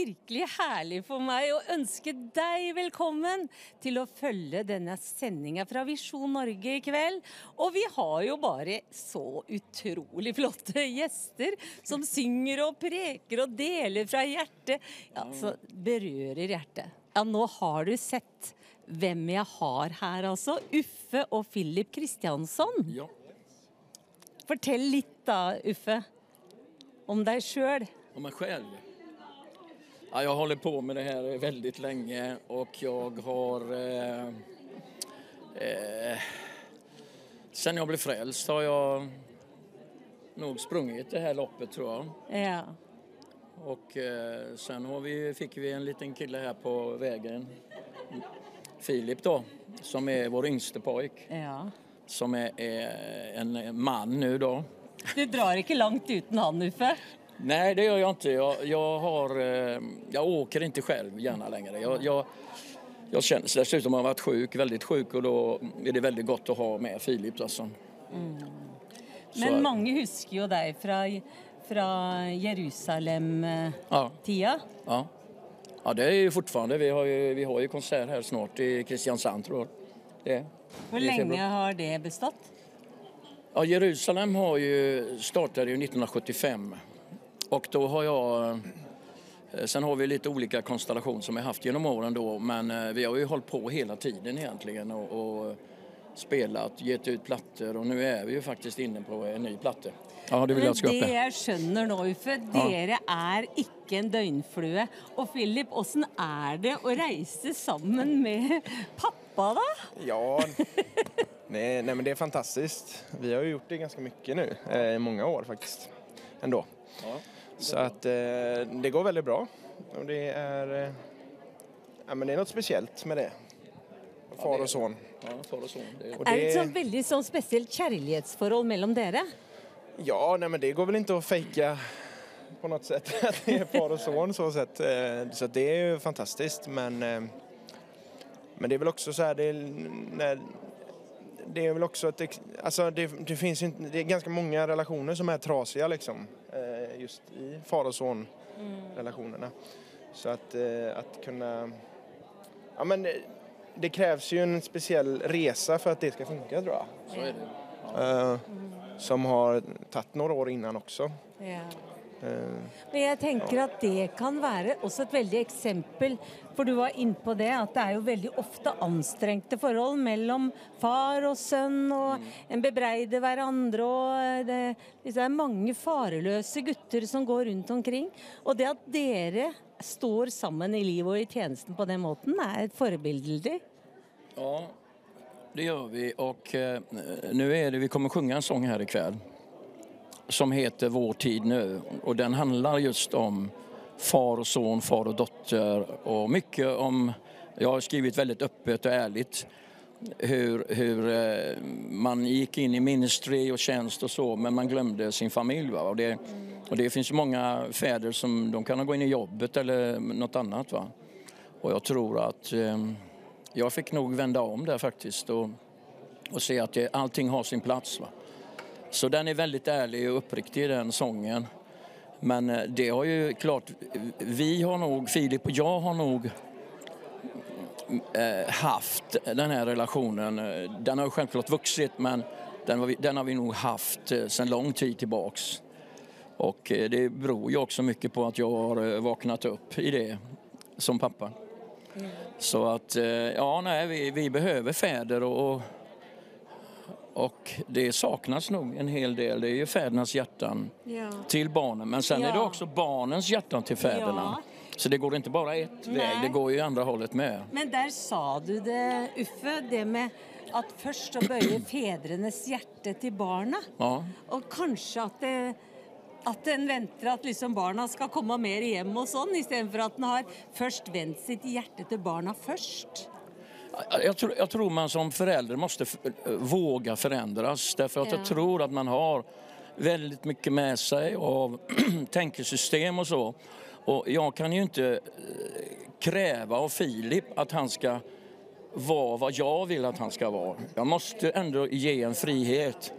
virkelig herlig for meg å ønske deg velkommen til å følge denne sendinga fra Visjon Norge i kveld. Og vi har jo bare så utrolig flotte gjester som synger og preker og deler fra hjertet. Ja, så berører hjertet. Ja, nå har du sett hvem jeg har her, altså. Uffe og Philip Kristiansson. Ja. Fortell litt da, Uffe, om deg sjøl. Om meg själv? Ja, jag håller på med det här väldigt länge och jag har... Eh, eh, sen jag blev frälst har jag nog sprungit det här loppet tror jag. Ja. Och eh, sen har vi, fick vi en liten kille här på vägen. Filip då, som är vår yngste pojk. ja. Som är, är en man nu då. Du drar ikke langt uten han, Uffe. Nej, det gör jag inte. Jag, jag, har, eh, jag åker inte själv gärna längre. Jag, jag, jag känner, dessutom har jag varit sjuk, väldigt sjuk och då är det väldigt gott att ha med Filip. Alltså. Mm. Men mange husker jo deg fra, från Jerusalem-tida. Ja, ja. ja, det är ju fortfarande. Vi har ju, vi har ju konsert här snart i Kristiansand tror jag. Det. Det lenge har det bestått? Ja, Jerusalem har ju, startade ju 1975 och då har jag eh, Sen har vi lite olika konstellationer som vi haft genom åren då men eh, vi har ju hållit på hela tiden egentligen och, och spelat, gett ut plattor och nu är vi ju faktiskt inne på en ny platta. Ja, det vill jag ska upp det jag skjønner nå, Uffe, dere er ikke en døgnflue. Og Philip, åssen er det å reise sammen med pappa, da? Ja, nej, nej men det är fantastiskt. Vi har ju gjort det ganska mycket nu, eh, i många år faktiskt. Ändå. Ja. Så att eh, det går veldig bra. Og det er eh, ja, men det er noe spesielt med det. Far og son. Ja, far och son. Det, Er det et sånn veldig sånn spesielt kjærlighetsforhold mellom dere? ja, nei, men det går vel ikke å fake på noe sett at det er far og son så sätt. Eh, Så det er jo fantastisk. men men det er vel også så her det är, det er vel også ett, ex- alltså det, det finns ju det er ganske mange relasjoner som er trasige, liksom just i far och son relationerna. Så att, eh, att kunna, ja men det, det krävs ju en speciell resa för att det ska funka tror jag. så är det. Eh, Som har tagit några år innan också. Ja. Eh, Men jeg tenker at det kan være også et veldig eksempel, for du var inne på det, at det er jo veldig ofte anstrengte forhold mellom far og sønn, og en bebreider hverandre, og det, det er mange fareløse gutter som går rundt omkring. Og det at dere står sammen i livet og i tjenesten på den måten, er et forbilde. Ja, det gjør vi Og uh, nu är det, vi kommer sjunga en sång här ikväll som heter Vår tid nu och den handlar just om far och son, far och dotter och mycket om, jag har skrivit väldigt öppet och ärligt hur, eh, man gick in i ministry och tjänst och så men man glömde sin familj. Va? Det, och det finns många fäder som de kan gå in i jobbet eller noe annat. Va? Och jag tror att eh, jag fick nog vända om där faktiskt och, och se att det, allting har sin plats. Va? Så den är väldigt ärlig och uppriktig den sången. Men eh, det har ju klart, vi har nog, Filip och jag har nog eh, haft den här relationen. Eh, Den har ju självklart vuxit men den vi, den har vi nog haft sedan lång tid tillbaks. Och det beror ju också mycket på att jag har vaknat upp i det som pappa. Så att, ja nej, vi, vi behöver fäder och, och, och det saknas nog en hel del. Det är ju fädernas hjärtan Ja. till barnen men sen är det Ja. också barnens hjärtan till fäderna. Ja. Så det går inte bara ett Nej. väg, det går ju andra hållet med. Men der sa du det, Uffe, det med at først så bøyer fedrenes hjerte til barna. Ja. Og kanskje at, det, at en venter at liksom barna skal komme mer hjem og sånn, istedenfor at en har først vendt sitt hjerte til barna først. Jag tror, jag tror man som förälder måste f- våga förändras därför att Ja. jag tror att man har väldigt mycket med sig av tänkesystem och så. Och jag kan ju inte eh, kräva av Filip att han ska vara vad jag vill att han ska vara. Jag måste ändå ge en frihet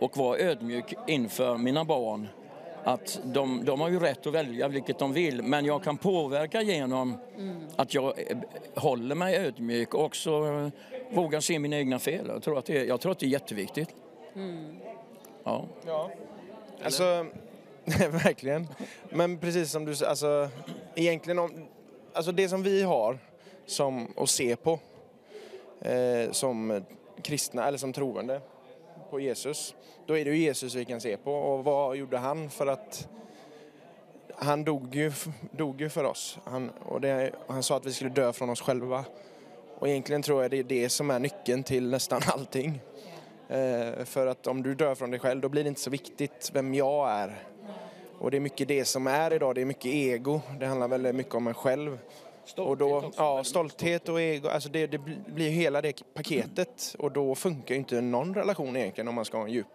och vara ödmjuk inför mina barn att de, de har ju rätt att välja vilket de vill men jag kan påverka genom att jag eh, håller mig ödmjuk och också eh, vågar se mina egna fel. Jag tror att det, är- jag tror att det är jätteviktigt. Ja. Ja. Alltså, verkligen. Men precis som du säger, alltså, egentligen om, alltså det som vi har som att se på eh, som kristna eller som troende på Jesus, da er det jo Jesus vi kan se på. Og hva gjorde han For at han dog jo, för oss. Han, og det, han sa at vi skulle dø fra oss selv. Og egentlig tror jeg det er det som er nøkkelen til nesten allting. Eh, for at om du dør fra deg selv, da blir det ikke så viktig hvem jeg er. Og det er mye det som er i dag. det er mye ego. Det handler veldig mye om en själv. och då, ja, stolthet och ego, alltså det, det blir hela det paketet. Och då funkar ju inte någon relation egentligen om man ska ha en djup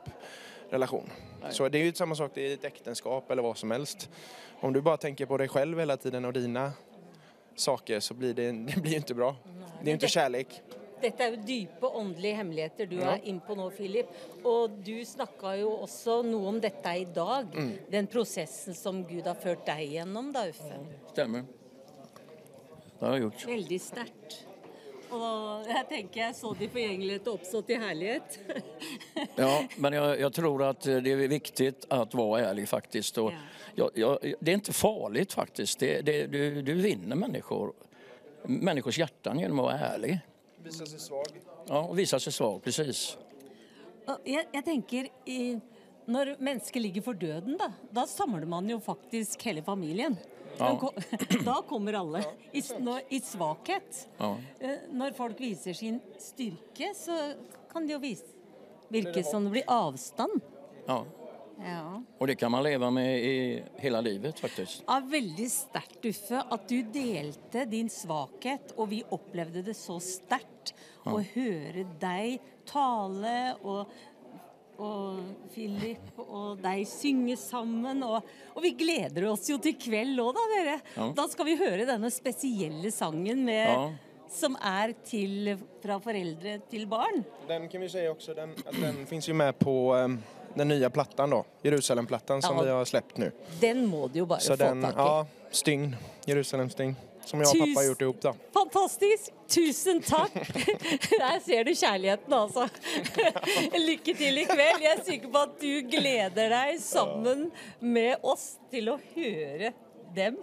relation. Så det är ju samma sak i ett äktenskap eller vad som helst. Om du bara tänker på dig själv hela tiden och dina saker så blir det, det blir inte bra. Det är ju inte kärlek. Dette er jo dype åndelige hemmeligheter du Ja. er inne på nå, Philip. Og du snakka jo også noe om dette i dag. Mm. Den prosessen som Gud har ført deg gjennom, da, Uffe. Stämmer. Det har jeg gjort. Veldig sterkt. Og jeg tenker jeg så de forgjengelighet og oppstått i herlighet. Ja, men jeg, jeg, tror at det er viktig å være ærlig, faktisk. Og ja. jeg, jeg, det er ikke farlig, faktisk. Det, det, du, du vinner mennesker. Menneskers hjerter gjennom å være ærlig. Vise seg svag. Ja, och seg sig svag, precis. Jeg, jeg tenker i, Når mennesker ligger for døden, da, da samler man jo faktisk hele familien. Ja. Da kommer alle i, i svakhet. Ja. Eh, Når folk viser sin styrke, så kan det jo vise, virke som det blir avstand. Ja. Ja. Og det kan man leve med i hele livet faktisk. Ja, veldig sterkt, Uffe, at du delte din svakhet, og vi opplevde det så sterkt å høre deg tale og, og Philip og deg synge sammen. Og, og vi gleder oss jo til kveld òg, da, dere. Ja. Da skal vi høre denne spesielle sangen med, Ja. som er til, fra foreldre til barn. Den kan vi si også, den, att den fins jo med på um, den nye plattan da. Jerusalemplattan som Ja. vi har sluppet nå. Den må du jo bare Så få den, tak i. ja, Stygn, Jerusalem Stygn. Som jeg og pappa har gjort ihop da. Fantastisk! Tusen takk! Der ser du kjærligheten, altså. Lykke til i kveld. Jeg er sikker på at du gleder deg sammen med oss til å høre dem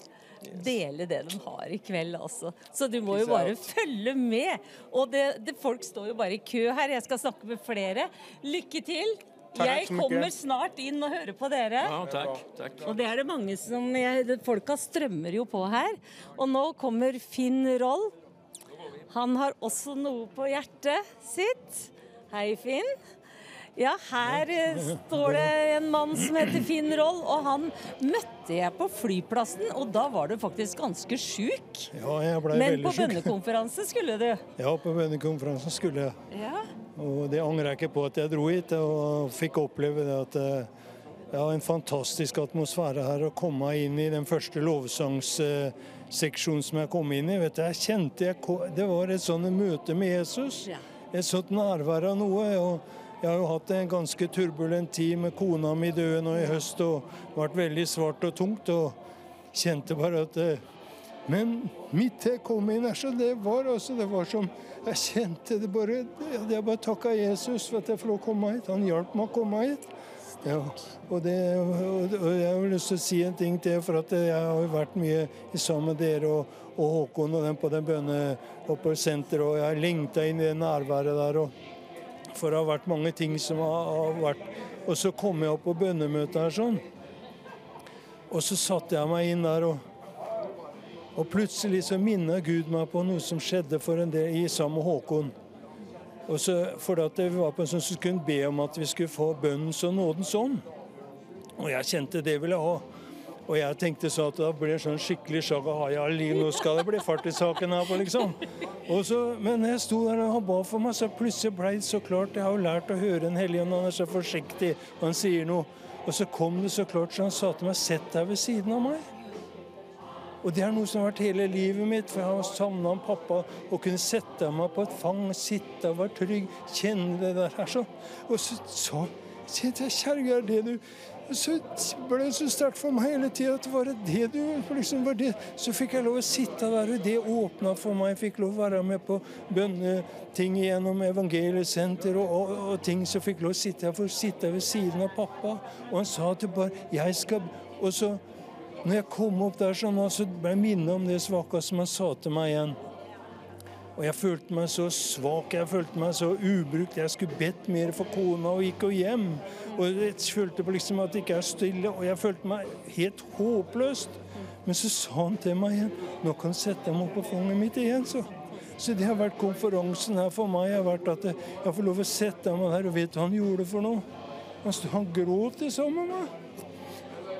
dele det de har i kveld, altså. Så du må jo bare følge med. Og det, det, folk står jo bare i kø her. Jeg skal snakke med flere. Lykke til. Jeg kommer snart inn og hører på dere. Ja, takk, takk. Og det er det mange som jeg, Folka strømmer jo på her. Og nå kommer Finn Roll. Han har også noe på hjertet sitt. Hei, Finn. Ja, her eh, står det en mann som heter Finn Roll, og han møtte jeg på flyplassen, og da var du faktisk ganske sjuk. Ja, jeg ble Men veldig på bønnekonferanse skulle du. Ja, på bønnekonferansen skulle jeg. Ja. Og det angrer jeg ikke på at jeg dro hit og fikk oppleve det at jeg ja, en fantastisk atmosfære her. Å komme inn i den første lovsangsseksjonen som jeg kom inn i. Vet du, jeg kjente jeg Det var et sånt møte med Jesus. Et sånt nærvær av noe. og jeg har jo hatt en ganske turbulent tid med kona mi døde nå i høst og vært veldig svart og tungt. og kjente bare at det... Men mitt til kom inn her, så det var altså Det var som Jeg kjente det bare Jeg bare takka Jesus for at jeg får komme hit. Han hjalp meg å komme hit. Ja, og, det, og, jeg har lyst til å si en ting til, for at jeg har vært mye sammen med dere og, og Håkon og dem på den bønne og på senteret, og jeg lengta inn i det nærværet der. og For det har vært mange ting som har, har vært Og så kom jeg opp på bønnemøtet her sånn, og så satte jeg meg inn der, og, og plutselig så minnet Gud meg på noe som skjedde for en del i sammen med Håkon. Og så, for at det var på en sånn som skulle be om at vi skulle få bønnens og nådens ånd. Og jeg kjente det ville jeg ha. Og jeg tenkte så at da blir det sånn skikkelig shagahaya-liv. Nå skal det bli fart i saken her, på, liksom. Og så, men jeg sto der og han ba for meg, så plutselig ble det så klart. Jeg har jo lært å høre en hellig ånd, han er så forsiktig, og han sier noe. Og så kom det så klart, så han sa til meg 'sett deg ved siden av meg'. Og det er noe som har vært hele livet mitt, for jeg har savna pappa. Å kunne sette meg på et fang, sitte og være trygg, kjenne det der her sånn. Og så, så Så tenkte jeg, kjerringa, er det du så ble det så sterkt for meg hele tida at var det det du liksom var det. Så fikk jeg lov å sitte der, og det åpna for meg. Jeg fikk lov å være med på bønneting gjennom evangeliesenter og, og, og, ting. Så fikk lov å sitte her for å sitte ved siden av pappa. Og han sa til bare jeg skal Og så, når jeg kom opp der sånn, så ble jeg minnet om det svake som han sa til meg igjen. Og jeg følte meg så svak, jeg følte meg så ubrukt. Jeg skulle bedt mer for kona og gikk hjem. Og jeg følte på liksom at det ikke er stille, og jeg følte meg helt håpløst. Men så sa han til meg igjen nå kan du sette meg på fanget mitt igjen. Så. så det har vært konferansen her for meg. har vært at Jeg får lov å sette meg der, og vet du hva han gjorde for noe? Han, han gråt sammen med meg.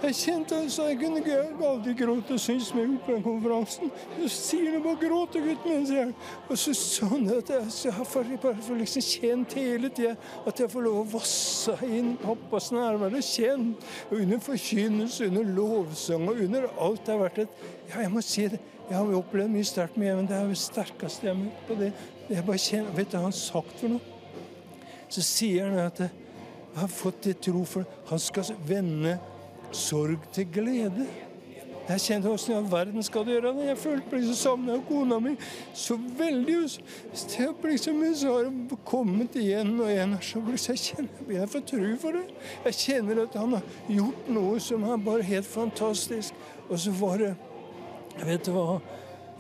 Jeg kjente han jeg kunne ikke aldri gråte og synes meg på den konferansen. Så sier han bare 'gråte, gutten min', sier han. Og så sånn at jeg, så jeg får, bare får liksom kjent hele tida at jeg får lov å vasse inn pappas nærvær kjent. Under forkynnelse, under lovsang og under alt. Det har vært et Ja, jeg må si det. Jeg har opplevd mye sterkt med Even. det er det sterkeste jeg har møtt på det. Jeg bare kjenner, Vet du hva han har sagt for noe? Så sier han at jeg har fått det tro for Han skal vende sorg til glede. Jeg kjente åssen i all verden skal du gjøre det? Jeg følte meg så savna kona mi så veldig. Så liksom, så har hun kommet igjen og igjen. Så jeg kjenner jeg får tro for det. Jeg kjenner at han har gjort noe som er bare helt fantastisk. Og så var det Vet du hva?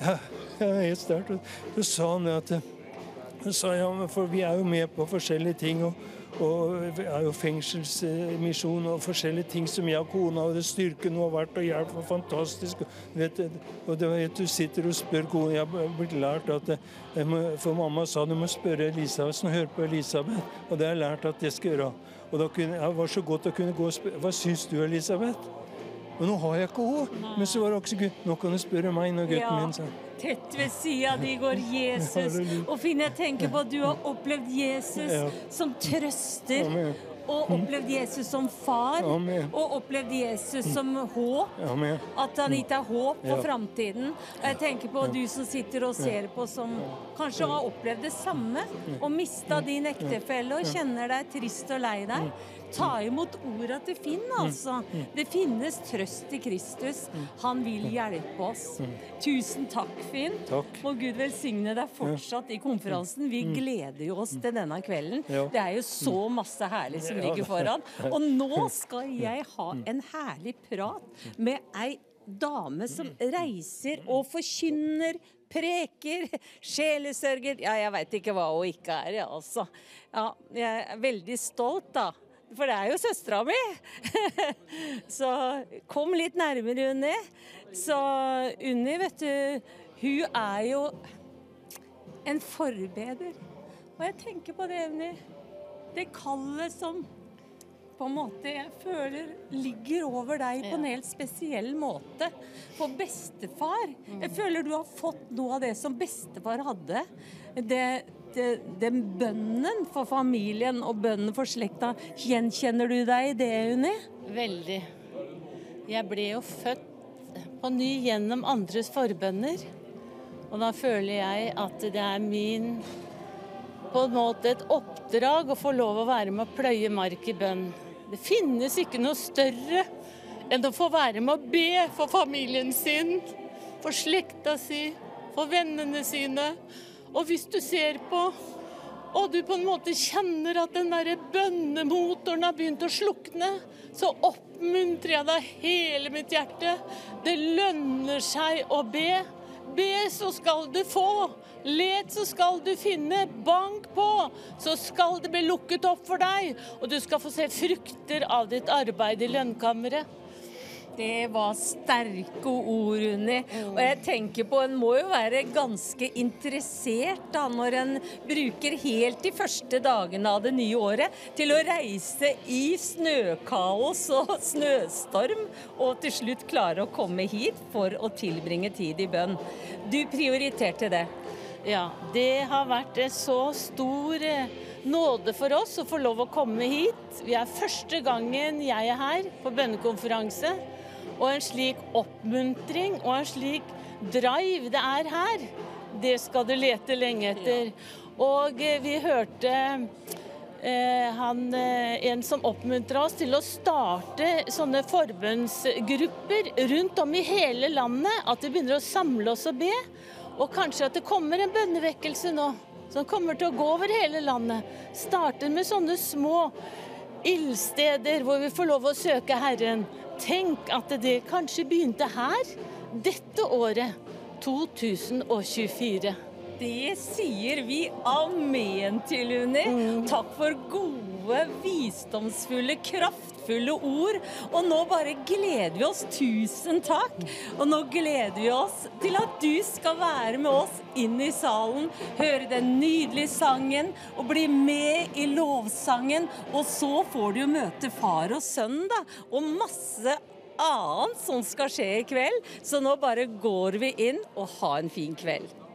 Ja, jeg er helt sterkt. Så sa han at så sa jeg, for Vi er jo med på forskjellige ting. og og er jo fengselsmisjon og forskjellige ting som jeg og kona og det styrken har vært, og hjelp var fantastisk. Vet, og det vet, Du sitter og spør kona Jeg har blitt lært at må, For mamma sa du må spørre Elisabeth, så hør på Elisabeth. Og det har jeg lært at jeg skal gjøre. Og da kunne, jeg var så godt å kunne gå og spørre Hva syns du, Elisabeth? Men nå har jeg ikke henne. Men så var det også. Nå kan du spørre meg når gutten ja. min sa Tett ved sida di går Jesus. Og Finn, jeg tenker på at du har opplevd Jesus som trøster. Og opplevd Jesus som far, og opplevd Jesus som håp. At han gitt deg håp for framtiden. Og jeg tenker på du som sitter og ser på, som kanskje har opplevd det samme, og mista din ektefelle og kjenner deg trist og lei deg. Ta imot orda til Finn, altså. Det finnes trøst i Kristus. Han vil hjelpe oss. Tusen takk, Finn. Takk. Må Gud velsigne deg fortsatt i konferansen. Vi gleder jo oss til denne kvelden. Det er jo så masse herlig som ligger foran. Og nå skal jeg ha en herlig prat med ei dame som reiser og forkynner, preker, sjelesørger Ja, jeg veit ikke hva hun ikke er, altså. Ja, jeg er veldig stolt, da. For det er jo søstera mi! så kom litt nærmere Unni. Så Unni, vet du, hun er jo en forbeder. Og jeg tenker på det, Unni. Det kallet som på en måte jeg føler ligger over deg på en helt spesiell måte. For bestefar. Jeg føler du har fått noe av det som bestefar hadde. Det Eh, den bønnen for familien og bønnen for slekta, gjenkjenner du deg i det, Unni? Veldig. Jeg ble jo født på ny gjennom andres forbønner. Og da føler jeg at det er min på en måte et oppdrag å få lov å være med å pløye mark i bønn. Det finnes ikke noe større enn å få være med å be for familien sin, for slekta si, for vennene sine. Og hvis du ser på og du på en måte kjenner at den der bønnemotoren har begynt å slukne, så oppmuntrer jeg deg hele mitt hjerte. Det lønner seg å be. Be, så skal du få. Let, så skal du finne. Bank på, så skal det bli lukket opp for deg. Og du skal få se frukter av ditt arbeid i lønnkammeret. Det var sterke ord, Unni. Og jeg tenker på, En må jo være ganske interessert da, når en bruker helt de første dagene av det nye året til å reise i snøkaos og snøstorm, og til slutt klare å komme hit for å tilbringe tid i bønn. Du prioriterte det. Ja, det har vært en så stor eh, nåde for oss å få lov å komme hit. Vi er første gangen jeg er her på bønnekonferanse. Og en slik oppmuntring og en slik drive det er her, det skal du lete lenge etter. Og eh, vi hørte eh, han, eh, en som oppmuntra oss til å starte sånne forbundsgrupper rundt om i hele landet. At vi begynner å samle oss og be. Og kanskje at det kommer en bønnevekkelse nå som kommer til å gå over hele landet. Starter med sånne små ildsteder hvor vi får lov å søke Herren. Tenk at det kanskje begynte her dette året, 2024. Det sier vi amen til, Unni. Takk for gode, visdomsfulle, kraftfulle ord. Og nå bare gleder vi oss. Tusen takk. Og nå gleder vi oss til at du skal være med oss inn i salen, høre den nydelige sangen og bli med i lovsangen. Og så får du jo møte far og sønn, da. Og masse annet som skal skje i kveld. Så nå bare går vi inn og ha en fin kveld.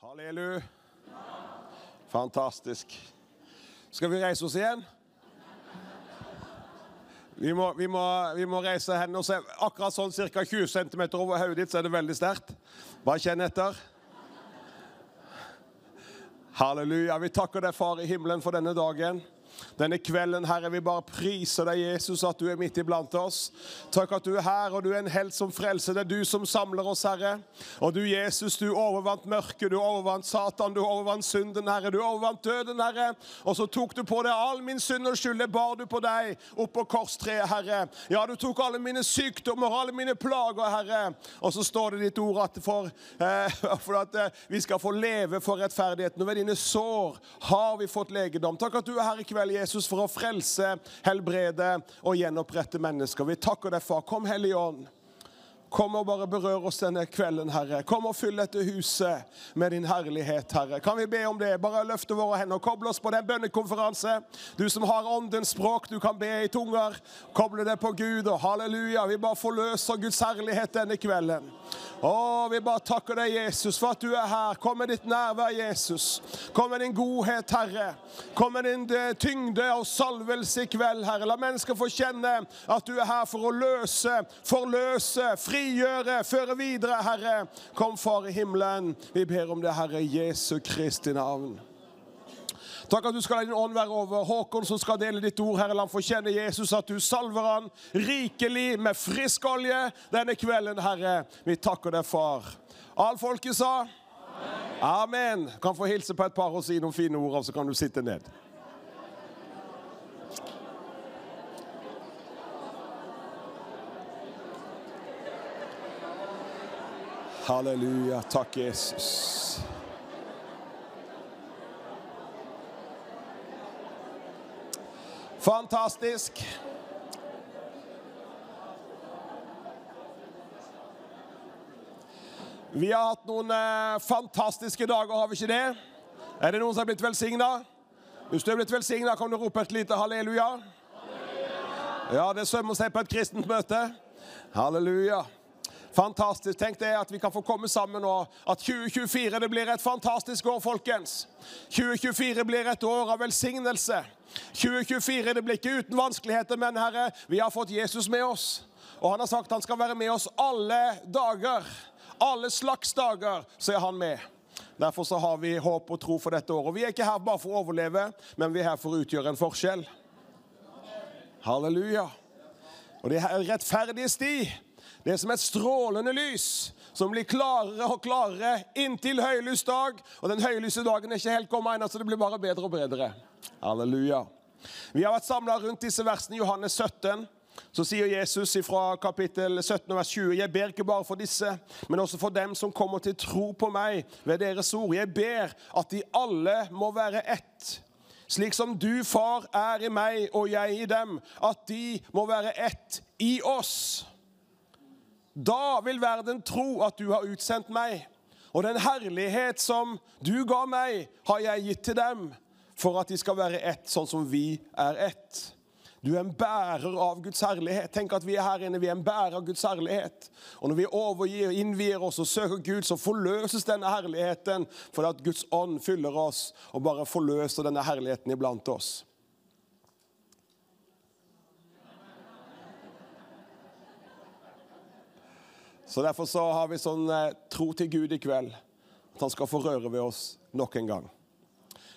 Halleluja. Fantastisk. Skal vi reise oss igjen? Vi må, vi må, vi må reise hendene og se. Akkurat sånn ca. 20 cm over hodet ditt, så er det veldig sterkt. Bare kjenn etter. Halleluja. Vi takker deg, Far i himmelen, for denne dagen. Denne kvelden, Herre, vi bare priser deg, Jesus, at du er midt iblant oss. Takk at du er her, og du er en helt som frelser. Det er du som samler oss, Herre. Og du, Jesus, du overvant mørket, du overvant Satan, du overvant synden, Herre. Du overvant døden, Herre. Og så tok du på deg all min synd og skyld. Det bar du på deg opp på korstreet, Herre. Ja, du tok alle mine sykdommer, alle mine plager, Herre. Og så står det ditt ord at for, eh, for at eh, vi skal få leve for rettferdigheten. Og ved dine sår har vi fått legedom. Takk at du er her i kveld, Jesus, for å frelse, helbrede og gjenopprette mennesker. Vi takker deg, far. Kom, Hellige Ånd. Kom og bare berør oss denne kvelden, Herre. Kom og fyll dette huset med din herlighet, Herre. Kan vi be om det? Bare løfte våre hender og koble oss på den bønnekonferanse. Du som har åndens språk, du kan be i tunger. Koble det på Gud, og halleluja. Vi bare forløser Guds herlighet denne kvelden. Å, vi bare takker deg, Jesus, for at du er her. Kom med ditt nærvær, Jesus. Kom med din godhet, Herre. Kom med din eh, tyngde og salvelse i kveld, Herre. La mennesker få kjenne at du er her for å løse, forløse, frigjøre, føre videre, Herre. Kom, Far i himmelen. Vi ber om det, Herre, Jesu Kristi navn. Takk at du skal la din ånd være over Håkon som skal dele ditt ord. Herre, la han få kjenne Jesus at du salver han rikelig med frisk olje denne kvelden, Herre. Vi takker deg, far. All folket sa? Amen. Kan få hilse på et par og si noen fine ord, og så kan du sitte ned. Halleluja. Takk, Jesus. Fantastisk. Vi har hatt noen eh, fantastiske dager, har vi ikke det? Er det noen som har blitt velsigna? Hvis du er blitt velsigna, kan du rope et lite halleluja. Ja, det sømmer seg på et kristent møte. Halleluja. Fantastisk. Tenk det at vi kan få komme sammen nå. At 2024 det blir et fantastisk år, folkens. 2024 blir et år av velsignelse. 2024 det blir ikke uten vanskeligheter, men Herre, vi har fått Jesus med oss. Og han har sagt han skal være med oss alle dager. Alle slags dager så er han med. Derfor så har vi håp og tro for dette året. Og Vi er ikke her bare for å overleve, men vi er her for å utgjøre en forskjell. Halleluja. Og det er rettferdige sti. Det er som et strålende lys som blir klarere og klarere inntil høylys dag. Og den høylyse dagen er ikke helt kommet ennå, så det blir bare bedre og bedre. Halleluja. Vi har vært samla rundt disse versene i Johannes 17. Så sier Jesus fra kapittel 17, vers 20.: Jeg ber ikke bare for disse, men også for dem som kommer til tro på meg ved deres ord. Jeg ber at de alle må være ett. Slik som du, far, er i meg og jeg i dem, at de må være ett i oss. Da vil verden tro at du har utsendt meg. Og den herlighet som du ga meg, har jeg gitt til dem, for at de skal være ett, sånn som vi er ett. Du er en bærer av Guds herlighet. Tenk at vi er her inne, vi er en bærer av Guds herlighet. Og når vi overgir og innvier oss og søker Gud, så forløses denne herligheten fordi at Guds ånd fyller oss og bare forløser denne herligheten iblant oss. Så Derfor så har vi sånn eh, tro til Gud i kveld. At han skal få røre ved oss nok en gang.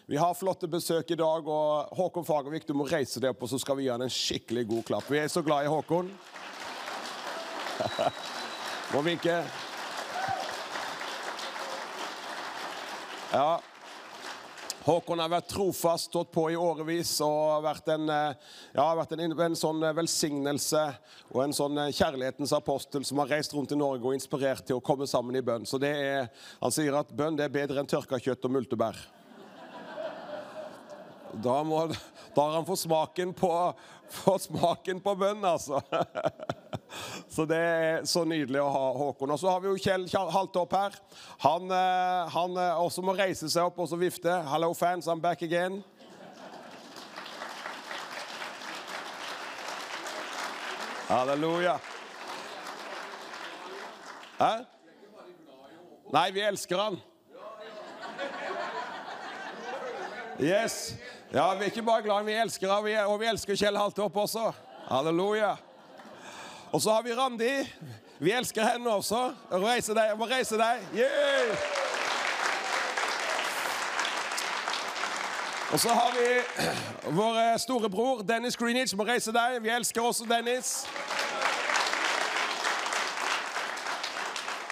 Vi har flotte besøk i dag, og Håkon Fagervik, du må reise deg opp, og så skal vi gi han en skikkelig god klapp. Vi er så glad i Håkon. Må vinke. Ja. Håkon har vært trofast, stått på i årevis og vært en, eh, ja, vært en, en sånn velsignelse og en sånn eh, kjærlighetens apostel som har reist rundt i Norge og inspirert til å komme sammen i bønn. Så er, Han sier at bønn er bedre enn tørka kjøtt og multebær. Da, må, da har han fått smaken på, fått smaken på bønn, altså. Så det er så nydelig å ha Håkon. Og så har vi jo Kjell Haltopp her. Han, eh, han eh, også må reise seg opp og så vifte. Hello fans, I'm back again. Halleluja. Hæ? Nei, vi elsker han. Yes. Ja, vi er ikke bare glad, vi elsker henne, og vi elsker Kjell Haltorp også. Halleluja. Og så har vi Randi. Vi elsker henne også. Reise deg, må reise deg. Yeah! Og så har vi vår storebror Dennis Greenwich. Må reise deg. Vi elsker også Dennis.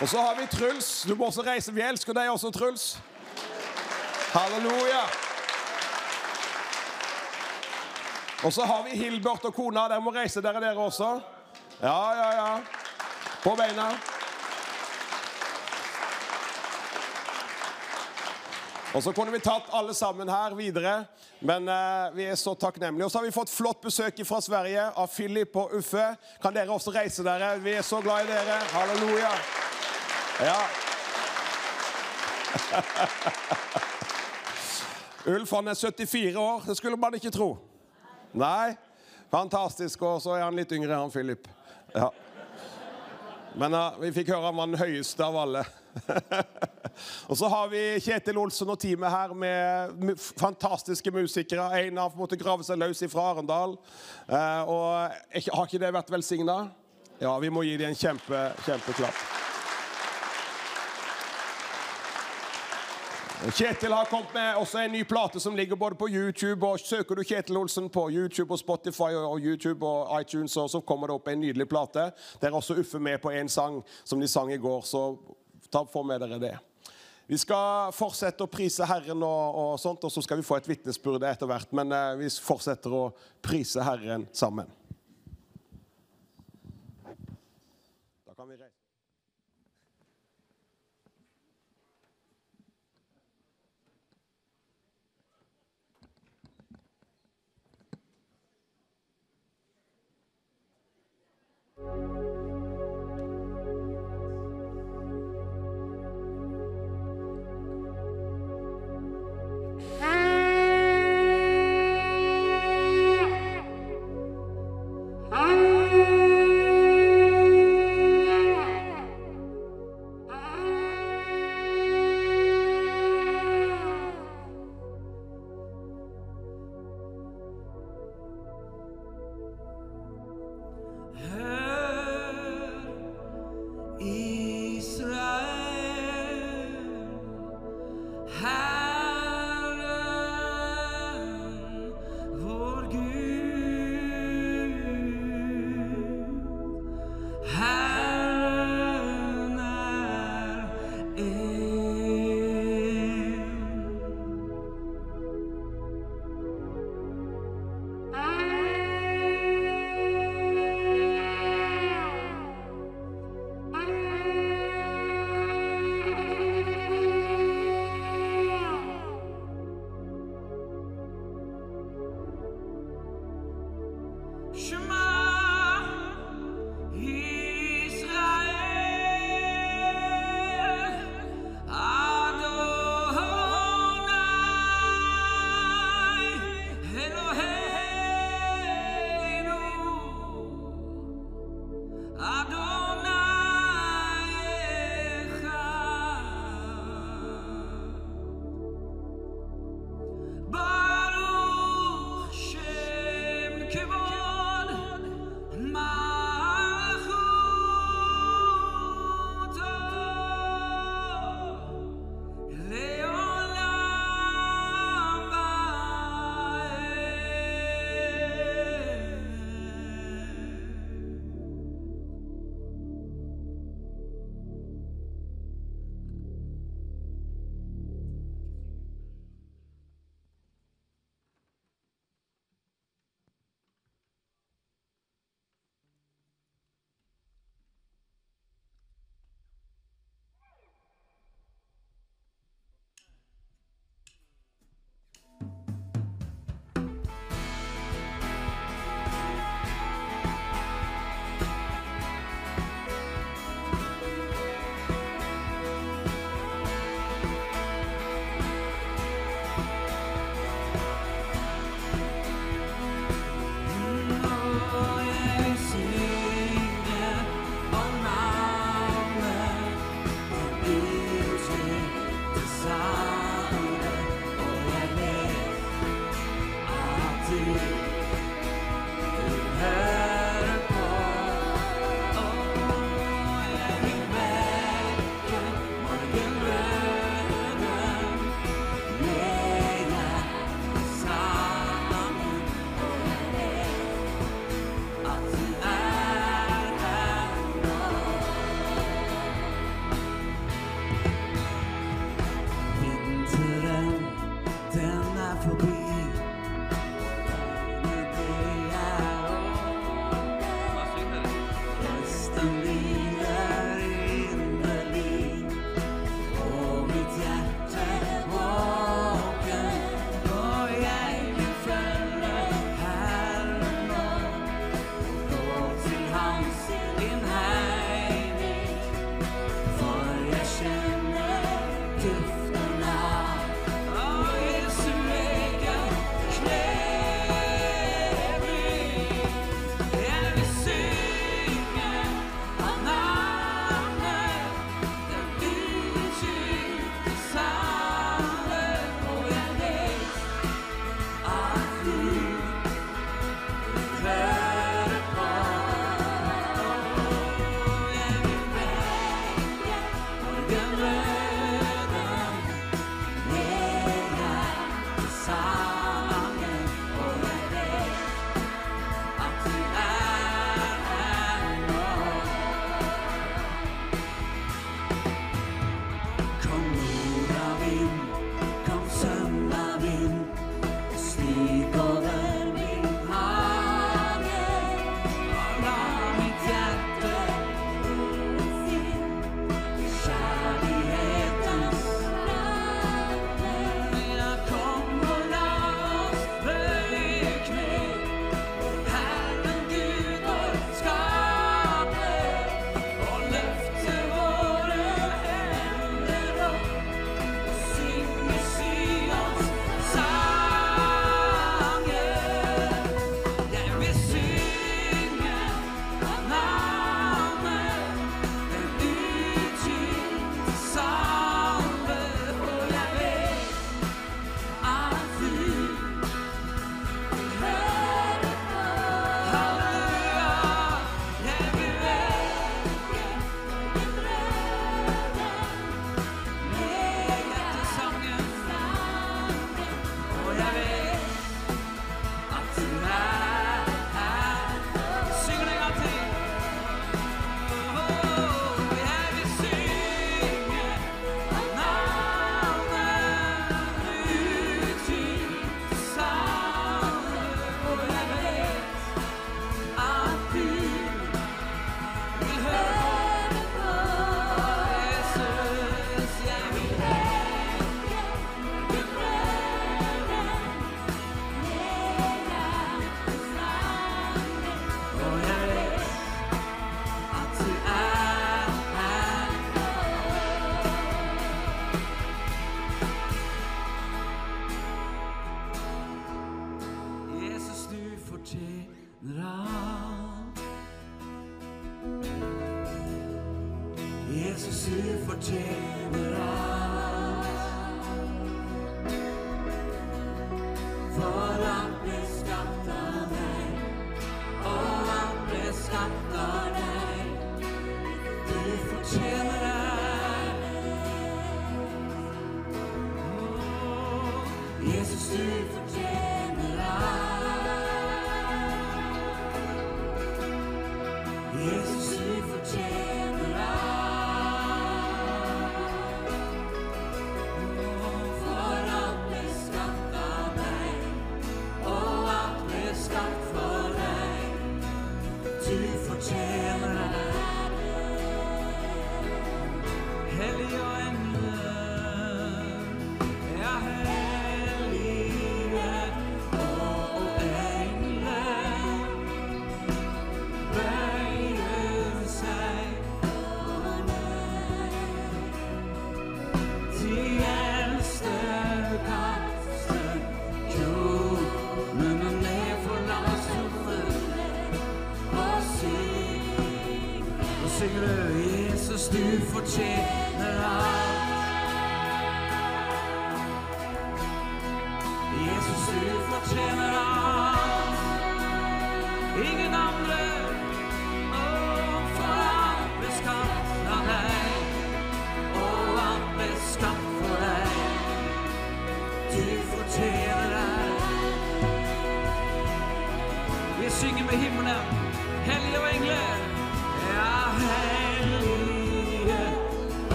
Og så har vi Truls. Du må også reise. Vi elsker deg også, Truls. Halleluja. Og så har vi Hilbert og kona. Dere må reise dere, dere også. Ja, ja, ja. På beina. Og så kunne vi tatt alle sammen her videre, men eh, vi er så takknemlige. Og så har vi fått flott besøk fra Sverige av Philip og Uffe. Kan dere også reise dere? Vi er så glad i dere. Halleluja. Ja. Ulf han er 74 år. Det skulle man ikke tro. Nei. Fantastisk. Og så er han litt yngre, han Philip. Ja. Men uh, vi fikk høre han var den høyeste av alle. og så har vi Kjetil Olsen og teamet her med fantastiske musikere. En har måttet grave seg løs fra Arendal. Uh, og har ikke det vært velsigna? Ja, vi må gi dem en kjempe, kjempeklapp. Kjetil har kommet med også en ny plate som ligger både på YouTube. og Søker du Kjetil Olsen på YouTube og Spotify og YouTube og iTunes, så kommer det opp en nydelig plate. Der er også Uffe med på en sang som de sang i går, så ta, få med dere det. Vi skal fortsette å prise Herren, og, og sånt, og så skal vi få et vitnesbyrd etter hvert. Men eh, vi fortsetter å prise Herren sammen.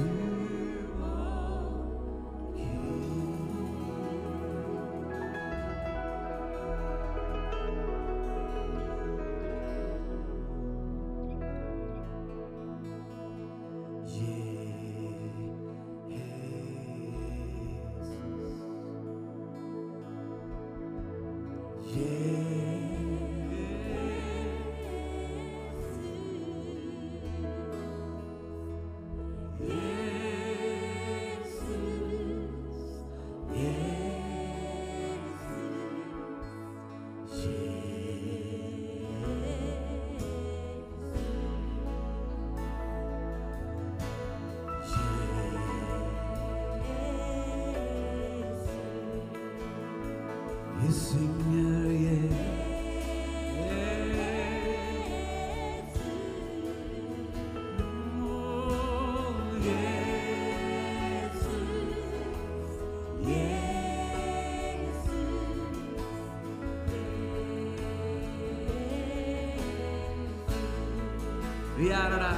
you. no, no, no.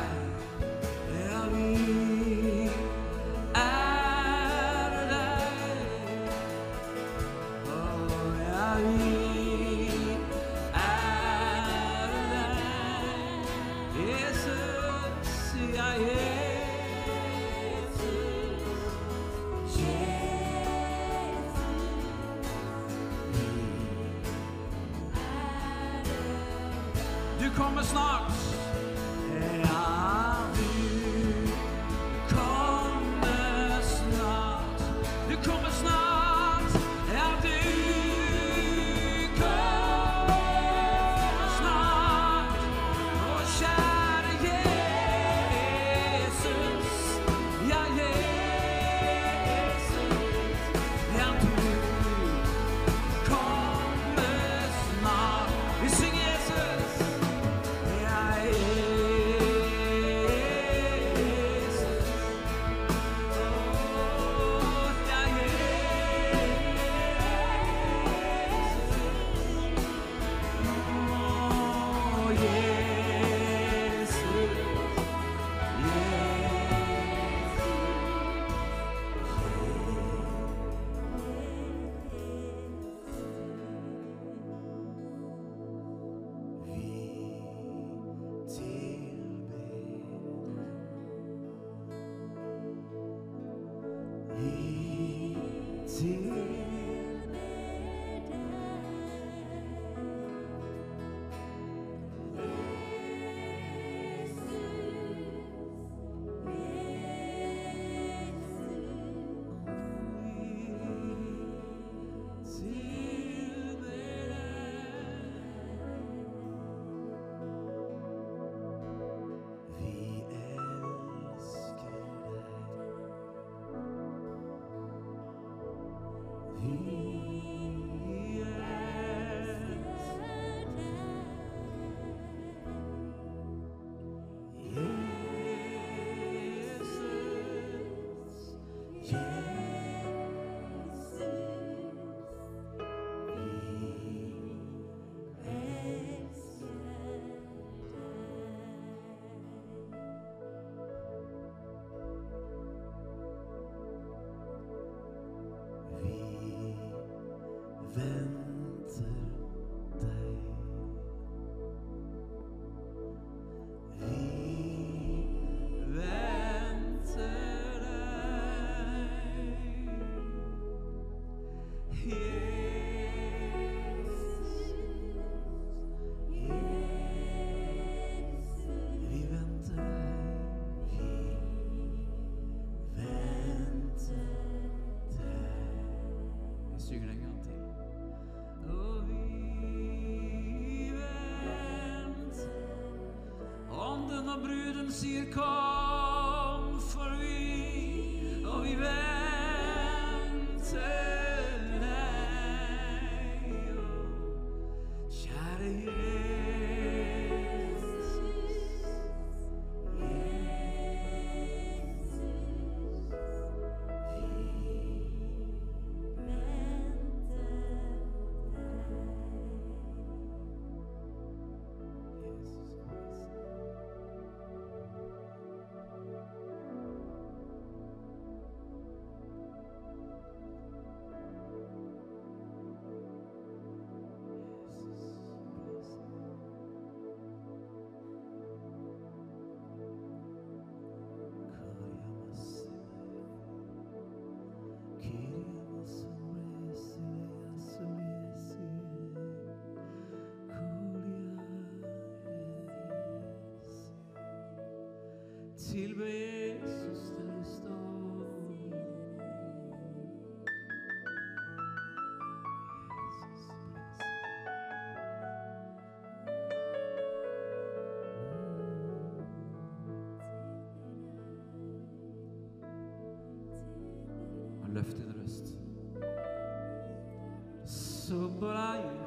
bruden sier kom. I left Cristo. Løft din røst. Så bra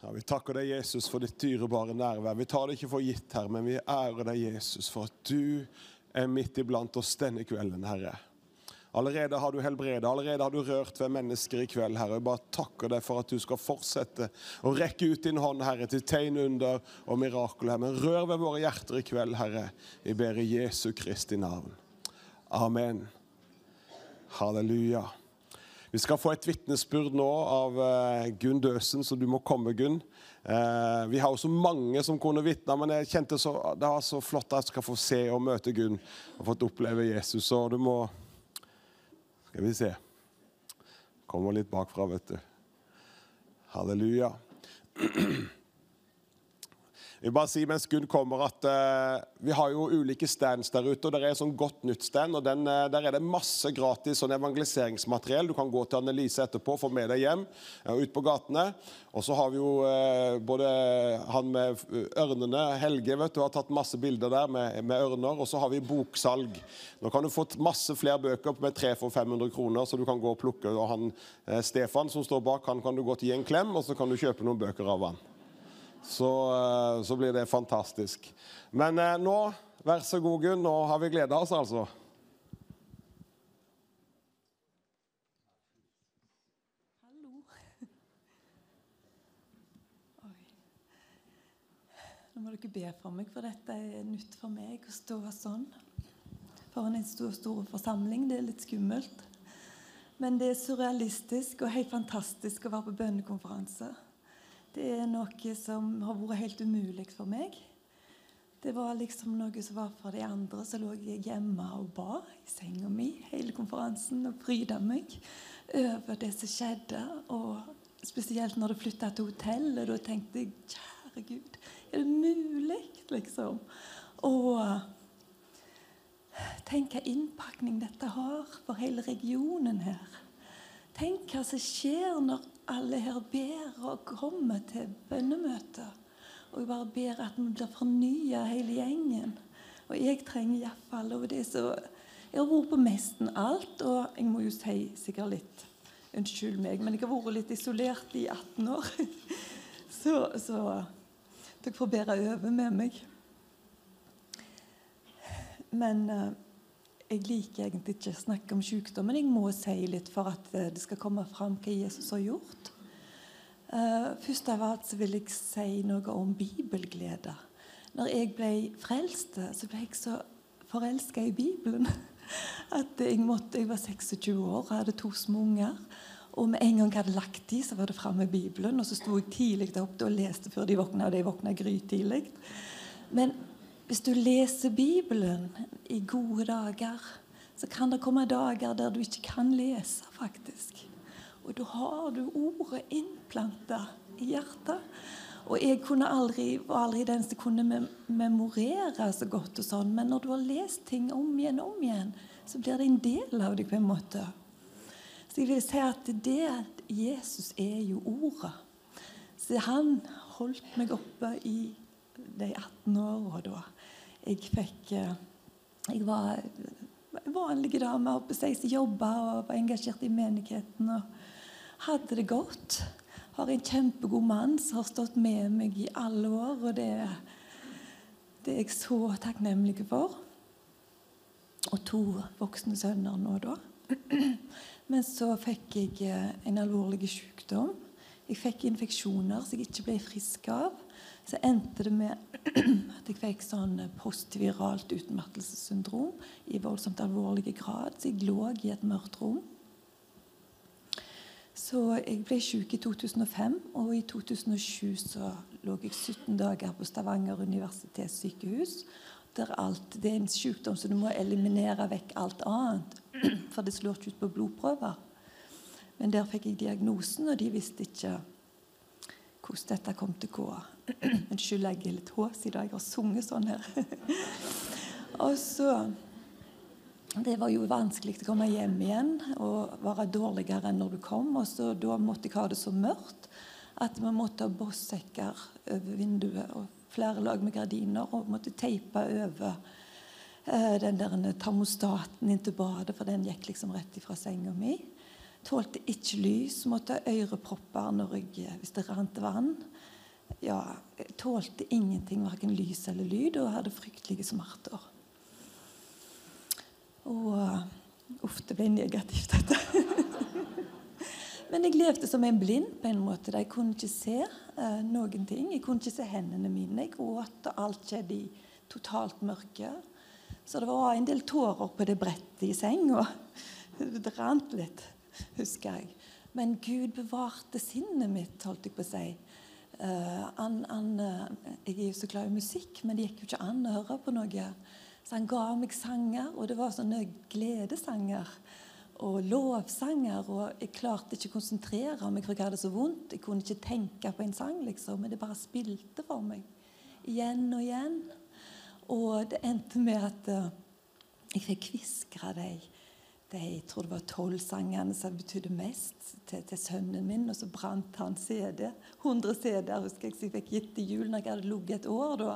Ja, vi takker deg, Jesus, for ditt dyrebare nærvær. Vi tar det ikke for gitt, her, men vi ærer deg, Jesus, for at du er midt iblant oss denne kvelden, Herre. Allerede har du helbredet, allerede har du rørt ved mennesker i kveld, Herre. Jeg bare takker deg for at du skal fortsette å rekke ut din hånd, Herre, til tegn, under og mirakel. Herre. Men rør ved våre hjerter i kveld, Herre. Vi ber i Jesu Kristi navn. Amen. Halleluja. Vi skal få et vitnesbyrd nå av eh, Gunn Døsen, så du må komme, Gunn. Eh, vi har jo så mange som kunne vitne, men jeg kjente så, det var så flott at jeg skal få se og møte Gunn og fått oppleve Jesus. Så du må Skal vi se. Kommer litt bakfra, vet du. Halleluja. Jeg vil bare si mens Gunn kommer at uh, Vi har jo ulike stands der ute. og Det er en sånn Godt nytt-stand. og den, uh, Der er det masse gratis sånn evangeliseringsmateriell. Du kan gå til Annelise etterpå og få med deg hjem uh, ut på gatene. Og så har vi jo uh, både han med ørnene, Helge, vet du, har tatt masse bilder der med, med ørner. Og så har vi boksalg. Nå kan du få masse flere bøker med 300 for 500 kroner, så du kan gå og plukke. Og han Stefan som står bak, han kan du godt gi en klem, og så kan du kjøpe noen bøker av han så, eh, så blir det fantastisk. Men eh, nå, vær så god, Gunn. Nå har vi gleda oss, altså. Nå må dere be for meg, for dette er nytt for meg å stå sånn. Foran en stor, stor forsamling. Det er litt skummelt. Men det er surrealistisk og helt fantastisk å være på bønnekonferanse. Det er noe som har vært helt umulig for meg. Det var liksom noe som var for de andre. Så lå jeg hjemme og ba i senga mi hele konferansen og pryda meg over det som skjedde. Og spesielt når du flytta til hotellet. Da tenkte jeg kjære Gud, er det mulig? Liksom. Og tenk hva innpakning dette har for hele regionen her. Tenk hva som skjer når alle her ber og kommer til bønnemøter. Og jeg bare ber at vi blir fornya hele gjengen. Og jeg trenger iallfall og det så Jeg har vært på nesten alt, og jeg må jo si sikkert litt Unnskyld meg, men jeg har vært litt isolert i 18 år. Så, så dere får bære over med meg. Men uh, jeg liker egentlig ikke å snakke om sykdom, men jeg må si litt for at eh, det skal komme fram hva Jesus har gjort. Uh, først av alt så vil jeg si noe om bibelglede. Når jeg ble frelst, så ble jeg så forelska i Bibelen at jeg, måtte, jeg var 26 år og hadde to små unger. Og med en gang jeg hadde lagt de, så var det fram med Bibelen. Og så sto jeg tidlig opp og leste før de våkna, og de våkna grytidlig. Men hvis du leser Bibelen i gode dager, så kan det komme dager der du ikke kan lese, faktisk. Og da har du ordet innplanta i hjertet. Og jeg kunne aldri, var aldri den som kunne memorere så godt, og sånn, men når du har lest ting om igjen og om igjen, så blir det en del av deg på en måte. Så jeg vil si at det Jesus er jo ordet. Så han holdt meg oppe i de 18 åra da jeg fikk eh, Jeg var en vanlig dame oppe som jobba og var engasjert i menigheten. og Hadde det godt. Har en kjempegod mann som har stått med meg i alle år. og det, det er jeg så takknemlig for. Og to voksne sønner nå, da. Men så fikk jeg eh, en alvorlig sykdom. Jeg fikk infeksjoner som jeg ikke ble frisk av så endte det med at jeg fikk sånn postviralt utmattelsessyndrom i voldsomt alvorlig grad. Så jeg lå i et mørkt rom. Så jeg ble syk i 2005, og i 2007 så lå jeg 17 dager på Stavanger universitetssykehus. Der alt, det er en sykdom så du må eliminere vekk alt annet. For det slår ikke ut på blodprøver. Men der fikk jeg diagnosen, og de visste ikke hvordan dette kom til å gå. Unnskyld, jeg er litt hås i dag. Jeg har sunget sånn her. og så Det var jo vanskelig å komme hjem igjen og være dårligere enn når du kom. Og så Da måtte jeg ha det så mørkt at vi måtte ha bossekker over vinduet og flere lag med gardiner og måtte teipe over eh, den der termostaten inn til badet, for den gikk liksom rett ifra senga mi. Tålte ikke lys, måtte ha ørepropper jeg, hvis det rant vann ja, tålte ingenting, verken lys eller lyd, og hadde fryktelige smerter. Og Uff, det ble negativt, dette. Men jeg levde som en blind på en måte. Jeg kunne ikke se eh, noen ting. Jeg kunne ikke se hendene mine. Jeg gråt, og alt skjedde i totalt mørke. Så det var en del tårer på det brettet i senga. Det rant litt, husker jeg. Men Gud bevarte sinnet mitt, holdt jeg på å si. Eh, han, han, eh, jeg er jo så glad i musikk, men det gikk jo ikke an å høre på noe. Så han ga meg sanger, og det var sånne gledesanger og lovsanger. Og jeg klarte ikke å konsentrere meg, for jeg hadde så vondt. Jeg kunne ikke tenke på en sang, liksom, men det bare spilte for meg. Igjen og igjen. Og det endte med at eh, jeg fikk deg. de, de jeg tror det var tolv sangene som betydde mest til, til sønnen min. Og så brant han CD. 100 CD-er husker jeg, så jeg fikk gitt til jul når jeg hadde ligget et år. da.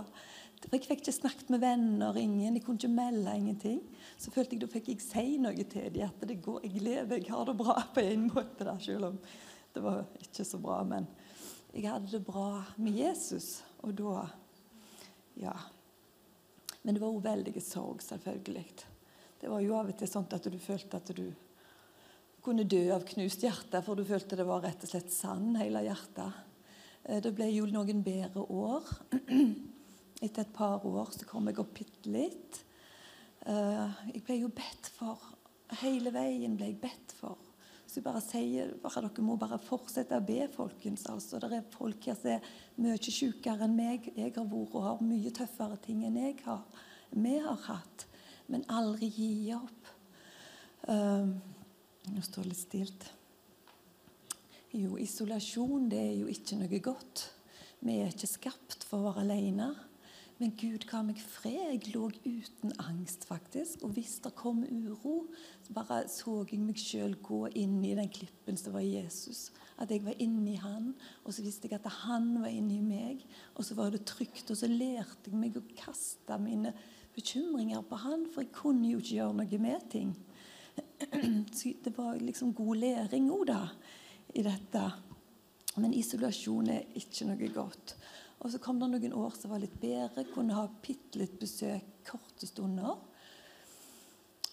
Jeg fikk ikke snakket med venner, ingen, jeg kunne ikke melde ingenting. Så følte jeg da fikk jeg si noe til dem. At det går, jeg lever, jeg har det bra på en måte, Der, selv om det var ikke så bra. Men jeg hadde det bra med Jesus, og da Ja. Men det var òg veldig sorg, selvfølgelig. Det var jo av og til sånn at du følte at du kunne dø av knust hjerte, for du følte det var rett og slett sand, hele hjertet. Eh, Det ble jo noen bedre år. Etter et par år så kom jeg opp bitte litt. Eh, Jeg ble jo bedt for. Hele veien ble jeg bedt for. Så jeg bare sier bare, dere må bare fortsette å be, folkens. altså. Det er folk her som er mye sykere enn meg. Jeg har vært og har mye tøffere ting enn jeg har. Vi har hatt. Men aldri gi opp. Eh, nå står det litt stilt. Jo, isolasjon det er jo ikke noe godt. Vi er ikke skapt for å være alene. Men Gud ga meg fred. Jeg lå uten angst, faktisk. Og hvis det kom uro, så bare så jeg meg sjøl gå inn i den klippen som var Jesus. At jeg var inni han, og så visste jeg at han var inni meg. Og så var det trygt, og så lærte jeg meg å kaste mine bekymringer på han, for jeg kunne jo ikke gjøre noe med ting. Så det var liksom god læring òg, da, i dette. Men isolasjon er ikke noe godt. Og så kom det noen år som var litt bedre. Kunne ha bitte litt besøk korte stunder.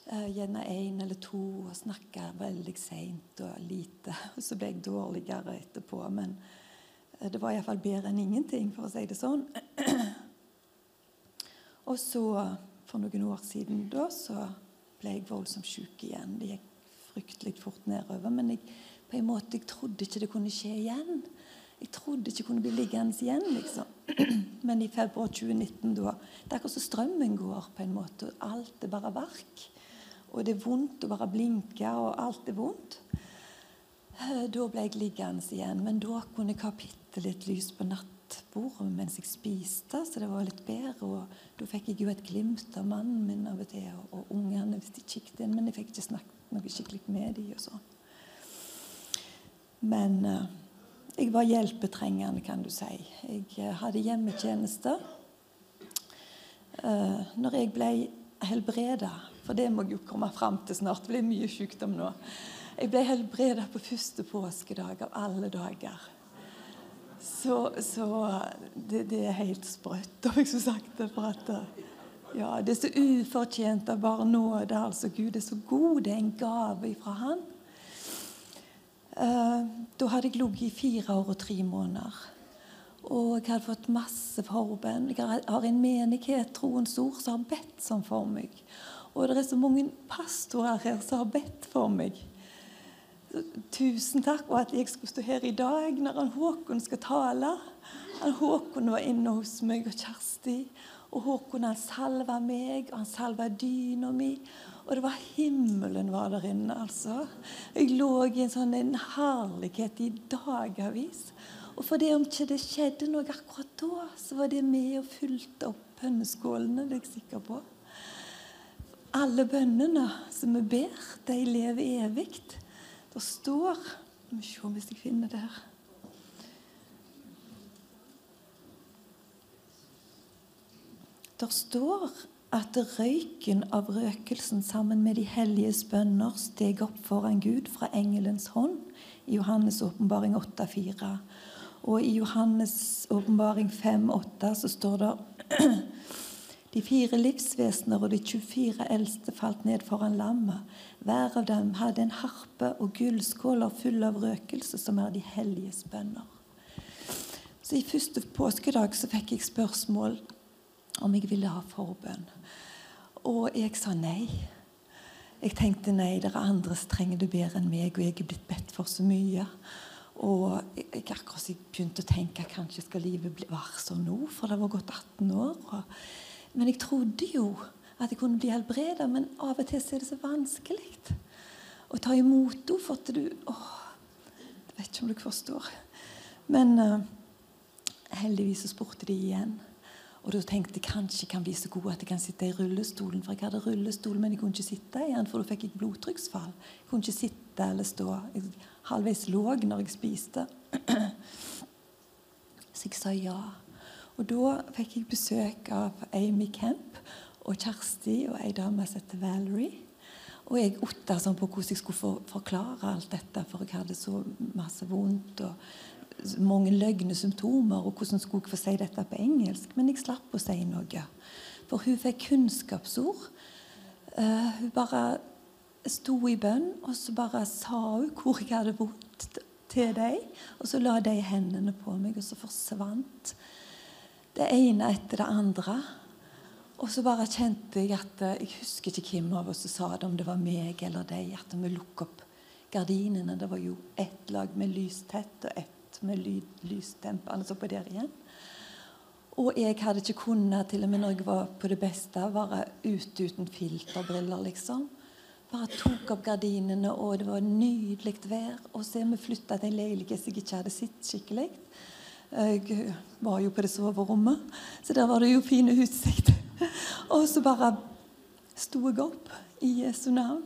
Eh, gjerne én eller to, og snakke veldig seint og lite. Og så ble jeg dårligere etterpå. Men eh, det var iallfall bedre enn ingenting, for å si det sånn. og så, for noen år siden da, så ble jeg voldsomt syk igjen. Det gikk fryktelig fort nedover. Men jeg, på en måte, jeg trodde ikke det kunne skje igjen. Jeg trodde ikke jeg kunne bli liggende igjen, liksom. Men i februar 2019, da Det er akkurat som strømmen går, på en måte. og Alt er bare verk. Og det er vondt å bare blinke, og alt er vondt. Eh, Da ble jeg liggende igjen, men da kunne jeg ha bitte litt lys på nattbordet mens jeg spiste, så det var litt bedre. Og da fikk jeg jo et glimt av mannen min av og til, og, og ungene hvis de kikket inn, men jeg fikk ikke snakket noe skikkelig med dem og sånn. Men eh, jeg var hjelpetrengende, kan du si. Jeg eh, hadde hjemmetjeneste. Eh, når jeg ble helbreda, for det må jeg jo komme fram til snart, det blir mye sykdom nå. Jeg ble helbreda på første påskedag av alle dager. Så, så det, det er helt sprøtt, om jeg skulle sagt det. For at eh, ja, det er så ufortjent av bare nåde. Altså, Gud er så god. Det er en gave fra Han. Uh, da hadde jeg ligget i fire år og tre måneder. Og jeg hadde fått masse forbønn. Jeg har en menighet, Troens Ord, som har bedt sånn for meg. Og det er så mange pastorer her som har bedt for meg. Tusen takk for at jeg skulle stå her i dag når han Håkon skal tale. Han Håkon var inne hos meg og Kjersti. Og Håkon han salva meg, og han salva dyna mi. Og det var himmelen var der inne, altså. Jeg lå i en sånn en herlighet i dagevis. Og for det om ikke det skjedde noe akkurat da, så var det med og fulgte opp bønneskålene, det er jeg sikker på. Alle bønnene som vi ber, de lever evig. Det står Skal vi se hvis jeg finner det her. Det står at røyken av røkelsen sammen med de helliges bønner steg opp foran Gud fra engelens hånd i Johannes' åpenbaring 8,4. Og i Johannes' åpenbaring 5,8 så står det De fire livsvesener og de 24 eldste falt ned foran lammet. Hver av dem hadde en harpe og gullskåler fulle av røkelse, som er de helliges bønner. Så I første påskedag så fikk jeg spørsmål om jeg ville ha forbønn. Og jeg sa nei. Jeg tenkte nei, det er andre som trenger det bedre enn meg, og jeg er blitt bedt for så mye. Og jeg, jeg akkurat begynte å tenke kanskje skal livet være sånn nå, for det var gått 18 år. Og, men jeg trodde jo at jeg kunne bli helbreda, men av og til er det så vanskelig å ta imot henne. For at du åh, Jeg vet ikke om dere forstår. Men uh, heldigvis så spurte de igjen. Og da tenkte jeg kanskje jeg kan bli så god at jeg kan sitte i rullestolen. For jeg hadde rullestol, men jeg kunne ikke sitte igjen, for da fikk jeg blodtrykksfall. Jeg kunne ikke sitte eller stå. Jeg halvveis lå når jeg spiste. Så jeg sa ja. Og da fikk jeg besøk av Amy Kemp og Kjersti og ei dame som heter Valerie. Og jeg otta sånn på hvordan jeg skulle for, forklare alt dette, for jeg hadde så masse vondt og mange løgne symptomer, og hvordan skulle jeg få si dette på engelsk? Men jeg slapp å si noe. For hun fikk kunnskapsord. Uh, hun bare sto i bønn, og så bare sa hun hvor jeg hadde vondt til dem. Og så la de hendene på meg, og så forsvant det ene etter det andre. Og så bare kjente jeg at eh, Jeg husker ikke hvem av oss som sa det, om det var meg eller deg, at vi lukket opp gardinene. Det var jo ett lag med lystett og ett med lysdempende så på der igjen. Og jeg hadde ikke kunnet, til og med når jeg var på det beste, være ute uten filterbriller, liksom. Bare tok opp gardinene, og det var nydelig vær. Og så er vi flytta til en leilighet jeg ikke hadde sett skikkelig. Jeg var jo på det soverommet, så der var det jo fine utsikt. Og så bare sto jeg opp i Jesu navn.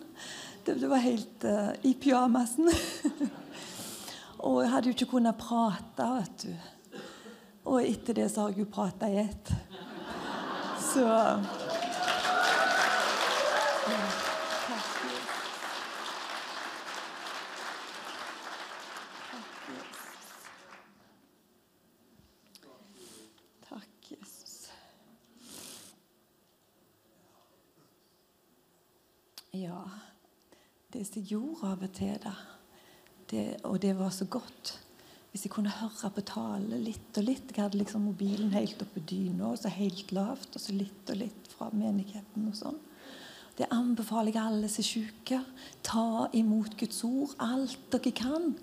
Det, det var helt uh, i pyjamasen. og jeg hadde jo ikke kunnet prate, vet du. Og etter det så har jeg jo prata i ett. Så Takk, Jesus. Ja, som jeg gjorde av og til, da, det, og det var så godt Hvis jeg kunne høre på tale litt og litt Jeg hadde liksom mobilen helt oppe i dyna, og så helt lavt, og så litt og litt fra menigheten og sånn. Det anbefaler jeg alle som er syke. Ta imot Guds ord, alt dere kan.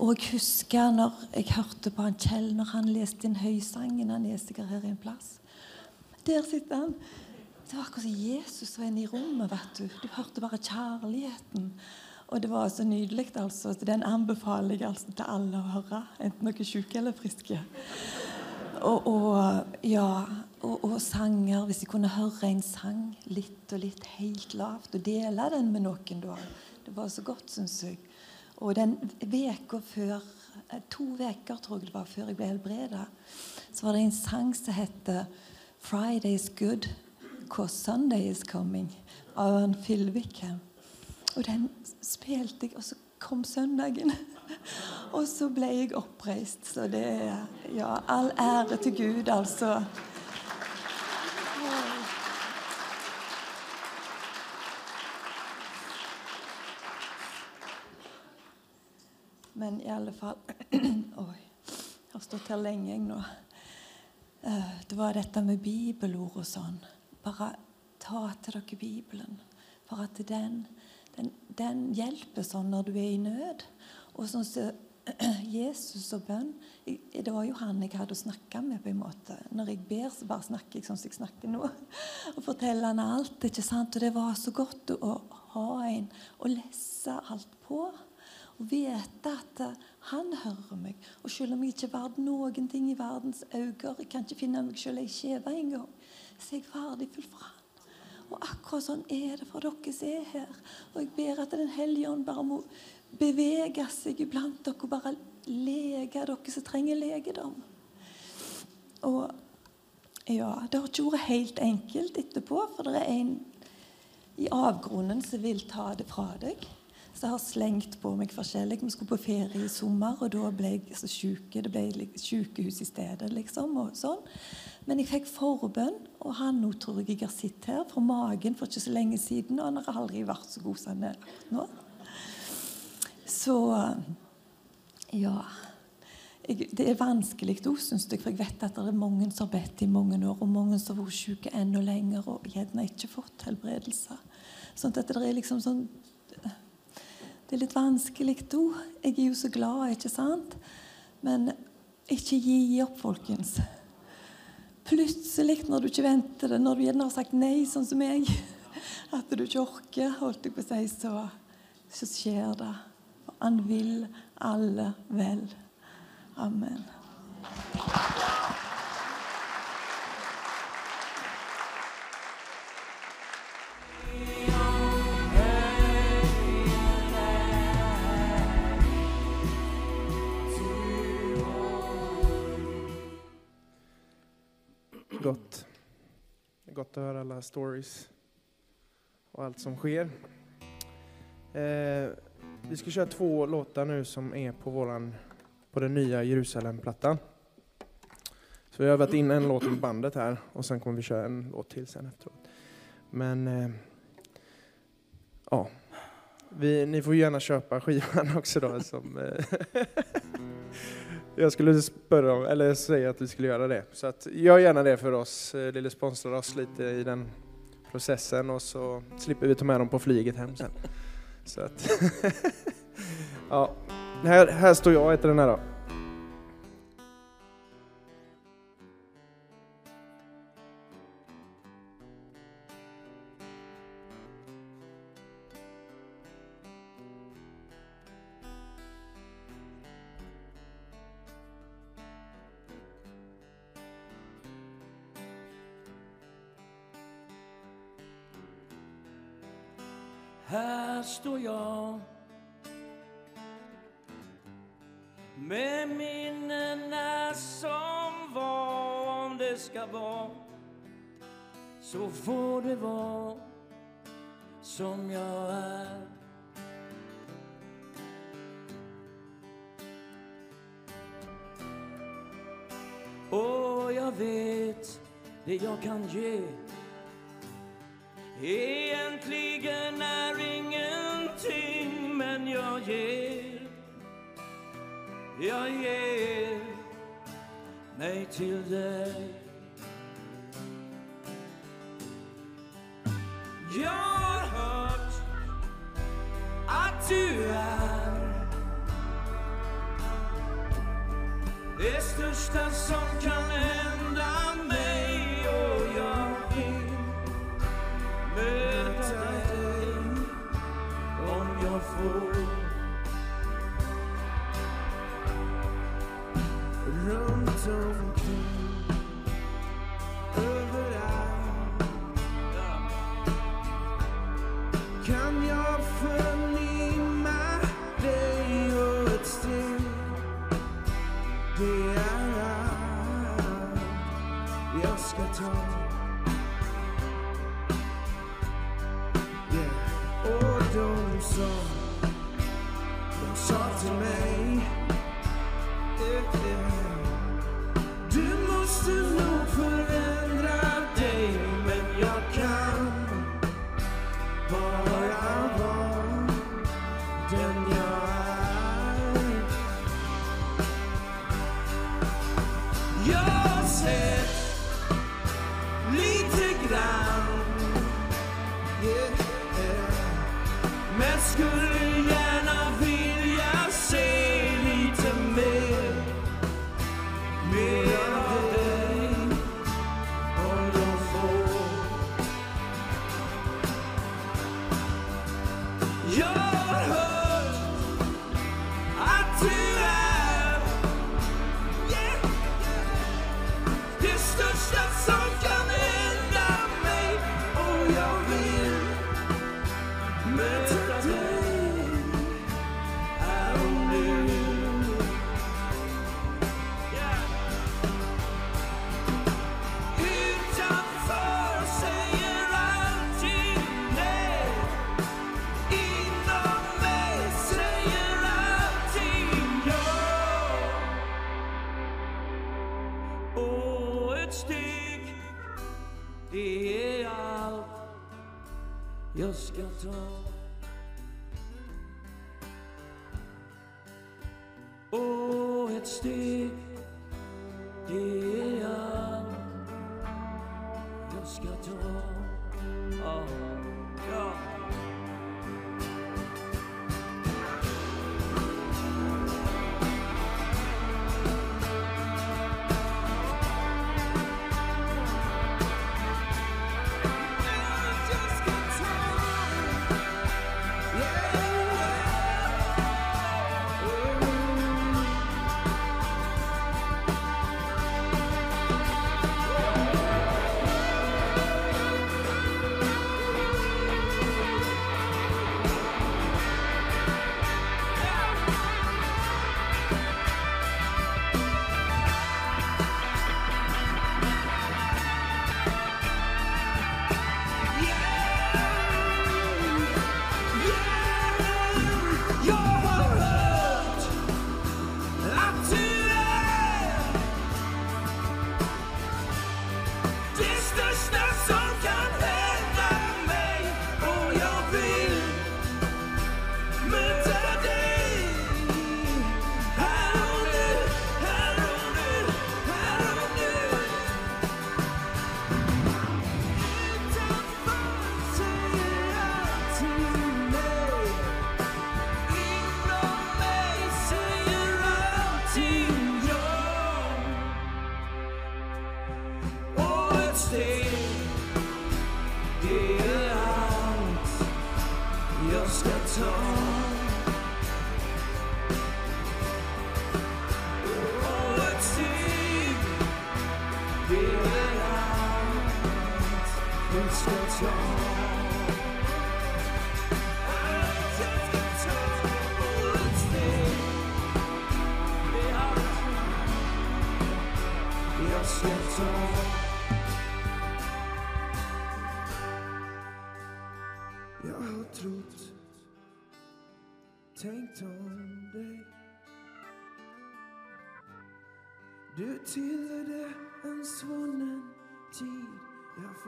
Og jeg husker når jeg hørte på han Kjell når han leste inn Høysangen. Han er sikkert her en plass. Der sitter han. Det var akkurat som Jesus var inne i rommet. vet Du Du hørte bare kjærligheten. Og det var så nydelig. altså. Så Den anbefaler jeg altså til alle å høre, enten dere er syke eller friske. Og, og, ja, og, og sanger. Hvis jeg kunne høre en sang litt og litt helt lavt, og dele den med noen da. Det var så godt, syns jeg. Og den veka før To uker tror jeg det var før jeg ble helbreda, så var det en sang som heter 'Friday's Good Cause Sunday Is Coming' av en Filvik. Og den spilte jeg, og så kom søndagen. Og så ble jeg oppreist. Så det er ja, all ære til Gud, altså. Men i alle fall Oi. Jeg har stått her lenge jeg nå. Eh, Det var dette med bibelord og sånn. Bare ta til dere Bibelen. For at den, den, den hjelper sånn når du er i nød. Og sånn som Jesus og bønn Det var jo han jeg hadde å med. på en måte. Når jeg ber, så bare snakker jeg sånn som jeg snakker nå. Og forteller han alt. ikke sant? Og det var så godt å ha en å lese alt på. Og vite at eh, han hører meg. Og selv om jeg ikke er verd noen ting i verdens øyne, jeg kan ikke finne meg selv ei skjeve engang, så ferdig fullt han. Og akkurat sånn er det for dere som er her. Og jeg ber at Den hellige ånd bare må bevege seg iblant dere og bare lege dere som trenger legedom. Og ja, det har ikke vært helt enkelt etterpå, for det er en i avgrunnen som vil ta det fra deg. Så jeg har slengt på meg forskjellig. Vi skulle på ferie i sommer, og da ble jeg så syk. Det ble sykehus i stedet, liksom. og sånn. Men jeg fikk forbønn, og han nå tror jeg jeg har sett her, fra magen for ikke så lenge siden. Og han har aldri vært så god som han er nå. Så ja. Jeg, det er vanskelig òg, syns jeg, for jeg vet at det er mange som har bedt i mange år, og mange som har vært syke enda lenger og gjerne ikke fått helbredelse. Sånn at det er liksom sånn Det er litt vanskelig òg. Jeg er jo så glad, ikke sant? Men ikke gi opp, folkens. Plutselig, når du ikke venter det, når du gjerne har sagt nei, sånn som meg, at du ikke orker, holdt jeg på å si, så, så skjer det. Han vil alle vel. Amen. Gott. Det er godt å høre alle stories og alt som sker. Eh, vi skal kjøre två låtar nå som er på våran på den nye Jerusalem-plattan. Så vi har vært inne en låt med bandet her, og sen kommer vi kjøre en låt til sen etterpå. Men eh, ja, vi, ni får gjerne kjøpe skivan også, da, Som, eh, jag skulle spørre om, eller säga att vi skulle göra det. Så att, gör gärna det för oss. Eh, Lille sponsrar oss lite i den processen och så slipper vi ta med dem på flyget hem sen. Så att, ja. Här, här står jag, etter den här då. Jag kan ge. Egentligen är ingenting men jag ger. Jag ger mig till dig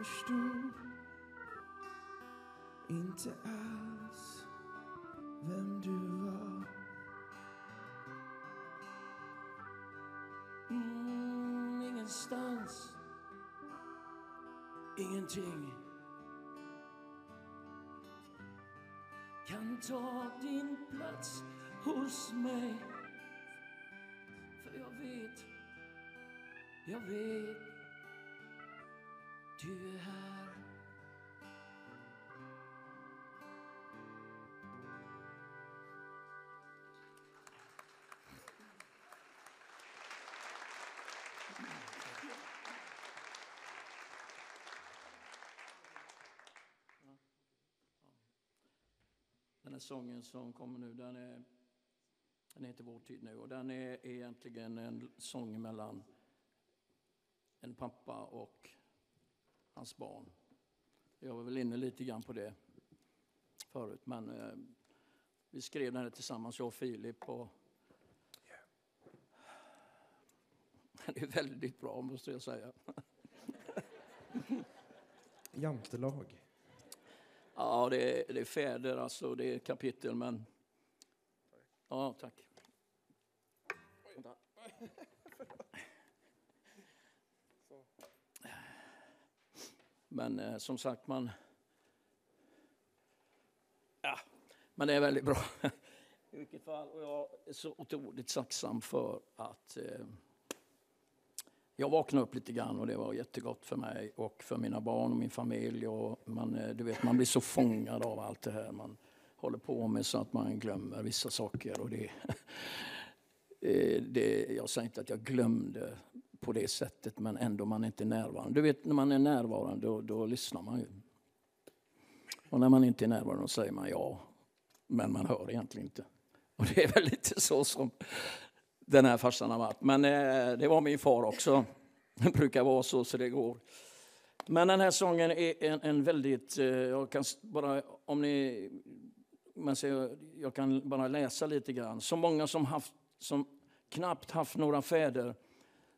Jag förstod inte alls vem du var. Mm, Ingenstans. Ingenting. Kan ta din plats hos mig. För jag vet, jag vet du er her. Den här sången som kommer nu, den, är, den heter Vår tid nu och den är egentligen en sång mellan en pappa och hans barn. Jag var väl inne lite grann på det förut, men eh, vi skrev den här tillsammans, jag och Filip. Och den är väldigt bra, måste jag säga. Jantelag. Ja, det är, det är fäder, alltså, det är kapitel, men... Ja, tack. Men eh, som sagt, man... Ja, men det är väldigt bra. I vilket fall, och jag är så otroligt tacksam för att eh, jag vaknade upp lite grann och det var jättegott för mig och för mina barn och min familj. Och man, eh, du vet, man blir så fångad av allt det här man håller på med så att man glömmer vissa saker. Och det, eh, det, jag säger inte att jag glömde på det sättet, men ändå man är inte närvarande. Du vet, när man är närvarande då, då lyssnar man ju. Och när man inte är närvarande då säger man ja, men man hör egentligen inte. Och det är väl lite så som den här farsan har varit. Men eh, det var min far också. Det brukar vara så, så det går. Men den här sången är en, en väldigt... Eh, jag kan bara, om ni... Så jag, jag kan bara läsa lite grann. Så många som, haft, som knappt haft några fäder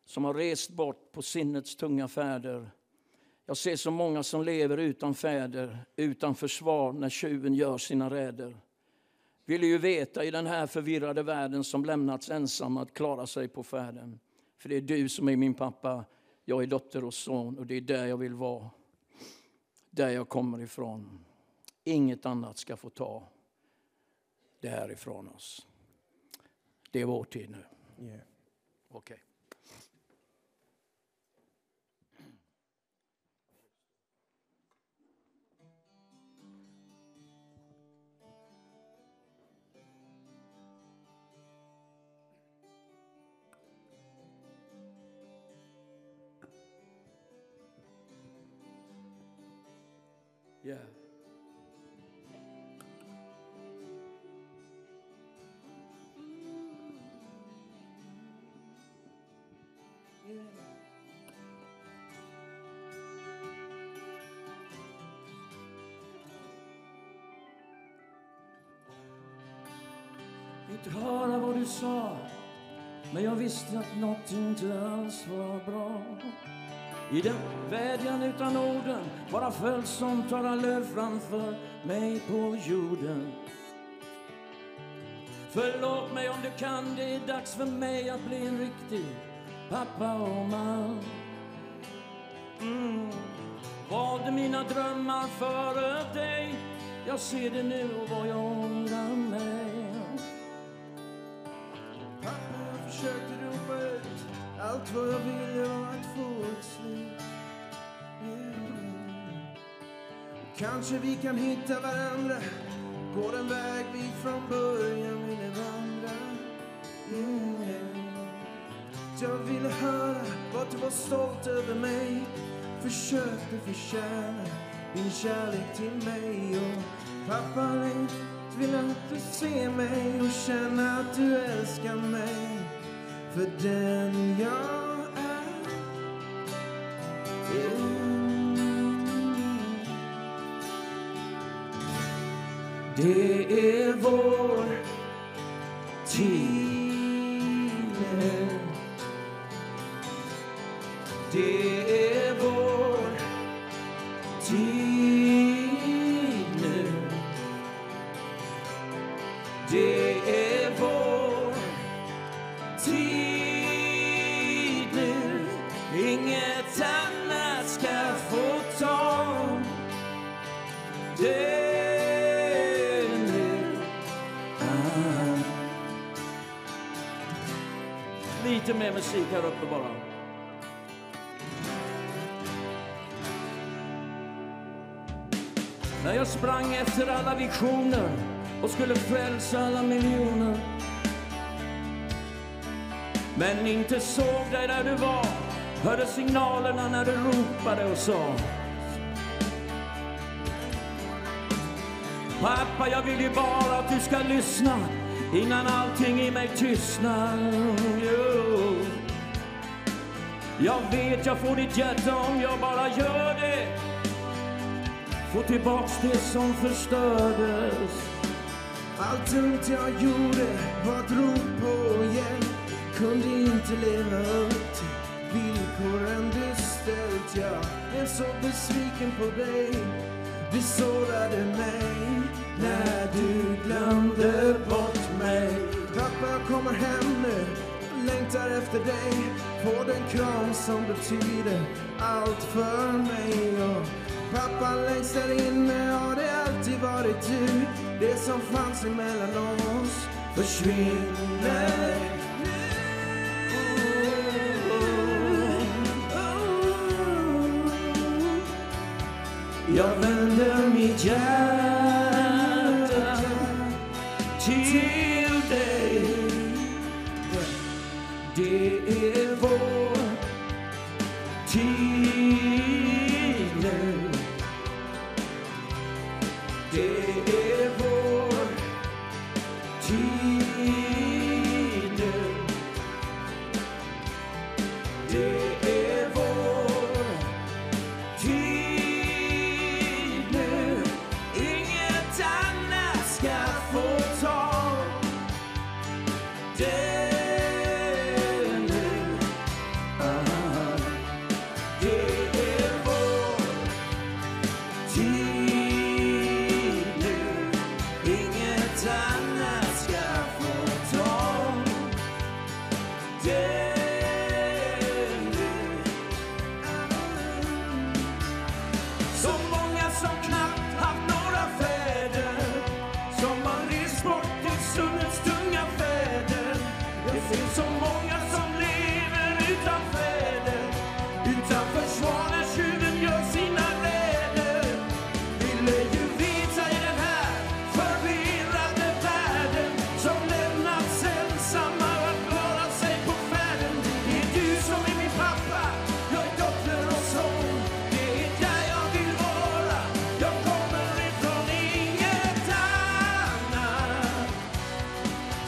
som har rest bort på sinnets tunga färder Jag ser så många som lever utan fäder, utan försvar när tjuven gör sina räder. Vill ju veta i den här förvirrade världen som lämnats ensam att klara sig på färden. För det är du som är min pappa, jag är dotter och son och det är där jag vill vara. Där jag kommer ifrån. Inget annat ska få ta det här ifrån oss. Det är vår tid nu. Yeah. Okej. Yeah. Inte höra vad du sa Men jag visste att något inte alls var bra I den vädjan utan orden Bara föll som torra löv framför mig på jorden. Förlåt mig om du kan, det är dags för mig att bli en riktig pappa och man. Mm. Valde mina drömmar före dig. Jag ser det nu och vad jag ångrar mig. Pappa, jag försökte ropa ut Allt vad jag ville Kanske vi kan hitta varandra. Gå den väg vi från början ville vandra. Yeah. Jag ville höra vad du var stolt över mig. Försökte förtjäna din kärlek till mig. Och pappa längst vill att du ser mig och känna att du älskar mig. För den jag Det er vår time. Det musik här uppe bara. När jag sprang efter alla visioner och skulle frälsa alla miljoner Men inte såg dig där du var Hörde signalerna när du ropade och sa Pappa, jag vill ju bara att du ska lyssna innan allting i mig tystnar. Jo. Jag vet jag får ditt hjärta om jag bara gör det. Få tillbaks det som förstördes. Allt dumt jag gjorde var ett rop på hjälp. Kunde inte leva upp till villkoren du ställt. Jag är så besviken på dig. Du sårade mig när du glömde bort mig. Pappa, kommer hem nu Längtar efter dig. På den kram som betyder allt för mig. Och Pappa längst inne har det alltid varit du. Det som fanns emellan oss försvinner. Jag vänder mitt hjärta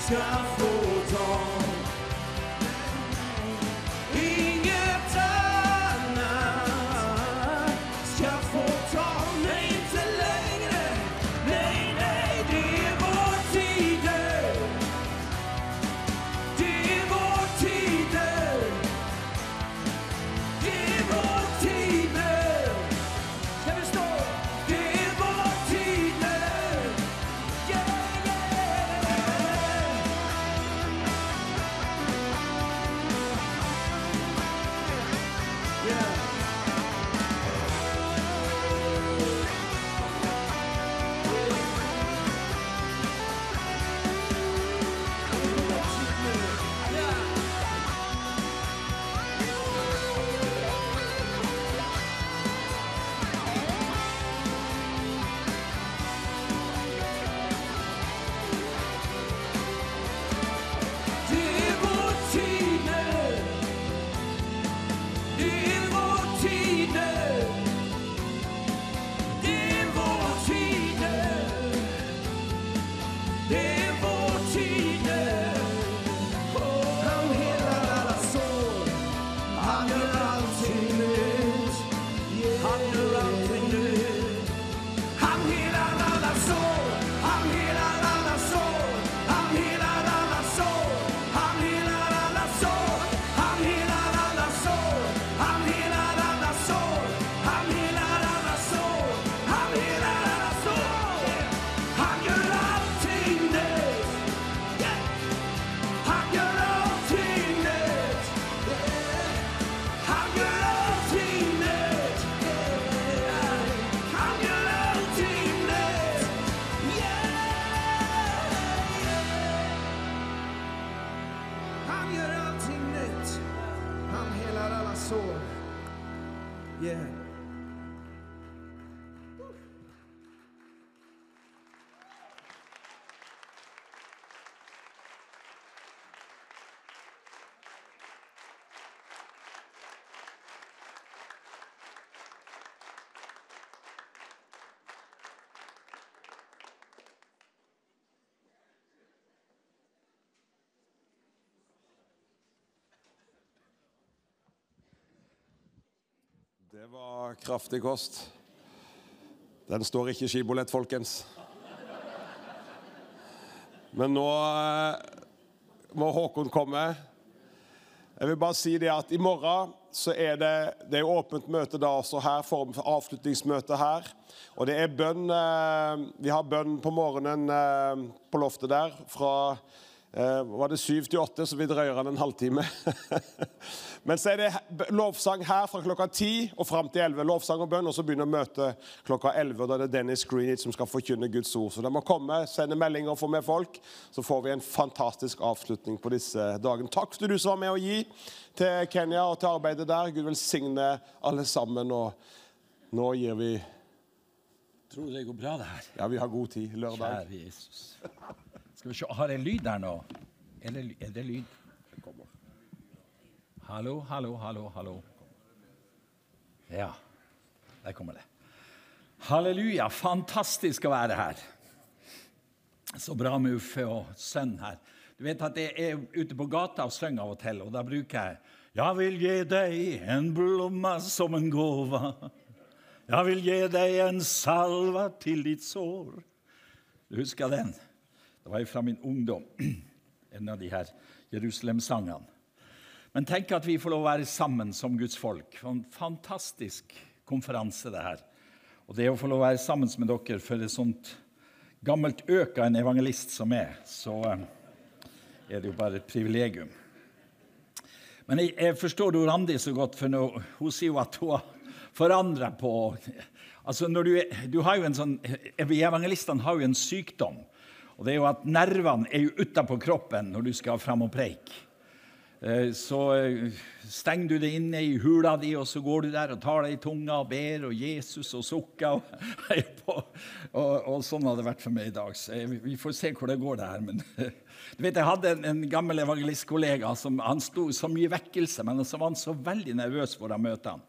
sky. Det var kraftig kost. Den står ikke i skibolett, folkens. Men nå eh, må Håkon komme. Jeg vil bare si det at i morgen så er det, det er åpent møte da også her, form for avslutningsmøte her. Og det er bønn eh, Vi har bønn på morgenen eh, på loftet der fra var det syv til åtte, så vi drøyer den en halvtime. Men så er det lovsang her fra klokka ti og fram til elleve. Lovsang og bønn, og så begynner møtet klokka elleve. Da er det Dennis Greenwich som skal forkynne Guds ord. Så de må komme, sende meldinger og få med folk. Så får vi en fantastisk avslutning på disse dagene. Takk til du som var med å gi til Kenya og til arbeidet der. Gud velsigne alle sammen. Og nå gir vi Tror du det går bra, det her? Ja, vi har god tid. Lørdag. Kjære Jesus. Skal vi se, Har jeg lyd der nå? Eller er det lyd? Hallo, hallo, hallo, hallo. Ja, der kommer det. Halleluja, fantastisk å være her. Så bra med Uffe og sønn her. Du vet at jeg er ute på gata og synger av og til, og da bruker jeg Jeg vil gi deg en blomma som en gåva. Jeg vil gi deg en salva til ditt sår. Du husker den? Det var fra min ungdom. En av de her Jerusalem-sangene. Men tenk at vi får lov å være sammen som Guds folk. En fantastisk konferanse, det her. Og det å få lov å være sammen med dere for et sånt gammelt øk av en evangelist som er, så eh, er det jo bare et privilegium. Men jeg, jeg forstår jo Randi så godt, for nå, hun sier jo at hun har forandra på Altså, du, du har jo en sånn, evangelistene har jo en sykdom. Og det er jo at nervene er jo utapå kroppen når du skal fram og preike. Eh, Så eh, stenger du det inne i hula di, og så går du der og tar deg i tunga og ber, og Jesus og sukker. Og, heier og, og sånn har det vært for meg i dag. Så jeg, vi får se hvor det går, det her. Men du vet, jeg hadde en, en gammel evangelistkollega som han sto så mye vekkelse, men så var han så veldig nervøs for å møte ham.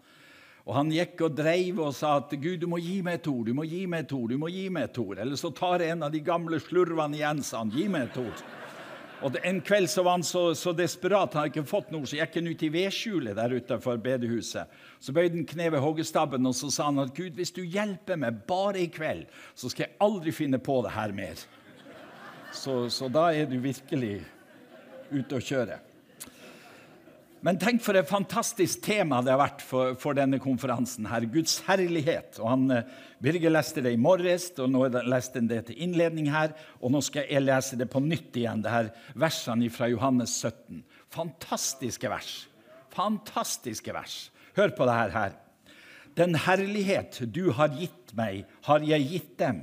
Og han gikk og dreiv og sa at Gud, du må gi meg et ord, du må gi meg et ord, du må gi meg et ord. Eller så tar jeg en av de gamle slurvene igjen, sa han. Gi meg et ord. Og En kveld så var han så, så desperat, han hadde ikke fått noe, så gikk han ut i vedskjulet der utenfor bedehuset. Så bøyde han kne ved hoggestabben og så sa han at Gud, hvis du hjelper meg bare i kveld, så skal jeg aldri finne på det her mer. Så, så da er du virkelig ute å kjøre. Men tenk for et fantastisk tema det har vært for, for denne konferansen. her, Guds herlighet. Og han, eh, Birger leste det i morges, og nå leste han det til innledning her. Og nå skal jeg lese det på nytt igjen, det her versene fra Johannes 17. Fantastiske vers. Fantastiske vers. Hør på det her. Den herlighet du har gitt meg, har jeg gitt dem,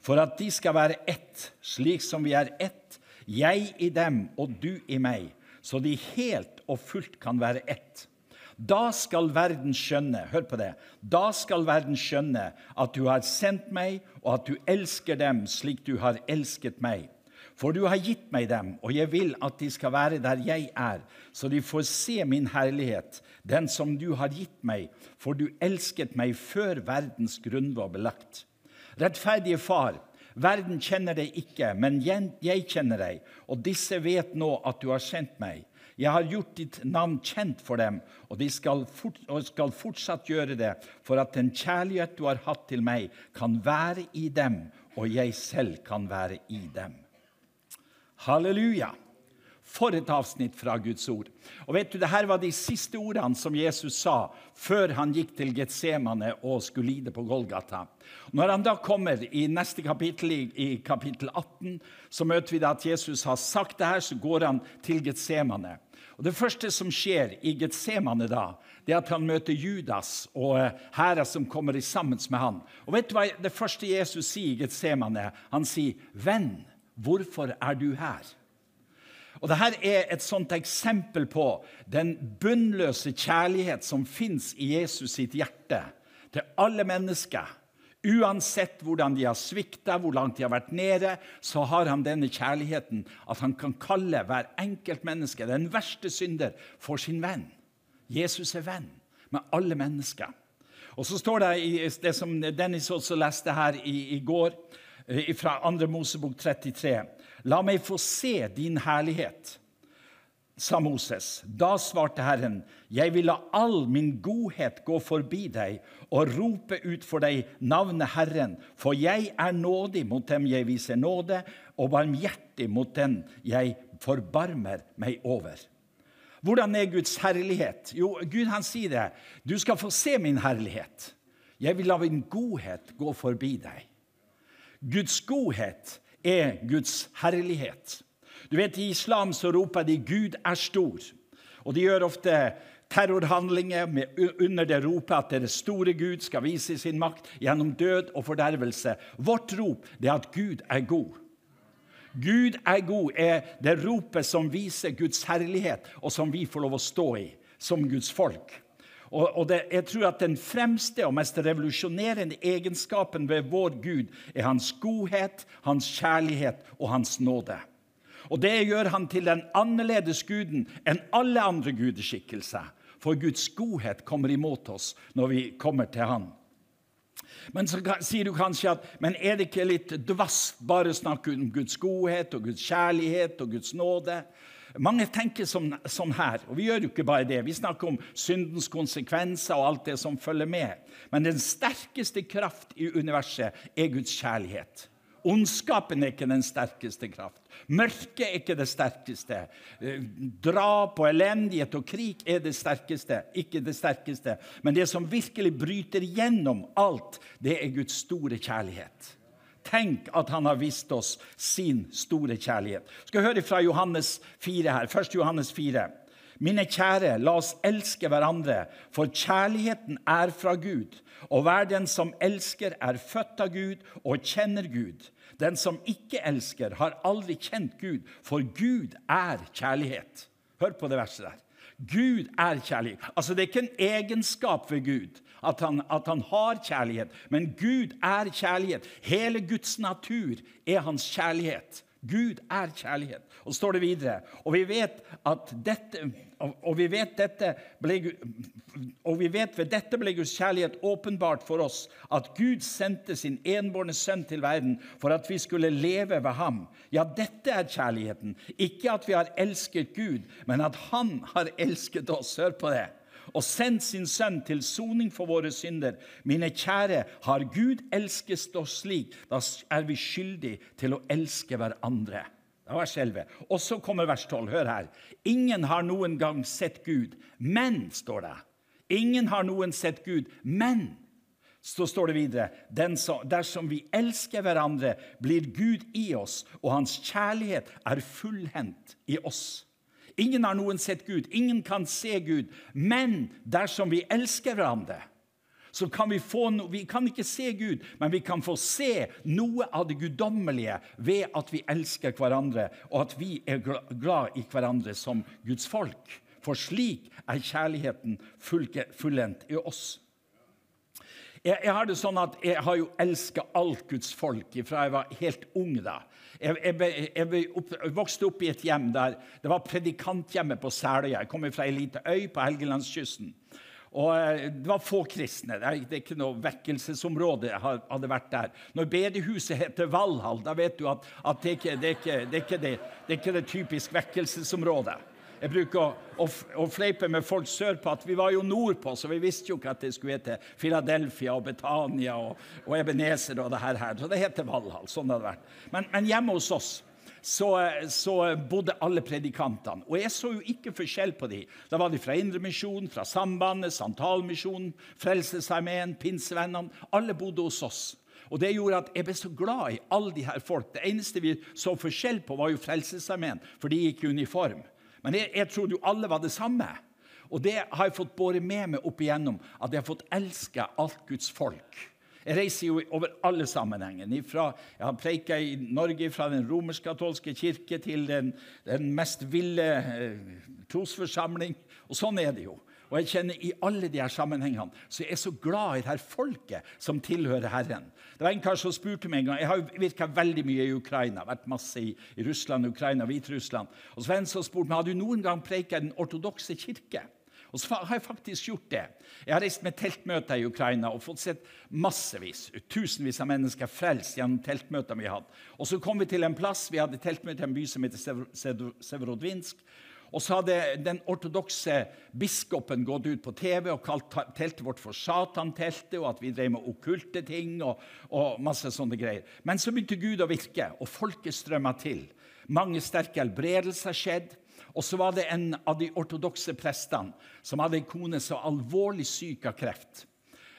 for at de skal være ett, slik som vi er ett, jeg i dem og du i meg, så de helt og fullt kan være ett. Da skal verden skjønne hør på det, da skal verden skjønne at du har sendt meg, og at du elsker dem slik du har elsket meg. For du har gitt meg dem, og jeg vil at de skal være der jeg er, så de får se min herlighet, den som du har gitt meg, for du elsket meg før verdens grunn var belagt. Rettferdige Far, verden kjenner deg ikke, men jeg kjenner deg, og disse vet nå at du har sendt meg. Jeg har gjort ditt navn kjent for dem, og de skal, fort, og skal fortsatt gjøre det, for at den kjærlighet du har hatt til meg, kan være i dem, og jeg selv kan være i dem. Halleluja! For et avsnitt fra Guds ord. Og vet du, Dette var de siste ordene som Jesus sa før han gikk til Getsemane og skulle lide på Golgata. Når han da kommer i neste kapittel, i kapittel 18, så møter vi da at Jesus har sagt det her, så går han til Getsemane. Og Det første som skjer i Getsemane, da, det er at han møter Judas og hærer som kommer sammen med han. Og vet du hva det første Jesus sier i Getsemane? Han sier, 'Venn, hvorfor er du her?' Og Dette er et sånt eksempel på den bunnløse kjærlighet som fins i Jesus sitt hjerte til alle mennesker. Uansett hvordan de har svikta, hvor langt de har vært nede, så har han denne kjærligheten at han kan kalle hver enkelt menneske, den verste synder, for sin venn. Jesus er venn med alle mennesker. Og så står det i det som Dennis også leste her i, i går, fra 2. Mosebok 33. La meg få se din herlighet sa Moses. Da svarte Herren, jeg vil la all min godhet gå forbi deg og rope ut for deg navnet Herren, for jeg er nådig mot dem jeg viser nåde, og barmhjertig mot den jeg forbarmer meg over. Hvordan er Guds herlighet? Jo, Gud han sier det. Du skal få se min herlighet. Jeg vil la min godhet gå forbi deg. Guds godhet er Guds herlighet. Du vet, I islam så roper de 'Gud er stor'. Og de gjør ofte terrorhandlinger med, under det ropet at deres store Gud skal vise sin makt gjennom død og fordervelse. Vårt rop er at Gud er god. Gud er god er det ropet som viser Guds herlighet, og som vi får lov å stå i som Guds folk. Og, og det, jeg tror at Den fremste og mest revolusjonerende egenskapen ved vår Gud er hans godhet, hans kjærlighet og hans nåde. Og Det gjør han til den annerledes guden enn alle andre gudeskikkelser. For Guds godhet kommer imot oss når vi kommer til Han. Men så sier du kanskje at men er det ikke litt dvast bare å snakke om Guds godhet og Guds kjærlighet og Guds nåde? Mange tenker sånn, her, og vi gjør jo ikke bare det. Vi snakker om syndens konsekvenser og alt det som følger med. Men den sterkeste kraft i universet er Guds kjærlighet. Ondskapen er ikke den sterkeste kraft. Mørket er ikke det sterkeste. Drap og elendighet og krig er det sterkeste, ikke det sterkeste. Men det som virkelig bryter gjennom alt, det er Guds store kjærlighet. Tenk at han har vist oss sin store kjærlighet. Skal høre fra Johannes 4 her. Først Johannes 4. Mine kjære, la oss elske hverandre, for kjærligheten er fra Gud. Og hver den som elsker, er født av Gud og kjenner Gud. Den som ikke elsker, har aldri kjent Gud, for Gud er kjærlighet. Hør på det verset der. Gud er kjærlighet. Altså, Det er ikke en egenskap ved Gud at han, at han har kjærlighet, men Gud er kjærlighet. Hele Guds natur er hans kjærlighet Gud er kjærlighet. Og så står det videre. Og vi vet at dette og vi vet, dette ble, og vi vet ved dette ble Guds kjærlighet åpenbart for oss, at Gud sendte sin enbårne sønn til verden for at vi skulle leve ved ham. Ja, dette er kjærligheten. Ikke at vi har elsket Gud, men at Han har elsket oss. Hør på det og sendt sin sønn til soning for våre synder. Mine kjære, har Gud elsket oss slik, da er vi skyldige til å elske hverandre. Det var selve. Og så kommer vers 12. Hør her. Ingen har noen gang sett Gud, men, står det. Ingen har noen sett Gud, men så står det videre som, dersom vi elsker hverandre, blir Gud i oss, og hans kjærlighet er fullhendt i oss. Ingen har noen sett Gud, ingen kan se Gud. Men dersom vi elsker hverandre, så kan vi få no Vi kan ikke se Gud, men vi kan få se noe av det guddommelige ved at vi elsker hverandre, og at vi er glad i hverandre som Guds folk. For slik er kjærligheten fullendt i oss. Jeg, jeg, har det sånn at jeg har jo elska alt Guds folk fra jeg var helt ung. da. Jeg, jeg, jeg opp, vokste opp i et hjem der det var predikanthjemmet på Seløya. Jeg kommer fra ei lita øy på Helgelandskysten. Og eh, Det var få kristne. Det er, ikke noe vekkelsesområde hadde vært der. Når bedehuset heter Valhall, da vet du at, at det, ikke, det, ikke, det, ikke det, det er ikke det typisk vekkelsesområdet. Jeg bruker å, å, å, fleipe med folk sørpå at vi var jo nordpå, så vi visste jo ikke at det skulle hete Philadelphia og Betania og, og Ebenezer og det her. Så det heter Valhall. Sånn hadde det vært. Men, men hjemme hos oss så, så, bodde alle predikantene. Og jeg så jo ikke forskjell på dem. Da var de fra Indremisjonen, fra Sambandet, Santalmisjonen, Frelsesarmeen, Pinsevennene. Alle bodde hos oss. Og Det gjorde at jeg ble så glad i alle de her folk. Det eneste vi så forskjell på, var jo Frelsesarmeen, for de gikk i uniform. Men jeg, jeg trodde jo alle var det samme. Og det har jeg fått båret med meg opp igjennom, at jeg har fått elske alt Guds folk. Jeg reiser jo over alle sammenhenger. Jeg har preika i Norge fra den romersk-katolske kirke til den, den mest ville eh, trosforsamling. Og sånn er det jo. Og jeg kjenner i alle de her sammenhengene så jeg er så glad i det her folket som tilhører Herren. Det var en kar som spurte meg en gang, Jeg har virka veldig mye i Ukraina, vært masse i, Russland, Ukraina, Hviterussland. Og så var en som spurte meg, har du noen gang preika den ortodokse kirke. Og så har jeg faktisk gjort det. Jeg har reist med teltmøter i Ukraina og fått sett massevis, tusenvis av mennesker frelst gjennom teltmøter vi hadde. Og så kom vi til en plass, vi hadde teltmøte i en by som heter Severodvinsk. Og så hadde den ortodokse biskopen gått ut på TV og kalt teltet vårt for Satan-teltet, og at vi drev med okkulte ting og, og, masse sånne greier. Men så begynte Gud å virke, og folket strømma til. Mange sterke helbredelser skjedde. Og så var det en av de ortodokse prestene som hadde en kone så alvorlig syk av kreft.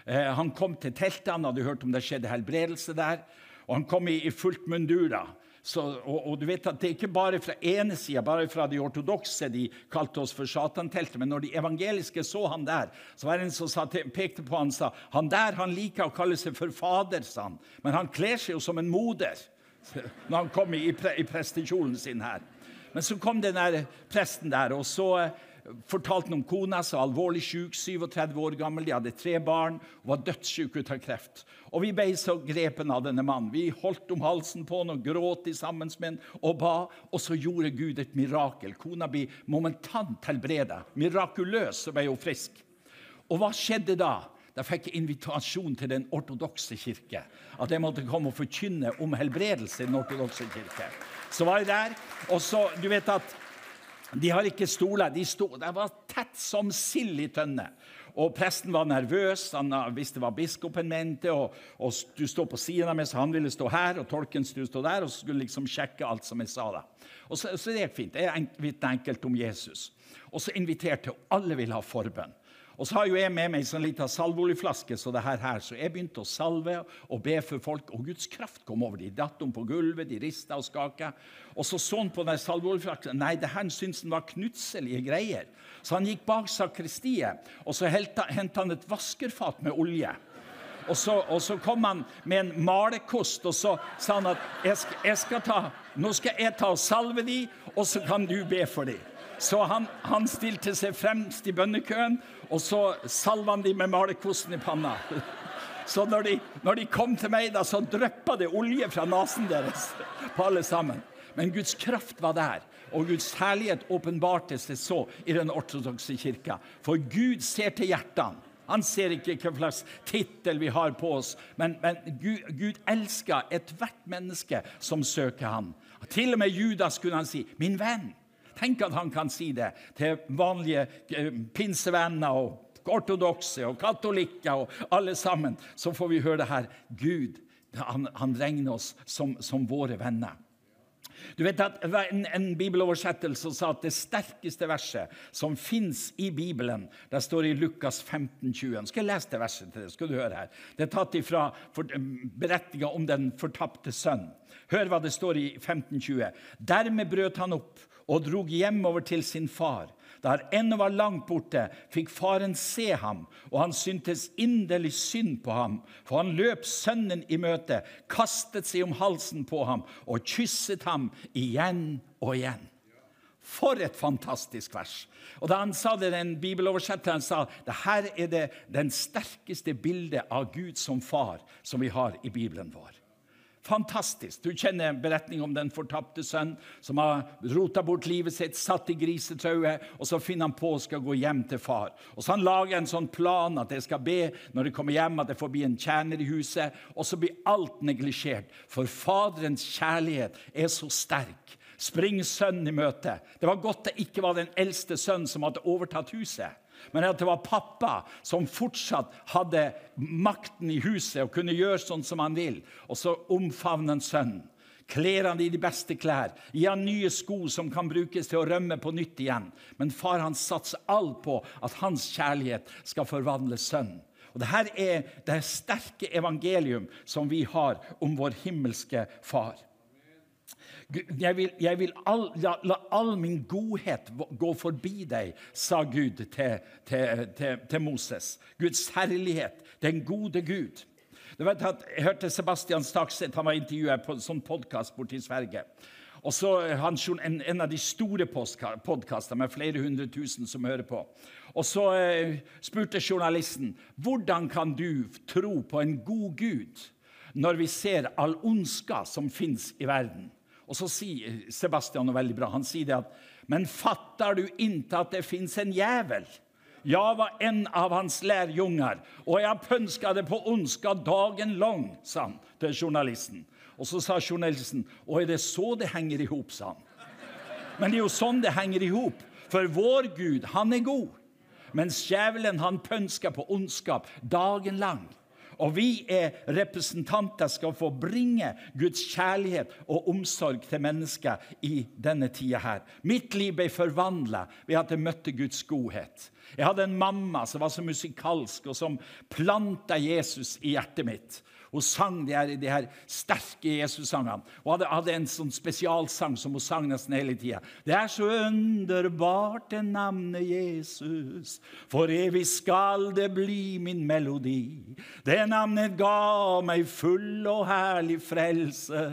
Eh, han kom til teltet, han hadde hørt om det skjedde helbredelse der. Og han kom i, i fullt mundur. da. Så, og, og, du vet at Det er ikke bare fra ene sida, bare fra de ortodokse de kalte oss for satanteltet. Men når de evangeliske så han der, så var det en som sa, pekte på han og sa han der han liker å kalle seg for fader, sa han. Men han kler seg jo som en moder når han kom i, pre, i prestekjolen sin her. Men så kom den der presten der, og så fortalte om kona som var alvorlig syk, 37 år gammel. De hadde tre barn og var dødssyk ut av kreft. Og Vi ble så grepen av denne mannen. Vi holdt om halsen på han og gråt sammen med ham og ba. Og så gjorde Gud et mirakel. Kona ble momentant helbredet. Mirakuløs, så ble hun frisk. Og hva skjedde da? Da fikk jeg invitasjon til den ortodokse kirke. At jeg måtte komme og forkynne om helbredelse i den ortodokse kirke. Så var jeg der, og så, du vet at de har ikke stoler. De, stod, de var tett som sild i tønne. Og Presten var nervøs, han visste hva biskopen mente. og, og Du står på siden av meg, så han ville stå her, og tolken skulle stå der. og skulle liksom sjekke alt som jeg sa da. Og Så, så det gikk fint. Jeg vitnet enkelt om Jesus. Og så inviterte hun. Alle ville ha forbønn. Og så har jo jeg med meg en sånn liten salveoljeflaske, så det her, her, så jeg begynte å salve og be for folk, og Guds kraft kom over dem. De datt om på gulvet, de rista og skaka. Og så så han på den salveoljeflasken. Nei, det her syntes han var knutselige greier. Så han gikk bak sakristiet, og så henta han et vaskerfat med olje. Og så, og så, kom han med en malerkost, og så sa han at jeg skal, jeg skal ta, nå skal jeg ta og salve de, og så kan du be for de. Så han, han stilte seg fremst i bønnekøen, og så salva han de med malerkosten i panna. Så når de, når de, kom til meg, da, så dryppa det olje fra nesen deres på alle sammen. Men Guds kraft var der, og Guds herlighet åpenbartes det så i den ortodokse kirka. For Gud ser til hjertene. Han ser ikke hva slags tittel vi har på oss, men, men Gud, Gud, elsker ethvert menneske som søker ham. Til og med Judas kunne han si 'min venn'. Tenk at han kan si det til vanlige eh, pinsevenner og ortodokse og katolikker og alle sammen. Så får vi høre det her. Gud han, han regner oss som, som våre venner. Du vet at En, en bibeloversettelse sa at det sterkeste verset som fins i Bibelen, det står i Lukas 15, 20. Skal jeg lese det verset til deg? skal du høre her. Det er tatt ifra beretninga om den fortapte sønn. Hør hva det står i 15, 20. Dermed brøt han opp og drog hjemover til sin far. Da han ennå var langt borte, fikk faren se ham, og han syntes inderlig synd på ham. For han løp sønnen i møte, kastet seg om halsen på ham og kysset ham igjen og igjen. For et fantastisk vers! Og Da han sa det, den bibeloversetteren sa det her er det den sterkeste bildet av Gud som far som vi har i Bibelen vår. Fantastisk. Du kjenner beretningen om den fortapte sønn som har rota bort livet sitt, satt i grisetauet, og så finner han på å skal gå hjem til far. Og Så han lager en sånn plan at jeg skal be når jeg kommer hjem, at jeg får bli en tjener i huset. Og så blir alt neglisjert, for Faderens kjærlighet er så sterk. Spring sønnen i møte. Det var godt det ikke var den eldste sønnen som hadde overtatt huset men at det var pappa som fortsatt hadde makten i huset og kunne gjøre sånn som han vil. Og så omfavner han sønnen. Kler han i de beste klær, gir han nye sko som kan brukes til å rømme på nytt igjen. Men far han satser alt på at hans kjærlighet skal forvandle sønnen. Og Dette er det sterke evangelium som vi har om vår himmelske far. Jeg vil, jeg vil all, la, la, all min godhet gå forbi deg, sa Gud til, til, til, til Moses. Guds herlighet, den gode Gud. Du vet at Jeg hørte Sebastian Stakset han var intervjuet på en sånn podkast borte i Sverige. Og så han, en, en, av de store podkastene med flere hundre tusen som hører på. Og så eh, spurte journalisten hvordan kan du tro på en god Gud når vi ser all ondska som fins i verden. Og så sier Sebastian noe veldig bra. Han sier det at Men fatter du ikke at det fins en jævel? Jeg var en av hans lærjunger, og jeg pønska det på ondskap dagen lang, sa han til journalisten. Og så sa journalisten, og er det så det henger i hop, sa han. Men det er jo sånn det henger i hop, for vår Gud, han er god. Mens djevelen, han pønsker på ondskap dagen lang. Og vi er representanter skal få bringe Guds kjærlighet og omsorg til mennesker i denne tida her. Mitt liv ble forvandla ved at jeg møtte Guds godhet. Jeg hadde en mamma som var så musikalsk, og som planta Jesus i hjertet mitt. Hun sang de her, de her sterke Jesus-sangene. Hun hadde, hadde, en sånn spesialsang som hun sang nesten hele tida. Det er så underbart, det navnet Jesus. For evig skal det bli min melodi. Det navnet ga meg full og herlig frelse.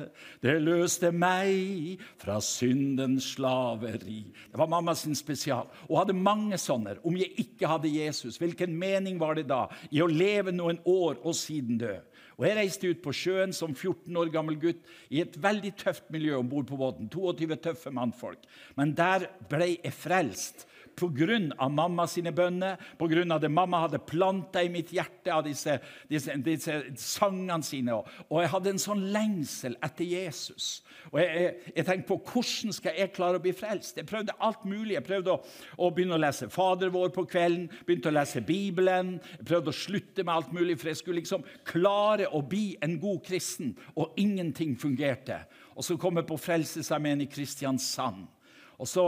Det løste meg fra syndens slaveri. Det var mamma sin spesial. Hun hadde mange sånne. Om jeg ikke hadde Jesus, hvilken mening var det da i å leve noen år og siden dø? Og Jeg reiste ut på sjøen som 14 år gammel gutt i et veldig tøft miljø om bord på båten. 22 tøffe mannfolk. Men der ble jeg frelst pga. mamma sine bønner, pga. det mamma hadde planta i mitt hjerte av disse, disse, disse sangene sine. Og, jeg hadde en sånn lengsel etter Jesus. Og jeg, jeg, jeg, tenkte på hvordan skal jeg klare å bli frelst. Jeg prøvde alt mulig. Jeg prøvde å, å begynne å lese Fader vår på kvelden, begynte å lese Bibelen. Jeg prøvde å slutte med alt mulig, for jeg skulle liksom klare å bli en god kristen. Og ingenting fungerte. Og så kom jeg på Frelsesarmeen i Kristiansand. Og så,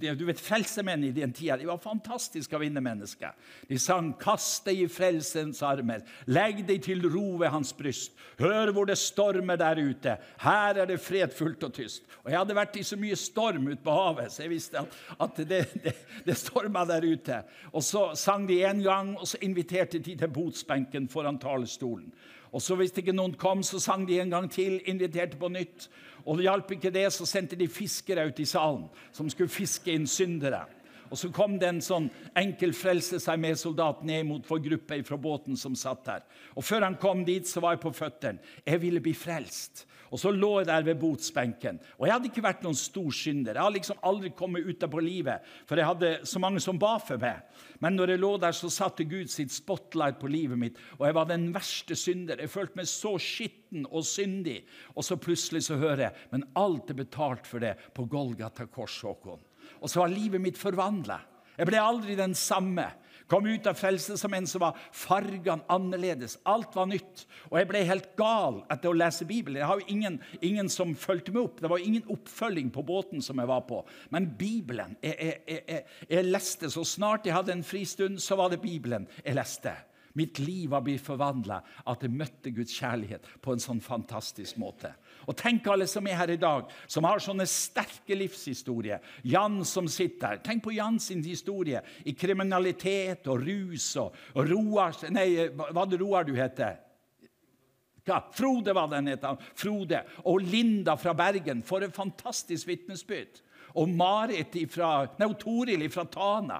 du vet, Frelsemenn i den tida de var fantastiske mennesker. De sang 'Kast deg i frelsens armer', 'Legg deg til ro ved hans bryst', 'Hør hvor det stormer der ute', 'Her er det fredfullt og tyst'. Og Jeg hadde vært i så mye storm ute på havet, så jeg visste at, at det, det, det storma der ute. Og Så sang de en gang, og så inviterte de til botsbenken foran talerstolen. Og så Hvis ikke noen kom, så sang de en gang til, inviterte på nytt. Og det hjalp ikke det, så sendte de fiskere ut i salen som skulle fiske inn syndere. Og så kom det en sånn enkel frelse seg med soldat ned mot vår gruppe fra båten som satt der. Og før han kom dit, så var jeg på føttene. Jeg ville bli frelst. Og så lå jeg der ved botsbenken. Og jeg hadde ikke vært noen stor synder. Jeg hadde liksom aldri kommet ut av på livet, for jeg hadde så mange som ba for meg. Men når jeg lå der, så satte Gud sitt spotlight på livet mitt, og jeg var den verste synder. Jeg følte meg så skitten og syndig. Og så plutselig så hører jeg Men alt er betalt for det på Golgata kors, Håkon. Og så var livet mitt forvandla. Jeg ble aldri den samme. Kom ut av frelse som en som var fargene annerledes. Alt var nytt. Og jeg ble helt gal etter å lese Bibelen. Jeg har jo ingen, ingen som fulgte meg opp. Det var ingen oppfølging på båten som jeg var på. Men Bibelen jeg, jeg, jeg, jeg leste så snart jeg hadde en fristund, så var det Bibelen jeg leste. Mitt liv var blitt forvandla at jeg møtte Guds kjærlighet på en sånn fantastisk måte. Og Tenk alle som er her i dag, som har sånne sterke livshistorier. Jan som sitter her. Tenk på Jans historie i kriminalitet og rus og, og Roar Nei, hva det Roar du heter? Ja, Frode var den het. Frode. Og Linda fra Bergen. For et fantastisk vitnesbyrd. Og Marit ifra, nei, Toril fra Tana.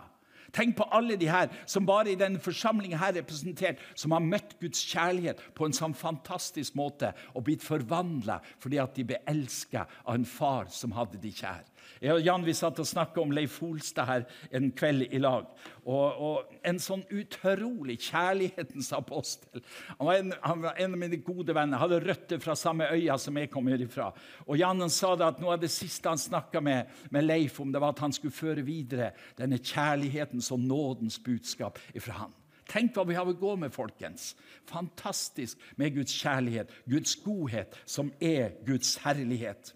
Tenk på alle de her som bare i denne forsamlingen her representert, som har møtt Guds kjærlighet på en sånn fantastisk måte og blitt forvandla fordi at de ble elska av en far som hadde de kjær. Jeg og Jan vi satt og snakka om Leif Holstad her en kveld i lag. Og, og En sånn utrolig kjærlighetens apostel. Han var, en, han var, en, av mine gode venner. Hadde røtter fra samme øya som jeg kommer ifra. Og Jan han sa det at noe av det siste han snakka med, med, Leif om, det var at han skulle føre videre denne kjærlighetens og nådens budskap ifra han. Tenk hva vi har å gå med, folkens. Fantastisk med Guds kjærlighet, Guds godhet, som er Guds herlighet.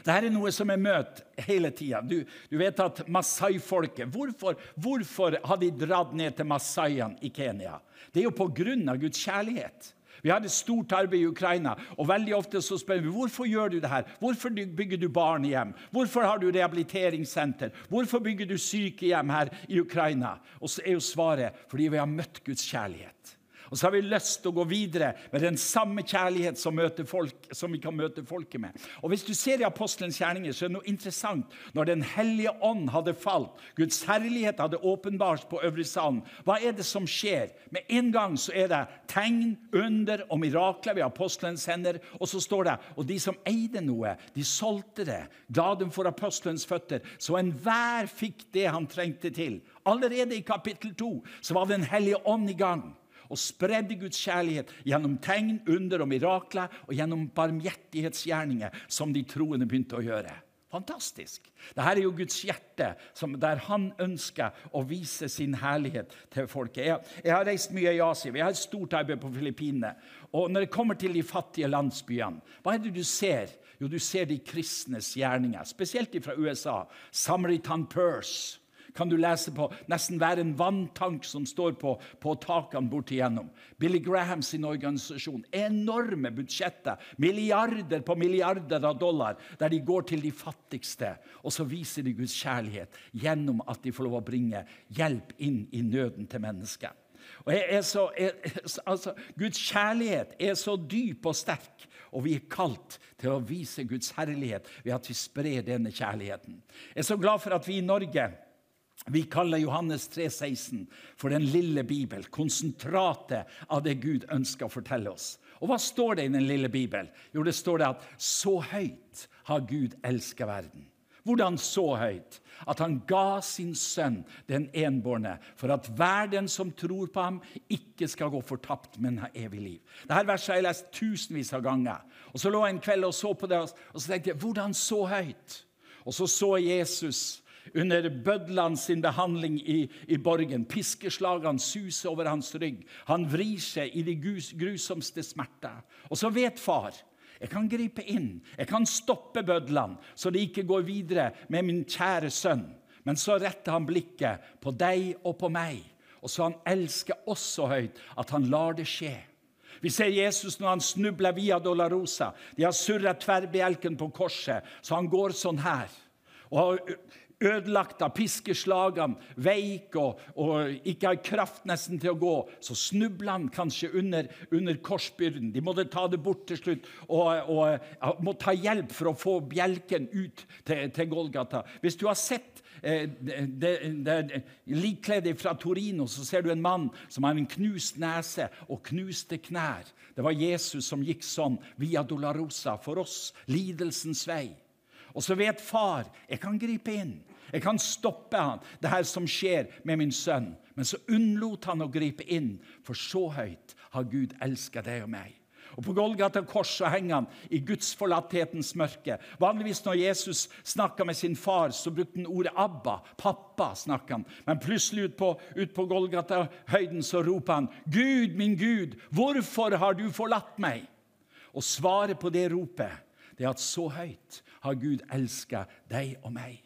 Dette er noe som jeg møter hele tida. Du, du, vet at Masai-folket hvorfor, hvorfor, har de dratt ned til Masaiene i Kenya? Det er jo på grunn av Guds kjærlighet. Vi har et stort arbeid i Ukraina, og veldig ofte så spør vi hvorfor gjør du det her? Hvorfor bygger du barnehjem? Hvorfor har du rehabiliteringssenter? Hvorfor bygger du sykehjem her i Ukraina? Og så er jo svaret fordi vi har møtt Guds kjærlighet. Og så har vi lyst til å gå videre med den samme kjærlighet som, folk, som vi kan møte folket med. Og Hvis du ser i apostelens gjerninger, så er det noe interessant. Når Den hellige ånd hadde falt, Guds herlighet hadde åpenbart på øvre Sand, hva er det som skjer? Med en gang så er det tegn, under og mirakler ved apostelens hender. Og så står det og de som eide noe, de solgte det, ga dem for apostelens føtter, så enhver fikk det han trengte til. Allerede i kapittel 2 så var Den hellige ånd i gang og spredde Guds kjærlighet gjennom tegn, under og mirakler og gjennom barmhjertighetsgjerninger som de troende begynte å gjøre. Fantastisk. Dette er jo Guds hjerte, der han ønsker å vise sin herlighet til folket. Jeg, jeg, har reist mye i Asia. Vi har et stort arbeid på Filippinene. Og når det kommer til de fattige landsbyene, hva er det du ser? Jo, du ser de kristnes gjerninger, spesielt fra USA. Samaritan Purse kan du lese på nesten hver en vanntank som står på, på takene bortigjennom. Billy Graham sin organisasjon. Enorme budsjetter. Milliarder på milliarder av dollar der de går til de fattigste. Og så viser de Guds kjærlighet gjennom at de får lov å bringe hjelp inn i nøden til mennesket. Og jeg er så, jeg, altså, Guds kjærlighet er så dyp og sterk, og vi er kalt til å vise Guds herlighet ved at vi sprer denne kjærligheten. Jeg er så glad for at vi i Norge vi kaller Johannes 3,16 for den lille bibel, konsentratet av det Gud ønsker å fortelle oss. Og Hva står det i den lille bibel? Jo, det står det at så høyt har Gud elska verden. Hvordan så høyt? At han ga sin sønn, den enbårne, for at hver den som tror på ham, ikke skal gå fortapt, men ha evig liv. Dette verset har jeg lest tusenvis av ganger. Og Så lå jeg en kveld og så på det, og så tenkte jeg hvordan så høyt? Og så så Jesus under bødlene sin behandling i, i borgen. Piskeslagene suser over hans rygg. Han vrir seg i de grusomste smerter. Og så vet far jeg kan gripe inn, jeg kan stoppe bødlene, så de ikke går videre med min kjære sønn. Men så retter han blikket på deg og på meg, og så han elsker oss så høyt at han lar det skje. Vi ser Jesus når han snubler via Dolorosa. De har surret tverrbjelken på korset, så han går sånn her. Og ødelagt av piskeslagene, veik og, og, ikke har kraft nesten til å gå, så snubler han kanskje under, under korsbyrden. De måtte ta det bort til slutt og, og må ta hjelp for å få bjelken ut til, til Golgata. Hvis du har sett eh, det, det, det, likkledet fra Torino, så ser du en mann som har en knust nese og knuste knær. Det var Jesus som gikk sånn via Dolorosa for oss, lidelsens vei. Og så vet far jeg kan gripe inn. Jeg kan stoppe han, det her som skjer med min sønn. Men så unnlot han å gripe inn, for så høyt har Gud elsket deg og meg. Og På Golgata kors så henger han i Guds forlatthetens mørke. Vanligvis når Jesus snakka med sin far, så brukte han ordet 'Abba'. Pappa snakka han. Men plutselig ut på, på Golgata-høyden så roper han 'Gud, min Gud, hvorfor har du forlatt meg?' Og svaret på det ropet det er at så høyt har Gud elska deg og meg.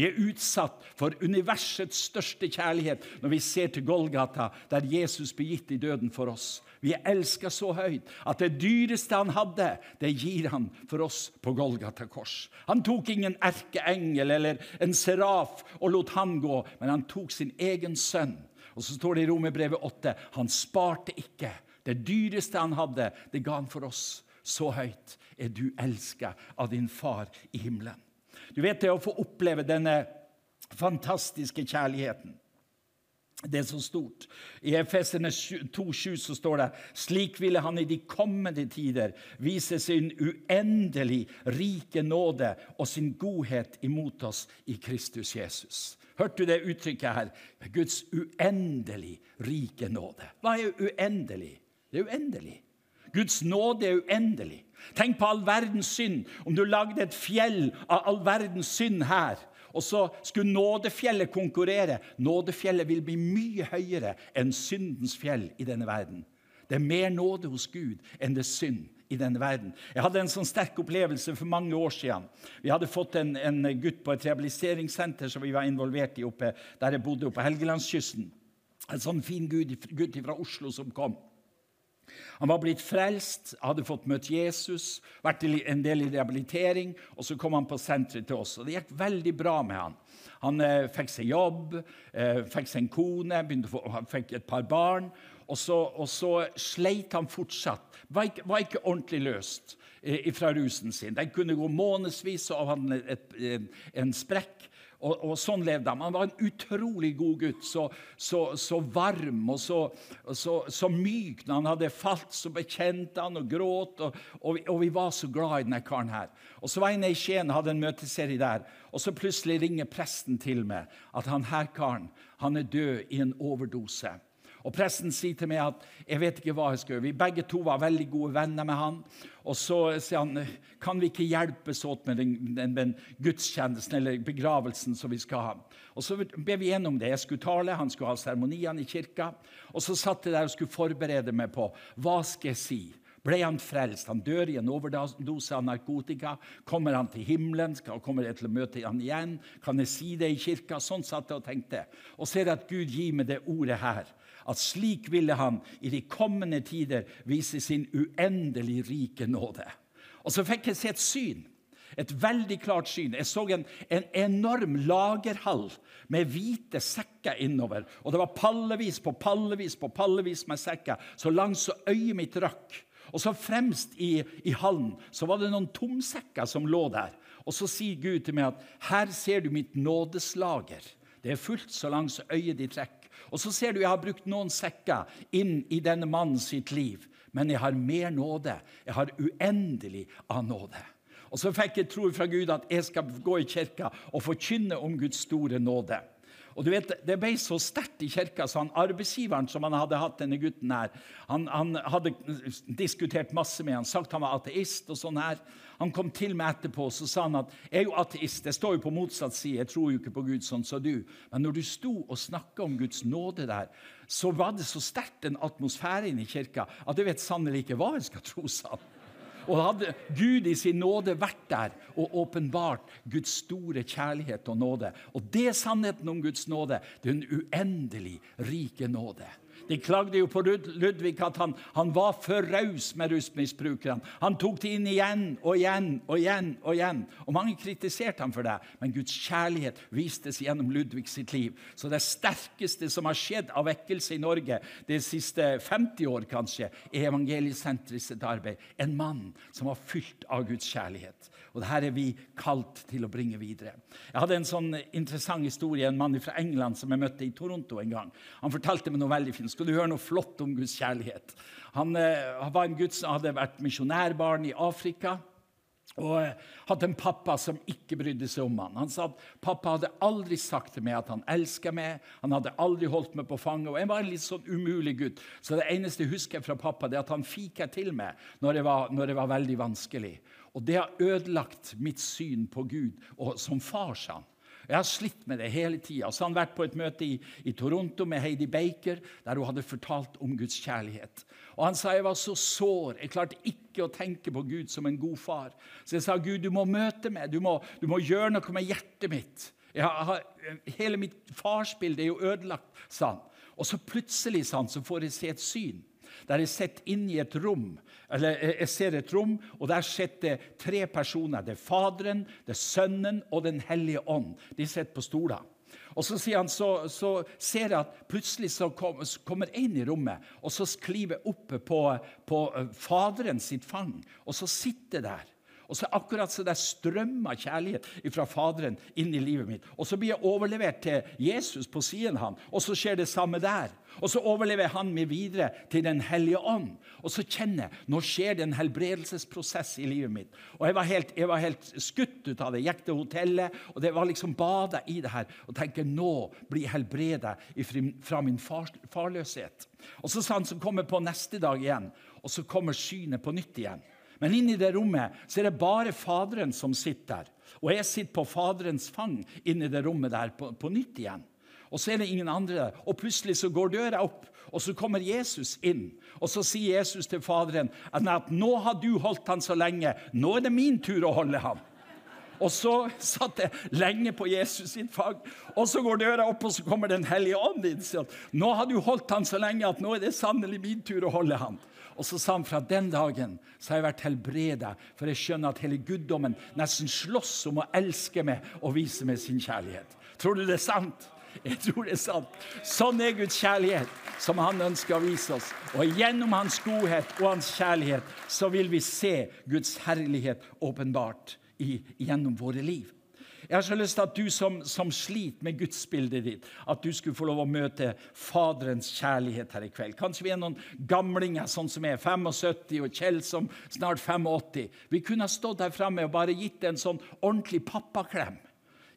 Vi er utsatt for universets største kjærlighet når vi ser til Golgata, der Jesus ble gitt i døden for oss. Vi er elska så høyt at det dyreste han hadde, det gir han for oss på Golgata kors. Han tok ingen erkeengel eller en seraf og lot han gå, men han tok sin egen sønn. Og så står det i Romerbrevet 8 han sparte ikke. Det dyreste han hadde, det ga han for oss. Så høyt er du elska av din far i himmelen. Du vet det å få oppleve denne fantastiske kjærligheten. Det er så stort. I Efesene 2,7 så står det slik ville han i de kommende tider vise sin uendelig rike nåde og sin godhet imot oss i Kristus Jesus. Hørte du det uttrykket her? Guds uendelig rike nåde. Hva er uendelig? Det er uendelig. Guds nåde er uendelig. Tenk på all verdens synd. Om du lagde et fjell av all verdens synd her, og så skulle nådefjellet konkurrere Nådefjellet vil bli mye høyere enn syndens fjell i denne verden. Det er mer nåde hos Gud enn det er synd i denne verden. Jeg hadde en sånn sterk opplevelse for mange år siden. Vi hadde fått en, en gutt på et rehabiliteringssenter som vi var involvert i oppe der jeg bodde oppe på Helgelandskysten. En sånn fin gutt fra Oslo som kom. Han var blitt frelst, hadde fått møtt Jesus, vært en del i rehabilitering. og Så kom han på senteret til oss. og Det gikk veldig bra med han. Han eh, fikk seg jobb, eh, fikk seg en kone, få, han fikk et par barn. Og så, og så sleit han fortsatt. Var ikke, var ikke ordentlig løst eh, fra rusen sin. Den kunne gå månedsvis, og hadde en, en sprekk. Og, og, sånn levde han. Han var en utrolig god gutt. Så, så, så varm og så, så, myk. Når han hadde falt, så bekjente han og gråt. Og, og, vi, og vi, var så glad i denne karen her. Og Så var jeg nede i Skien hadde en møteserie der. Og så plutselig ringer presten til meg at han her karen han er død i en overdose. Og Presten sier til meg at jeg vet ikke hva jeg skal gjøre. Vi begge to var veldig gode venner med han. Og så sier han kan vi ikke hjelpes åt med den, den, den gudstjenesten eller begravelsen som vi skal ha. Og Så ble vi enige om det. Jeg skulle tale, han skulle ha seremoniene i kirka. Og så satt jeg der og skulle forberede meg på hva skal jeg si. Ble han frelst? Han dør i en overdose av narkotika. Kommer han til himmelen? Kommer jeg til å møte han igjen? Kan jeg si det i kirka? Sånn satt jeg og tenkte. Og ser at Gud gir meg det ordet her at slik ville han i de kommende tider vise sin uendelig rike nåde. Og så fikk jeg se et syn. Et veldig klart syn. Jeg så en, en, enorm lagerhall med hvite sekker innover. Og det var pallevis på pallevis på pallevis med sekker, så langt så øyet mitt rakk. Og så fremst i, i hallen så var det noen tomsekker som lå der. Og så sier Gud til meg at her ser du mitt nådeslager. Det er fullt så langt så øyet ditt rekker. Og så ser du jeg har brukt noen sekker inn i denne mannen sitt liv. Men jeg har mer nåde. Jeg har uendelig av nåde. Og så fikk jeg tro fra Gud at jeg skal gå i kirka og forkynne om Guds store nåde. Og du vet, Det ble så sterkt i kirka, så han arbeidsgiveren som han hadde hatt denne gutten her, han, han hadde diskutert masse med han, sagt han var ateist og sånn her. Han kom til meg etterpå og så sa han at jeg er jo ateist. Jeg står jo på motsatt side. Jeg tror jo ikke på Gud sånn som du. Men når du sto og snakka om Guds nåde der, så var det så sterkt en atmosfære inne i kirka at jeg vet sannelig ikke hva jeg skal tro, sa han. Og hadde Gud i sin nåde vært der og åpenbart Guds store kjærlighet og nåde. Og det er sannheten om Guds nåde. Det er en uendelig rike nåde. De klagde jo på Ludvig at han, han var for raus med rusmisbrukerne. Han tok det inn igjen og igjen og igjen. Og igjen. Og mange kritiserte ham for det, men Guds kjærlighet vistes gjennom Ludvig sitt liv. Så det sterkeste som har skjedd av vekkelse i Norge de siste 50 år, kanskje, er Evangeliesenteret sitt arbeid. En mann som var fylt av Guds kjærlighet. Og det her er vi kalt til å bringe videre. Jeg hadde en sånn interessant historie, en mann fra England som jeg møtte i Toronto en gang. Han fortalte meg noe veldig fint. Skal du høre noe flott om Guds kjærlighet? Han, eh, han var en gutt som hadde vært misjonærbarn i Afrika. Og eh, hadde en pappa som ikke brydde seg om han. Han sa at pappa hadde aldri sagt til meg at han elsket meg. Han hadde aldri holdt meg på fanget. og Jeg var en litt sånn umulig gutt. Så det eneste jeg husker fra pappa, det er at han jeg til meg når det, var, når det var veldig vanskelig. Og det har ødelagt mitt syn på Gud og som far, sa han. Jeg har slitt med det hele tida. Så han vært på et møte i, i, Toronto med Heidi Baker, der hun hadde fortalt om Guds kjærlighet. Og Han sa jeg var så sår. Jeg klarte ikke å tenke på Gud som en god far. Så jeg sa Gud, du må møte meg. Du må, du må gjøre noe med hjertet mitt. Har, hele mitt farsbilde er jo ødelagt, sa han. Og så plutselig sa han, så får jeg se et syn der jeg sitter inne i et rom. Eller Jeg ser et rom, og der sitter tre personer. Det er Faderen, det er Sønnen og Den hellige ånd. De sitter på stoler. Og så, sier han, så, så ser jeg at plutselig så kom, kommer en i rommet og så kliver opp på, på eh, Faderen sitt fang, og så sitter der. Og så akkurat så det strømmer kjærlighet fra Faderen inn i livet mitt. Og så blir jeg overlevert til Jesus på siden av han, og så skjer det samme der. Og så overlever han meg videre til Den hellige ånd. Og så kjenner jeg nå skjer det en helbredelsesprosess i livet mitt. Og jeg var helt, jeg var helt skutt ut av det. Jeg gikk til hotellet, og det var liksom bada i det her. Og tenker nå blir jeg helbreda fra min far, farløshet. Og så sa han som kommer på neste dag igjen, og så kommer synet på nytt igjen. Men inni det rommet så er det bare Faderen som sitter der. Og jeg sitter på Faderens fang inni det rommet der på, på nytt igjen. Og så er det ingen andre der. Og plutselig så går døra opp, og så kommer Jesus inn. Og så sier Jesus til Faderen at nå har du holdt han så lenge, nå er det min tur å holde ham. Og så satt jeg lenge på Jesus sitt fag. Og så går døra opp, og så kommer Den hellige ånd inn. Nå har du holdt han så lenge at nå er det sannelig min tur å holde ham. Og så sa han fra den dagen så har jeg vært helbreda, for jeg skjønner at hele guddommen nesten slåss om å elske meg og vise meg sin kjærlighet. Tror du det er sant? Jeg tror det er sant. Sånn er Guds kjærlighet, som han ønsker å vise oss. Og gjennom hans godhet og hans kjærlighet så vil vi se Guds herlighet åpenbart gjennom våre liv. Jeg har så lyst til at du som, som sliter med gudsbildet ditt, at du skulle få lov å møte Faderens kjærlighet her i kveld. Kanskje vi er noen gamlinger sånn som er 75, og Kjell som snart 85. Vi kunne ha stått her framme og bare gitt en sånn ordentlig pappaklem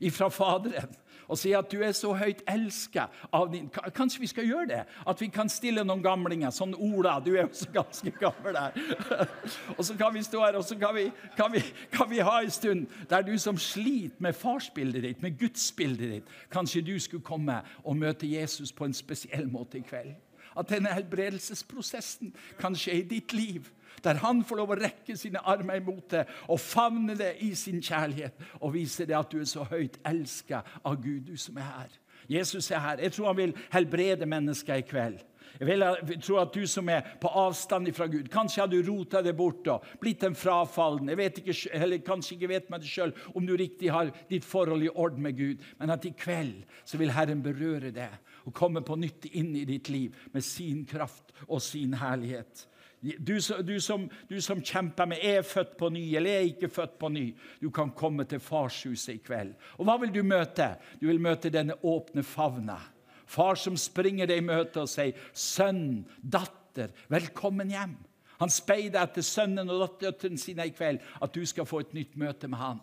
ifra Faderen og si at du er så høyt elska av din Kanskje vi skal gjøre det? At vi kan stille noen gamlinger. Sånn Ola, du er også ganske gammel der. og så kan vi stå her og så kan vi, kan, vi, kan vi, ha en stund der du som sliter med farsbildet ditt, med gudsbildet ditt, kanskje du skulle komme og møte Jesus på en spesiell måte i kveld. At denne helbredelsesprosessen kan skje i ditt liv der han får lov å rekke sine armer imot det og favne det i sin kjærlighet og vise det at du er så høyt elska av Gud, du som er her. Jesus er her. Jeg tror han vil helbrede mennesker i kveld. Jeg, vil, jeg tror at du som er på avstand fra Gud Kanskje har du rota det bort og blitt en frafallen. Jeg vet ikke, eller kanskje ikke vet med deg sjøl om du riktig har ditt forhold i orden med Gud. Men at i kveld så vil Herren berøre det og komme på nytt inn i ditt liv med sin kraft og sin herlighet. Du, du, som, du som kjemper med 'er født på ny' eller 'er ikke født på ny', du kan komme til farshuset i kveld. Og hva vil du møte? Du vil møte denne åpne favna. Far som springer deg i møte og sier, 'Sønn, datter, velkommen hjem'. Han speider etter sønnen og datteren sin i kveld, at du skal få et nytt møte med han.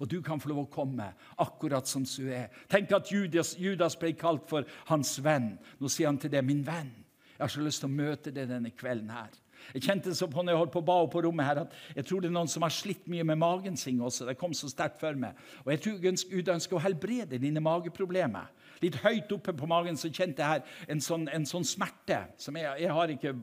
Og du kan få lov å komme akkurat som du er. Tenk at Judas, Judas ble kalt for hans venn. Nå sier han til deg, 'Min venn'. Jeg har så lyst til å møte deg denne kvelden her. Jeg kjente så på når jeg holdt på å ba på rommet her, at jeg tror det er noen som har slitt mye med magen sin også. Det kom så sterkt for meg. Og jeg tror Gud ønsker å helbrede dine mageproblemer. Litt høyt oppe på magen så kjente jeg her en sånn, en sånn smerte. som jeg, jeg, har ikke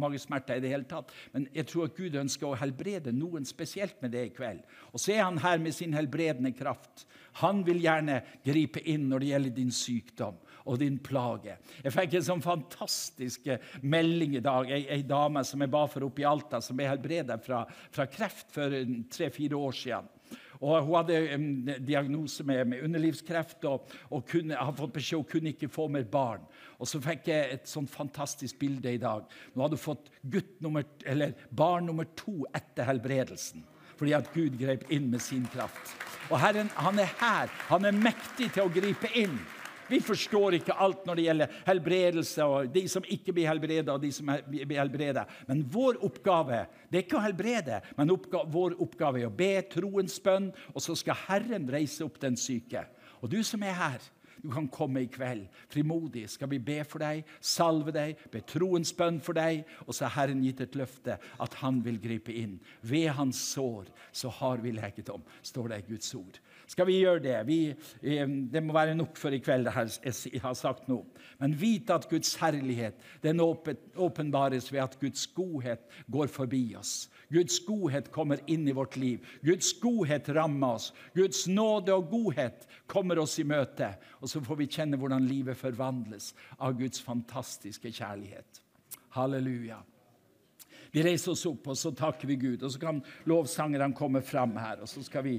magesmerter i det hele tatt, men jeg tror at Gud ønsker å helbrede noen spesielt med det i kveld. Og så er han her med sin helbredende kraft. Han vil gjerne gripe inn når det gjelder din sykdom og din plage. Jeg fikk en sånn fantastisk eh, melding i dag. Ei, ei dame som jeg ba for oppe i Alta, som ble helbredet fra, fra kreft for tre-fire år siden. Og Hun hadde en diagnose med, med underlivskreft og, og kunne, hadde fått beskjed hun kunne ikke få mer barn. Og Så fikk jeg et sånn fantastisk bilde i dag. Nå hadde hun fått nummer, barn nummer to etter helbredelsen. Fordi at Gud grep inn med sin kraft. Og Herren han er her. Han er mektig til å gripe inn. Vi forstår ikke alt når det gjelder helbredelse, og de som ikke blir helbredet, og de som blir helbredet. Men vår oppgave det er ikke å helbrede, men oppgave, vår oppgave er å be troens bønn, og så skal Herren reise opp den syke. Og du som er her, du kan komme i kveld frimodig. Skal vi be for deg, salve deg, be troens bønn for deg? Og så har Herren gitt et løfte at han vil gripe inn. Ved hans sår så har vi legedom, står det i Guds ord skal vi gjøre det. Vi, eh, det må være nok for i kveld, det jeg har sagt nå. Men vite at Guds herlighet den åpenbares ved at Guds godhet går forbi oss. Guds godhet kommer inn i vårt liv. Guds godhet rammer oss. Guds nåde og godhet kommer oss i møte. Og så får vi kjenne hvordan livet forvandles av Guds fantastiske kjærlighet. Halleluja. Vi reiser oss opp og så takker vi Gud. Og så kan lovsangerne komme fram her. og så skal vi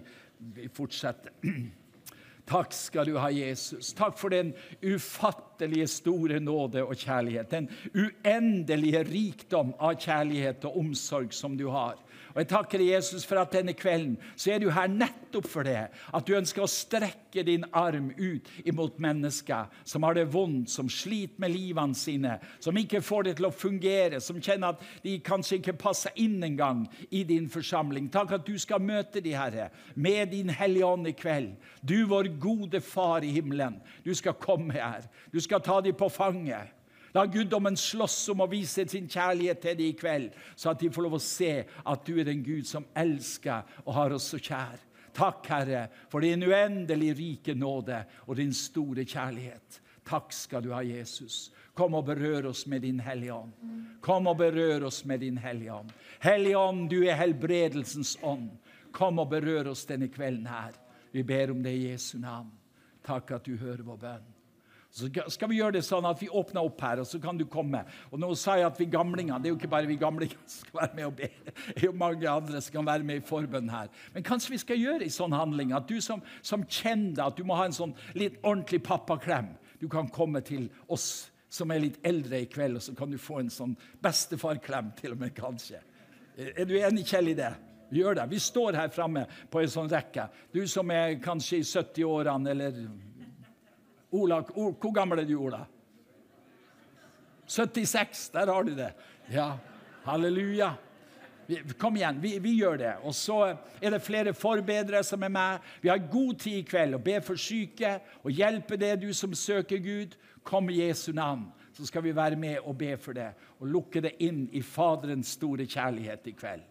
vi fortsetter. Takk skal du ha, Jesus. Takk for den ufattelige store nåde og kjærlighet. Den uendelige rikdom av kjærlighet og omsorg som du har. Og Jeg takker Jesus for at denne kvelden så er du her nettopp for det. At du ønsker å strekke din arm ut imot mennesker som har det vondt, som sliter med livene sine, som ikke får det til å fungere, som kjenner at de kanskje ikke passer inn engang i din forsamling. Takk at du skal møte de Herre, med din Hellige Ånd i kveld. Du, vår gode Far i himmelen, du skal komme her. Du skal ta dem på fanget. La guddommen slåss om å vise sin kjærlighet til dem i kveld, så at de får lov å se at du er den Gud som elsker og har oss så kjær. Takk, Herre, for din uendelig rike nåde og din store kjærlighet. Takk skal du ha, Jesus. Kom og berør oss med din Hellige Ånd. Kom og berør oss med din Hellige Ånd. Hellige Ånd, du er helbredelsens ånd. Kom og berør oss denne kvelden her. Vi ber om det i Jesu navn. Takk at du hører vår bønn. Så skal vi gjøre det sånn at vi åpner opp her, og så kan du komme. Og nå sa jeg at vi gamlinger Det er jo ikke bare vi gamlinger som skal være med og be. Det er jo mange andre som kan være med i forbønn her. Men kanskje vi skal gjøre en sånn handling at du som, som kjenner at du må ha en sånn litt ordentlig pappaklem, du kan komme til oss som er litt eldre i kveld, og så kan du få en sånn bestefarklem til og med, kanskje. Er du enig, Kjell, i det? Vi gjør det. Vi står her framme på en sånn rekke. Du som er kanskje i 70-årene eller Ola, hvor gammel er du, Ola? 76. Der har du det. Ja, halleluja. Kom igjen, vi, vi, gjør det. Og så er det flere forbedrere som er med. Vi har god tid i kveld å be for syke og hjelpe det, du som søker Gud. Kom i Jesu navn, så skal vi være med og be for det. Og lukke det inn i Faderens store kjærlighet i kveld.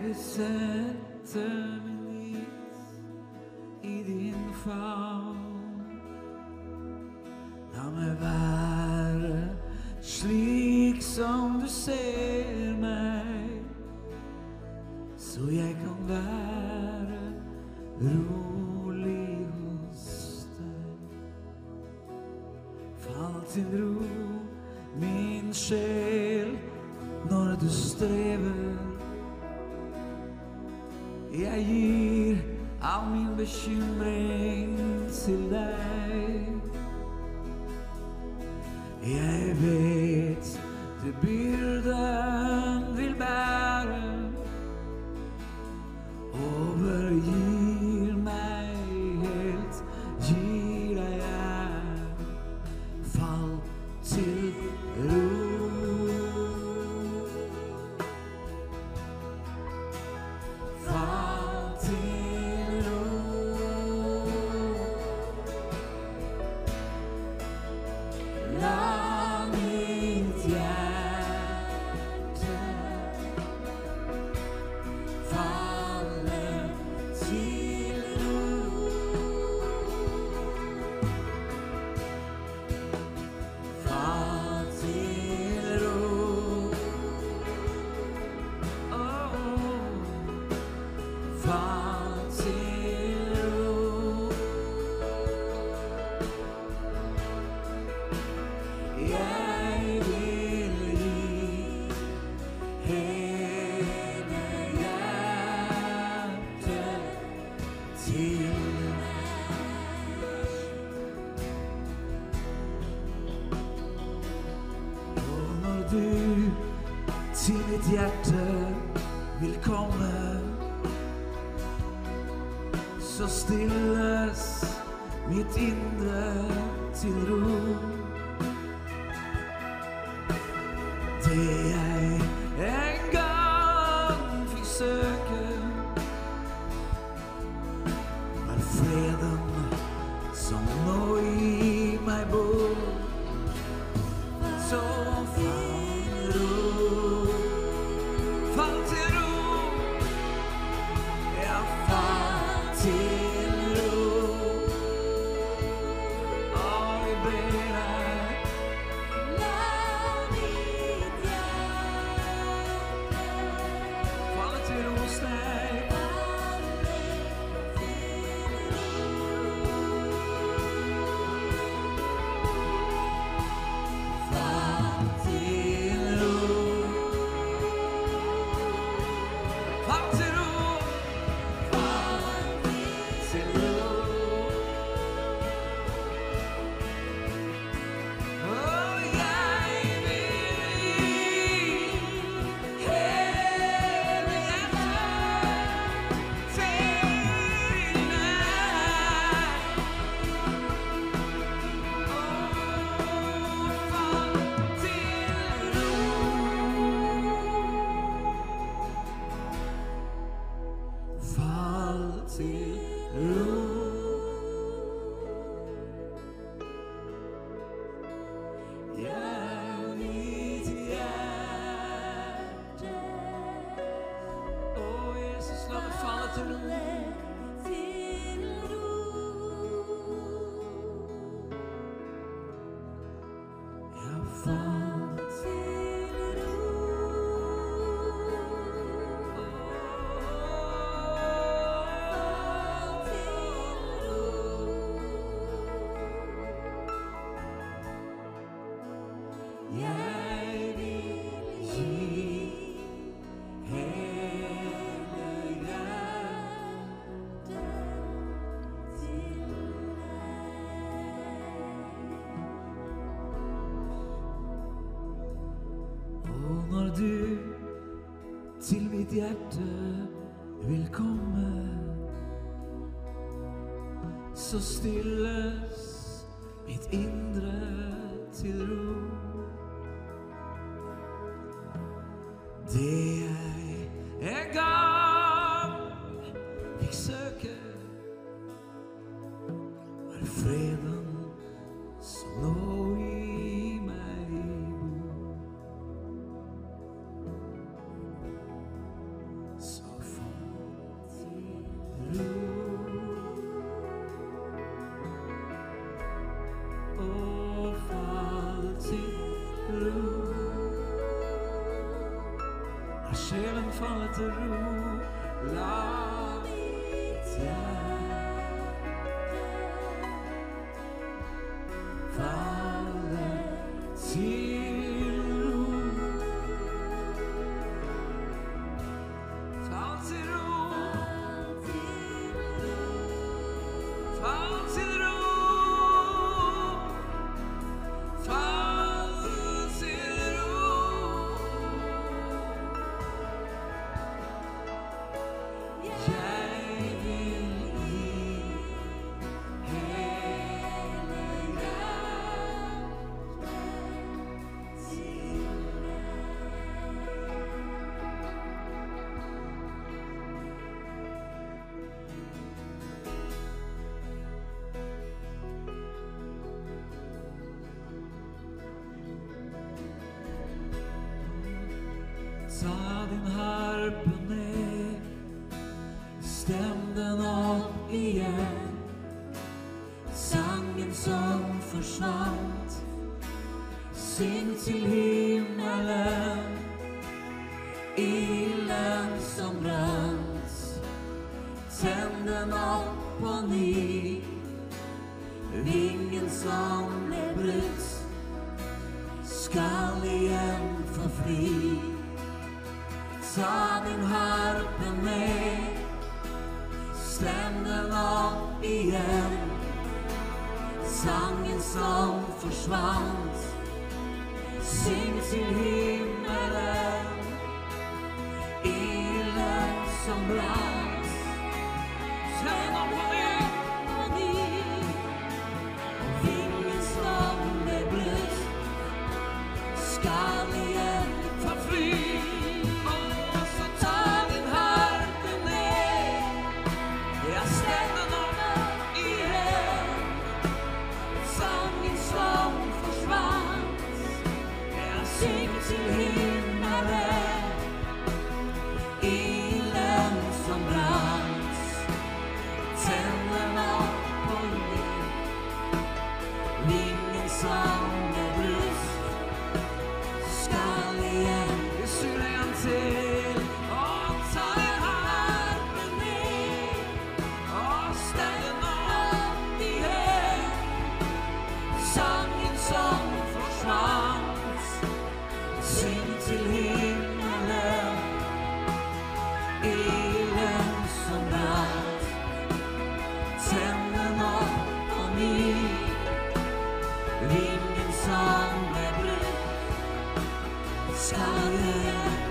Jeg vil sette min Fall så stilles through skal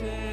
say.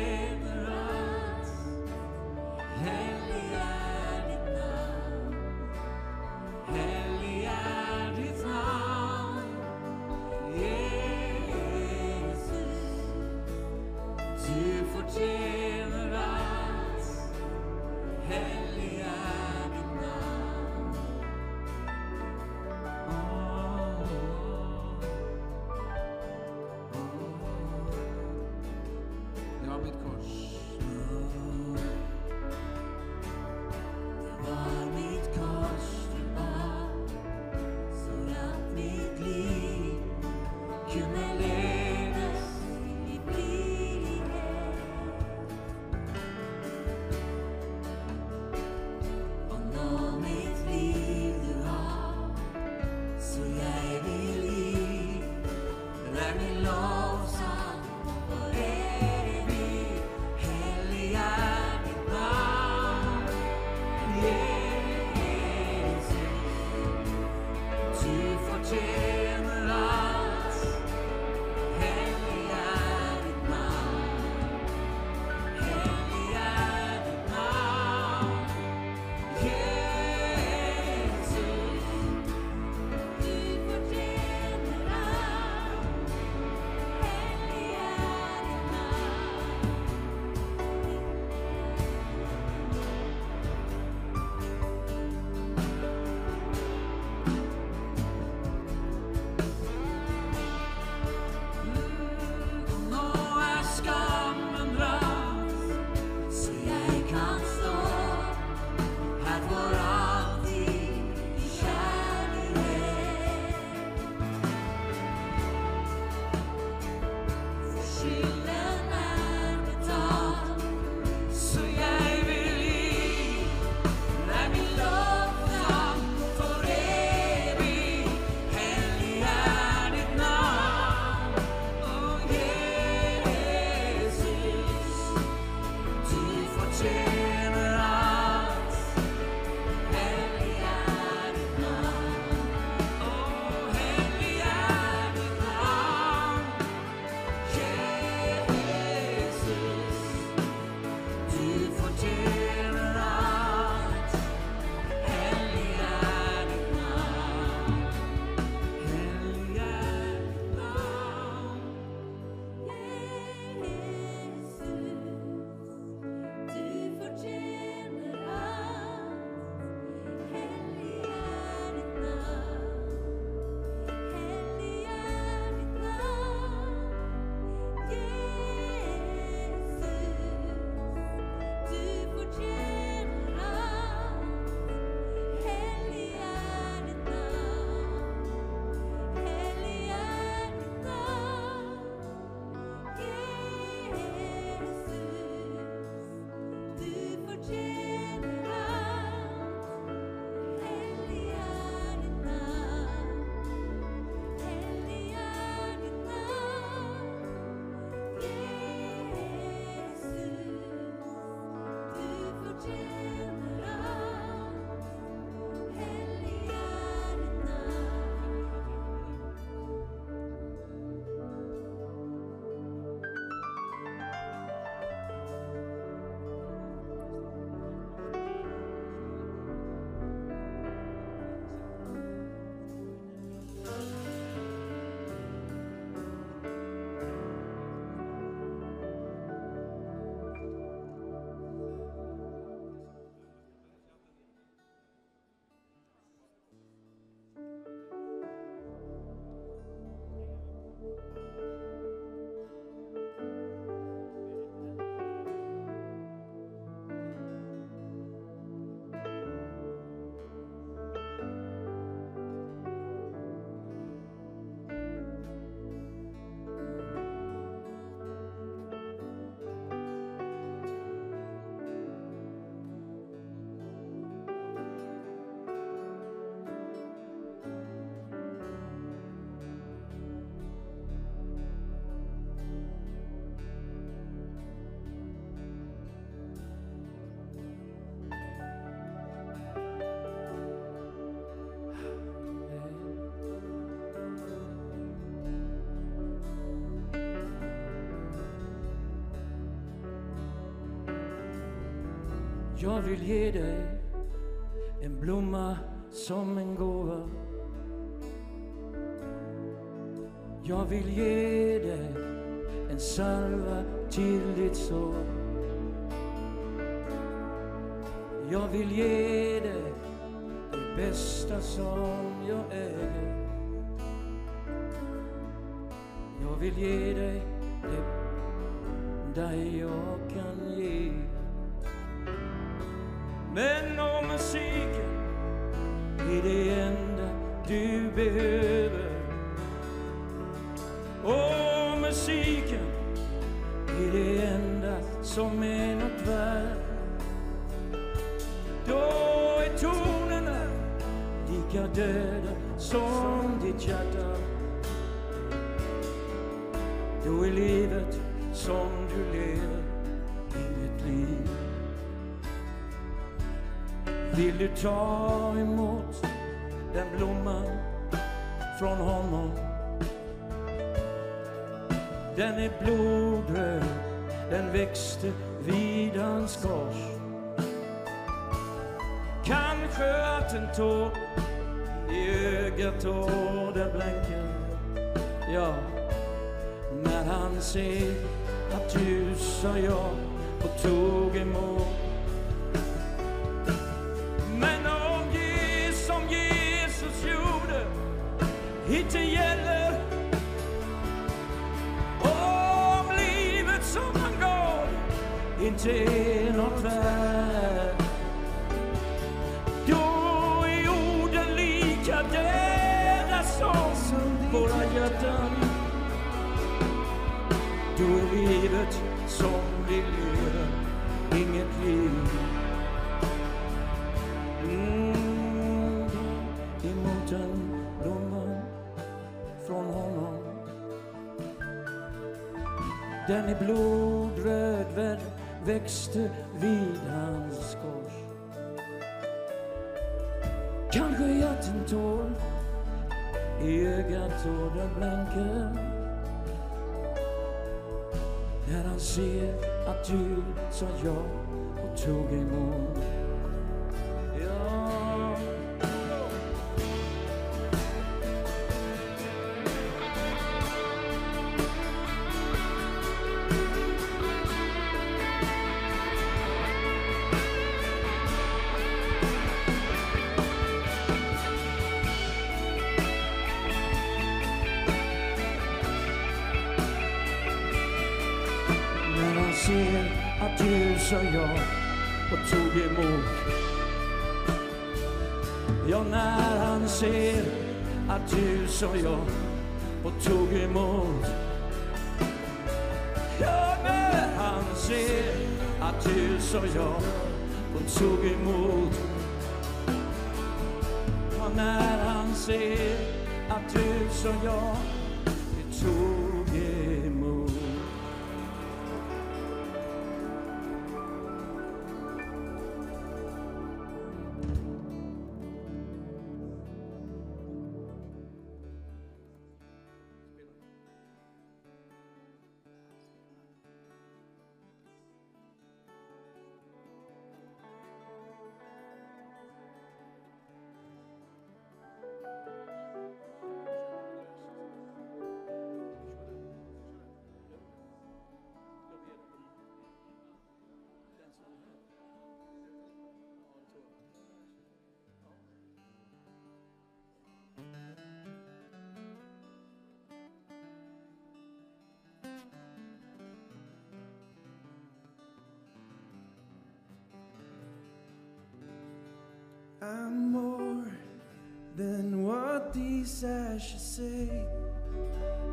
Jag vill ge dig en blomma som en gåva. Jag vill ge dig en salva till ditt sår. Jag vill ge dig det bästa som jag äger. Jag vill ge dig det där jag kan ta emot den blomman från honom. Den är blodröd, den växte vid hans kors. Kanske att en tår i ögat och där blänker Ja, när han ser att du sa ja och tog emot är blodröd, växte vid hans kors. Kanske hjärtan tår i ögat och den när han ser att du sa ja och tog emot tog emot Ja, när han ser att du som jag och tog emot Ja, när han ser att du som jag och tog emot Ja, när han ser att du som jag tog these ashes say.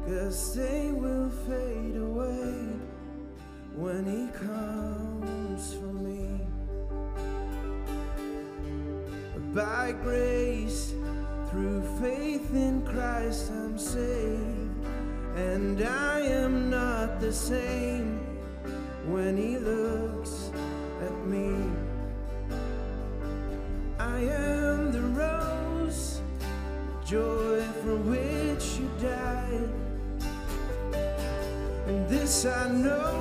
Cause they will fade away when he comes for me. By grace, through faith in Christ, I'm saved. And I am not the same I know,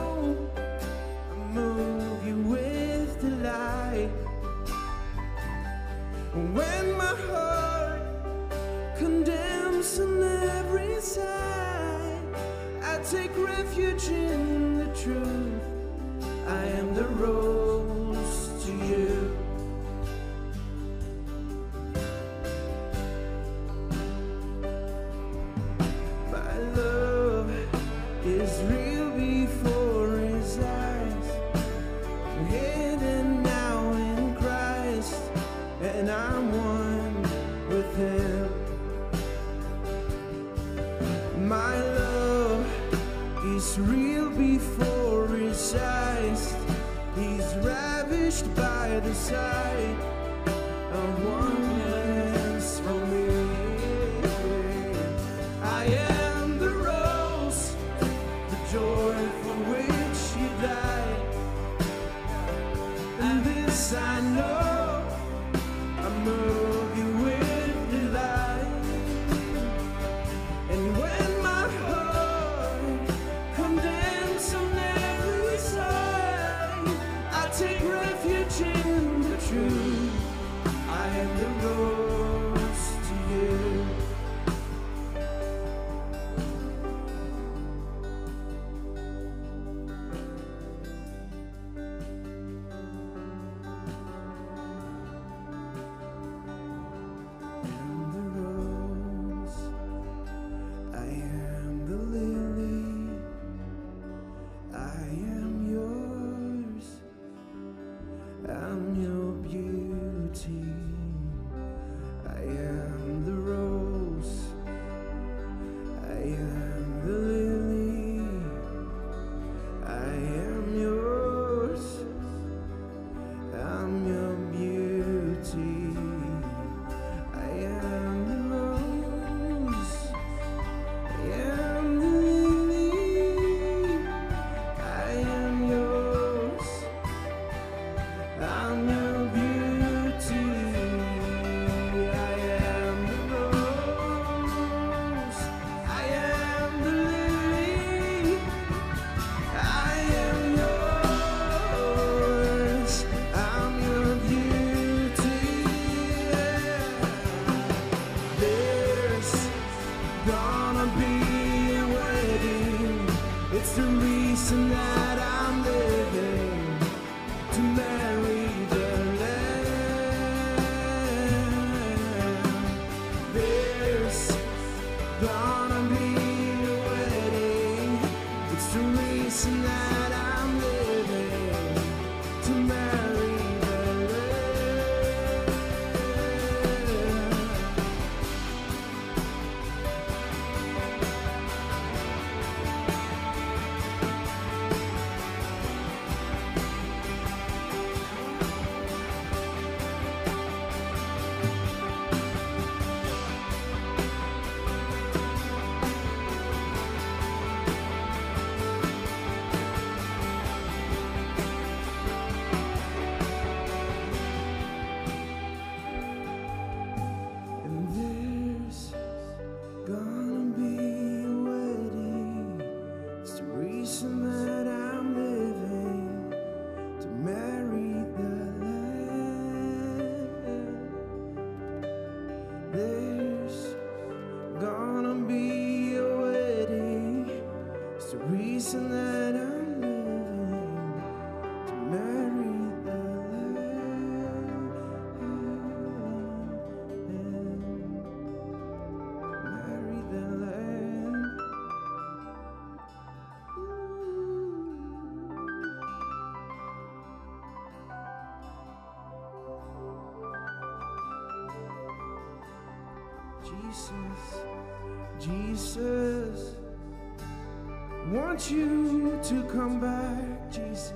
want you to come back, Jesus.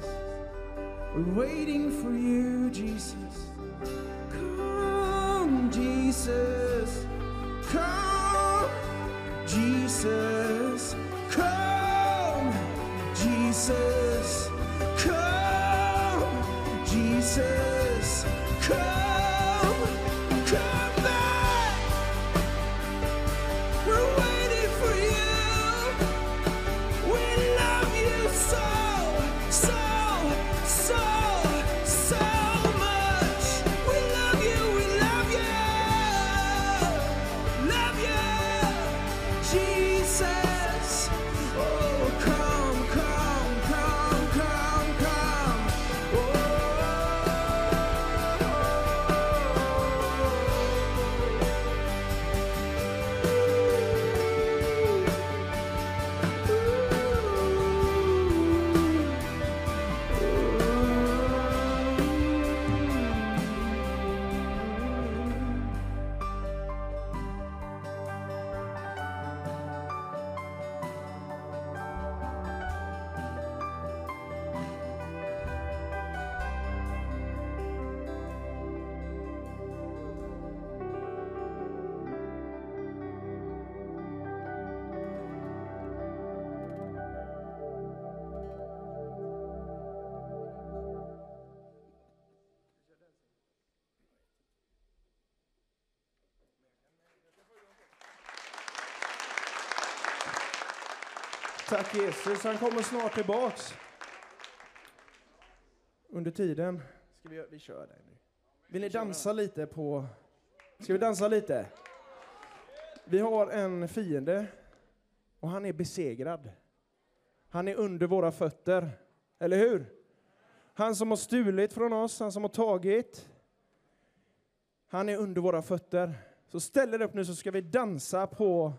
We're waiting for you, Jesus. Come, Jesus. Tack Jesus, han kommer snart tillbaks. Under tiden ska vi, vi kör den nu. Vill ni dansa lite på... Ska vi dansa lite? Vi har en fiende och han är besegrad. Han är under våra fötter, eller hur? Han som har stulit från oss, han som har tagit. Han är under våra fötter. Så ställ er upp nu så ska vi dansa på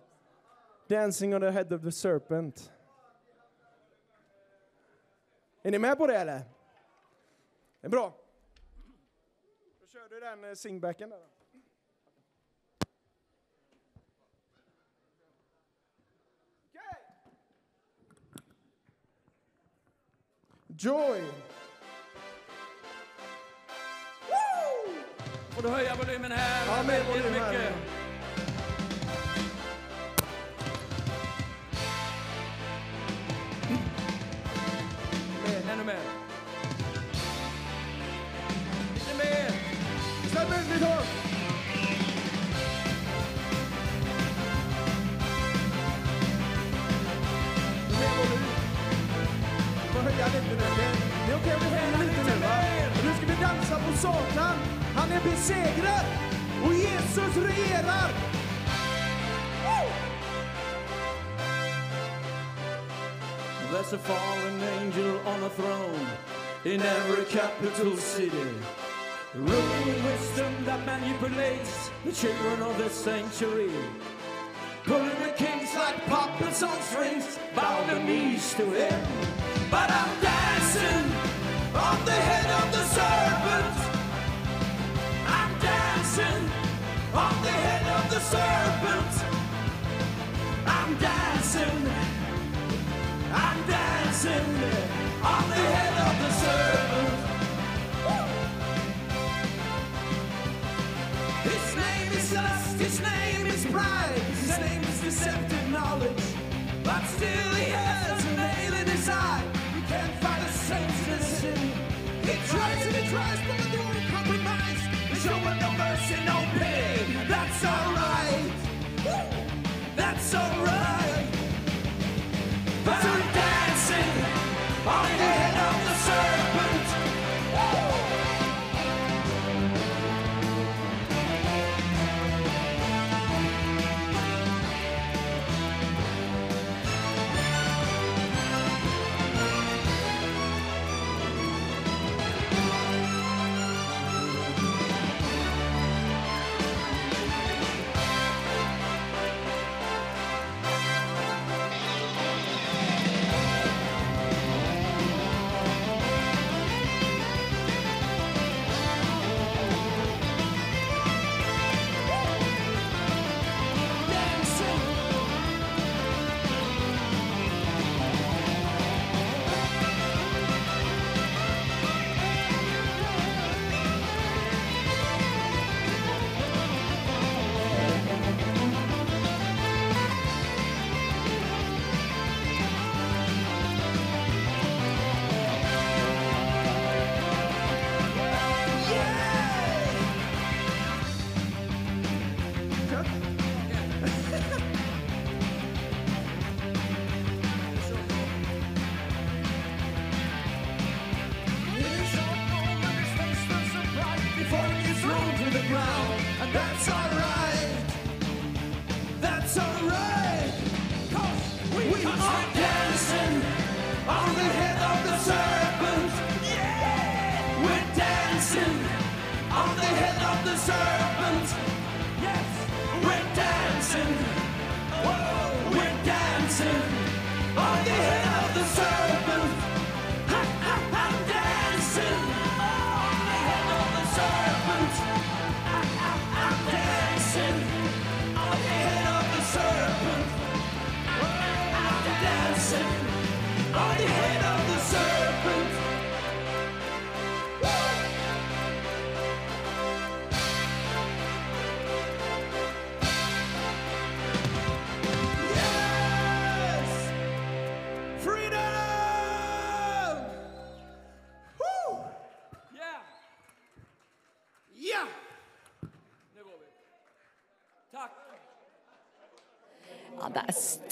Dancing on the head of the serpent. Är ni med på det eller? Det är bra. Då kör du den eh, singbacken där. då. Joy! Får du höja volymen här? Ja, med volym här. mycket. Mer, ännu mer. Höja lite nu. Det, det är vi höjer lite nu va? Nu ska vi dansa på Satan. Han är besegrad. Och Jesus regerar. There's a fallen angel on a throne in every capital city. Ruling wisdom that manipulates the children of the sanctuary. Pulling the kings like puppets on strings, bow their knees to him. But I'm dancing on the head of the That's alright. That's alright.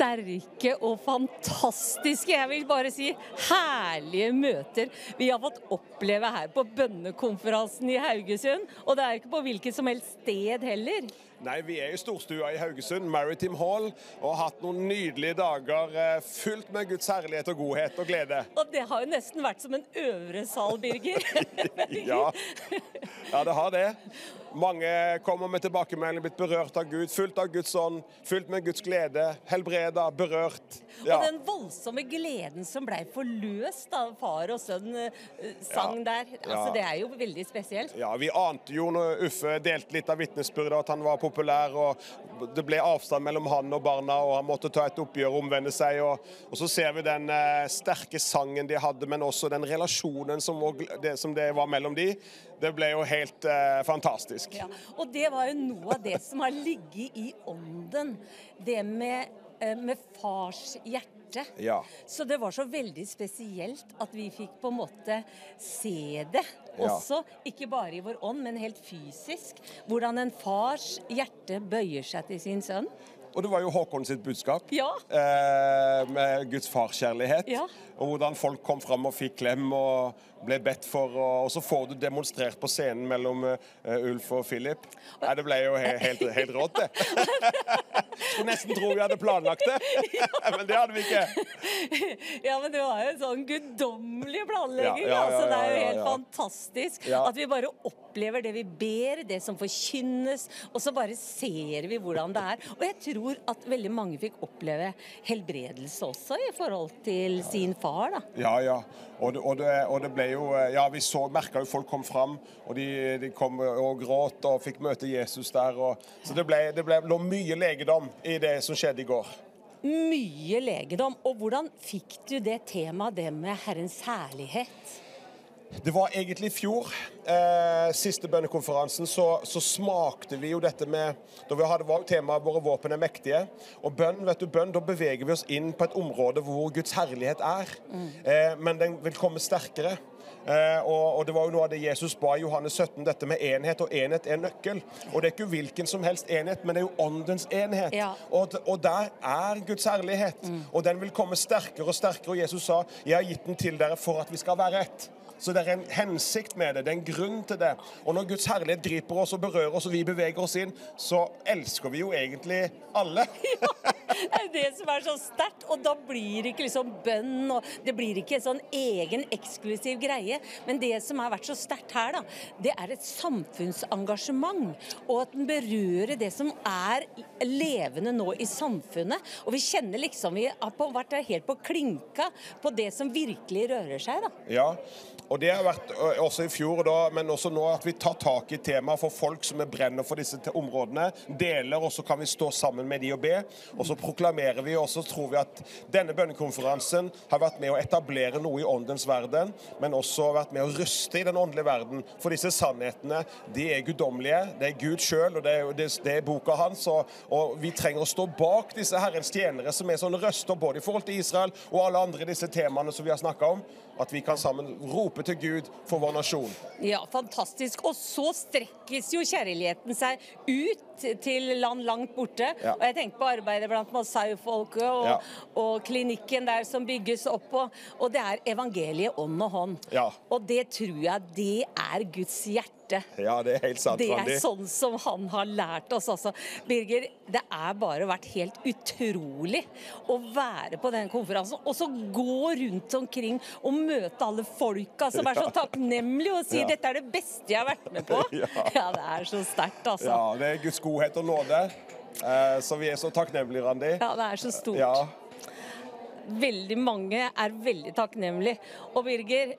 Sterke og fantastiske, jeg vil bare si herlige møter vi har fått oppleve her på bønnekonferansen i Haugesund. Og det er ikke på hvilket som helst sted heller. Nei, vi er i storstua i Haugesund, Maritime Hall, og har hatt noen nydelige dager fullt fylt med Guds herlighet og godhet og glede. Og det har jo nesten vært som en øvre sal, Birger. Ja, ja det har det. Mange kommer med tilbakemelding, blitt berørt av Gud, fullt av Guds ånd, fylt med Guds glede, helbreda, berørt. Ja. Og den voldsomme gleden som blei forløst da far og sønn eh, sang Ja. der. Altså, Ja. Det er jo veldig spesielt. Ja, Vi ante jo når Uffe delte litt av vitnesbyrdet at han var populær, og det ble avstand mellom han og barna, og han måtte ta et oppgjør og omvende seg. Og, og så ser vi den eh, sterke sangen de hadde, men også den relasjonen som, det, som det var mellom de. Det ble jo helt eh, fantastisk. Ja, og det var jo noe av det som har ligget i ånden. Det med, eh, med fars hjerte. Ja. Så det var så veldig spesielt at vi fikk på en måte se det Ja. Ikke bare i vår ånd, men helt fysisk. Hvordan en fars hjerte bøyer seg til sin sønn. Og det var jo Håkon sitt budskap. Ja. Eh, med Guds farskjærlighet. Ja. Og hvordan folk kom fram og fikk klem og ble bedt for. Og, så får du demonstrert på scenen mellom eh, Ulf og Philip. Nei, det ble jo he helt, helt rått, det. Skulle nesten tro vi hadde planlagt det, men det hadde vi ikke. Ja, men det var jo en sånn guddommelig planlegging. Ja, ja, ja, altså, det er jo helt fantastisk at vi bare opplever det vi ber, det som forkynnes, og så bare ser vi hvordan det er. Og jeg tror at veldig mange fikk oppleve helbredelse også i forhold til sin far, da. Ja, ja. Og det, og det, og det ble jo eh, Ja, vi så, merka jo folk kom fram, og de, de kom og gråt og fikk møte Jesus der. Og, så det ble, det ble lå mye legedom i det som skjedde i går. Mye legedom. Og hvordan fikk du det temaet, det med Herrens herlighet? Det var egentlig i fjor, eh, siste bønnekonferansen, så, så smakte vi jo dette med Da vi hadde temaet 'Våre våpen er mektige'. Og bønn, vet du, bønn, da beveger vi oss inn på et område hvor Guds herlighet er. Eh, men den vil komme sterkere. Eh, og, og Det var jo noe av det Jesus ba i Johannes 17, dette med enhet. Og enhet er nøkkel. Og det er ikke hvilken som helst enhet, men det er jo åndens enhet. Ja. Og, og der er Guds herlighet. Og den vil komme sterkere og sterkere. Og Jesus sa 'Jeg har gitt den til dere for at vi skal være ett'. Så det er en hensikt med det, det er en grunn til det. Og når Guds herlighet griper oss og berører oss, og vi beveger oss inn, så elsker vi jo egentlig alle. Det er det som er så sterkt, og da blir det ikke liksom bønn, og det blir ikke en sånn egen eksklusiv greie. Men det som har vært så sterkt her, da, det er et samfunnsengasjement. Og at den berører det som er levende nå i samfunnet. Og vi kjenner liksom vi har vært helt på klinka på det som virkelig rører seg, da. Ja, og det har vært også i fjor, da, men også nå at vi tar tak i temaet for folk som er brenner for disse områdene. Deler, og så kan vi stå sammen med de og be. Og så proklamerer vi, og så tror vi at denne bønnekonferansen har vært med å etablere noe i åndens verden, men også vært med å ruste i den åndelige verden. For disse sannhetene, de er guddommelige. Det er Gud sjøl, og det er, det, er boka hans. Og, og vi trenger å stå bak disse Herrens tjenere, som er sånne røster både i forhold til Israel og alle andre disse temaene som vi har snakka om. At vi kan sammen rope til Gud for vår nasjon. Ja, fantastisk. Og så strekkes jo kjærligheten seg ut til land langt borte. Ja. Og jeg tenker på arbeidet blant Masai-folket og, Ja. og klinikken der som bygges opp. Og, og det er evangeliet ånd og hånd. Ja. Og det tror jeg det er Guds hjerte. Ja, det er helt sant, Det er sånn som han har lært oss også. Birger, det er bare vært helt utrolig å være på den konferansen. Og så gå rundt omkring og møte alle folka som er så takknemlige og sier dette er det beste jeg har vært med på. Ja. Ja, det er så sterkt, altså. Ja, det er Guds godhet og nåde. Eh, Så vi er så takknemlige, Randi. Ja, det er så stort. Ja. Veldig mange er veldig takknemlige. Og Birger,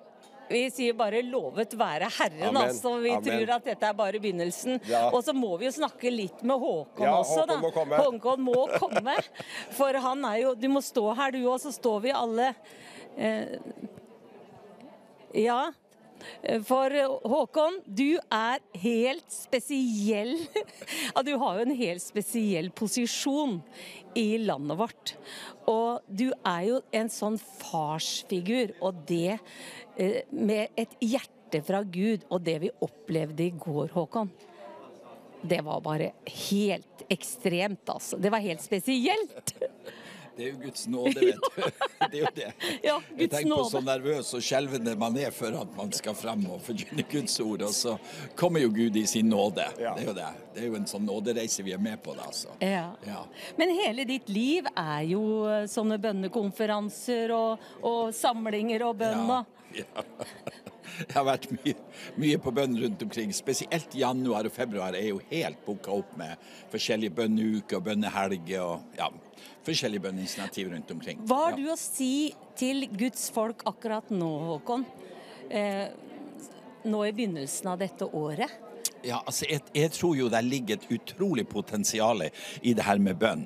vi sier bare 'lovet være Herren', Amen. altså. Vi Amen. tror at dette er bare begynnelsen. Ja. Og så må vi jo snakke litt med Håkon Ja, også, da. Håkon må komme. Håkon må komme. For han er jo Du må stå her, du òg, så står vi alle eh, Ja. For Håkon, du er helt spesiell. Ja, du har jo en helt spesiell posisjon i landet vårt. Og du er jo en sånn farsfigur, og det eh, med et hjerte fra Gud, og det vi opplevde i går, Håkon. det var bare helt ekstremt, altså. Det var helt spesielt. Det er jo Guds nåde, vet du. Det er jo det. Ja, Guds Jeg tenker på så nervøs og skjelvende man er for at man skal frem og forkynne Guds ord, og så kommer jo Gud i sin nåde. Det er jo det. Det er jo en sånn nådereise vi er med på, da. Altså. Ja. Ja. Men hele ditt liv er jo eh, sånne bønnekonferanser og, og samlinger og bønn. Ja. og- Ja. Jeg har vært mye, mye på bønn rundt omkring. Spesielt januar og februar er jo helt booka opp med forskjellige bønneuker og bønnehelger og ja, forskjellige bønneinitiativ rundt omkring. Hva har Ja. du å si til Guds folk akkurat nå, Håkon? Eh, nå i begynnelsen av dette året? Ja, altså jeg, jeg tror jo det ligger et utrolig potensial i det her med bønn.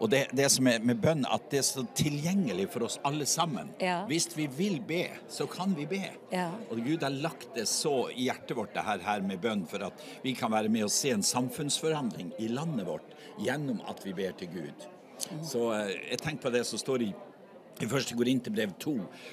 Og det, det som er med bønn, at det er så tilgjengelig for oss alle sammen. Ja. Hvis vi vil be, så kan vi be. Ja. Og Gud har lagt det så i hjertet vårt, det her, her med bønn, for at vi kan være med og se en samfunnsforandring i landet vårt gjennom at vi ber til Gud. Så eh, jeg tenker på det som står i i første Korinterbrev 2,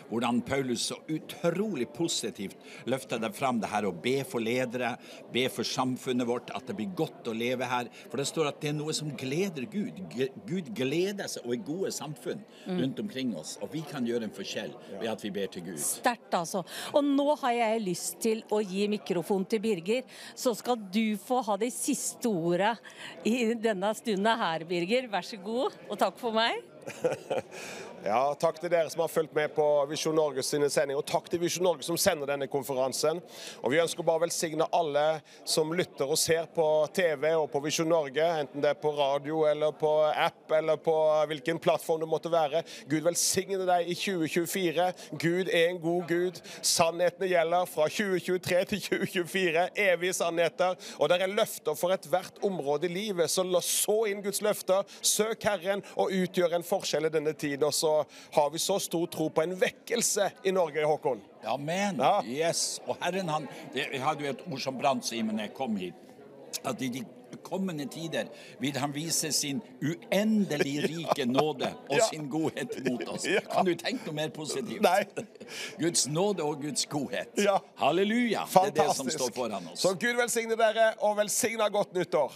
hvordan Paulus så utrolig positivt løfter det fram det her å be for ledere, be for samfunnet vårt, at det blir godt å leve her. For det står at det er noe som gleder Gud. Gud gleder seg og er gode samfunn Mm. rundt omkring oss. Og vi kan gjøre en forskjell ved at vi ber til Gud. Sterkt, altså. Og nå har jeg lyst til å gi mikrofon til Birger. Så skal du få ha de siste ordet i denne stunden her, Birger. Vær så god, og takk for meg. Ja, Takk til dere som har fulgt med på Visjon Norge sine sendinger, og takk til Visjon Norge som sender denne konferansen. Og Vi ønsker bare å velsigne alle som lytter og ser på TV og på Visjon Norge, enten det er på radio eller på app eller på hvilken plattform det måtte være. Gud velsigne deg i 2024. Gud er en god Gud. Sannhetene gjelder fra 2023 til 2024. Evige sannheter. Og det er løfter for ethvert område i livet. Så la- så inn Guds løfter. Søk Herren og utgjør en forskjell i denne tiden. Og så har vi så stor tro på en vekkelse i Norge, Håkon. Amen. Yes. Og Herren, han Jeg hadde jo et ord som brant seg i når jeg kom hit. At i de kommende tider vil han vise sin uendelig rike nåde og Ja. sin godhet mot oss. Ja. Kan du tenke noe mer positivt? Nei. Guds nåde og Guds godhet. Ja. Halleluja. Det er det som står foran oss. Så Gud velsigne dere, og velsigna godt nyttår.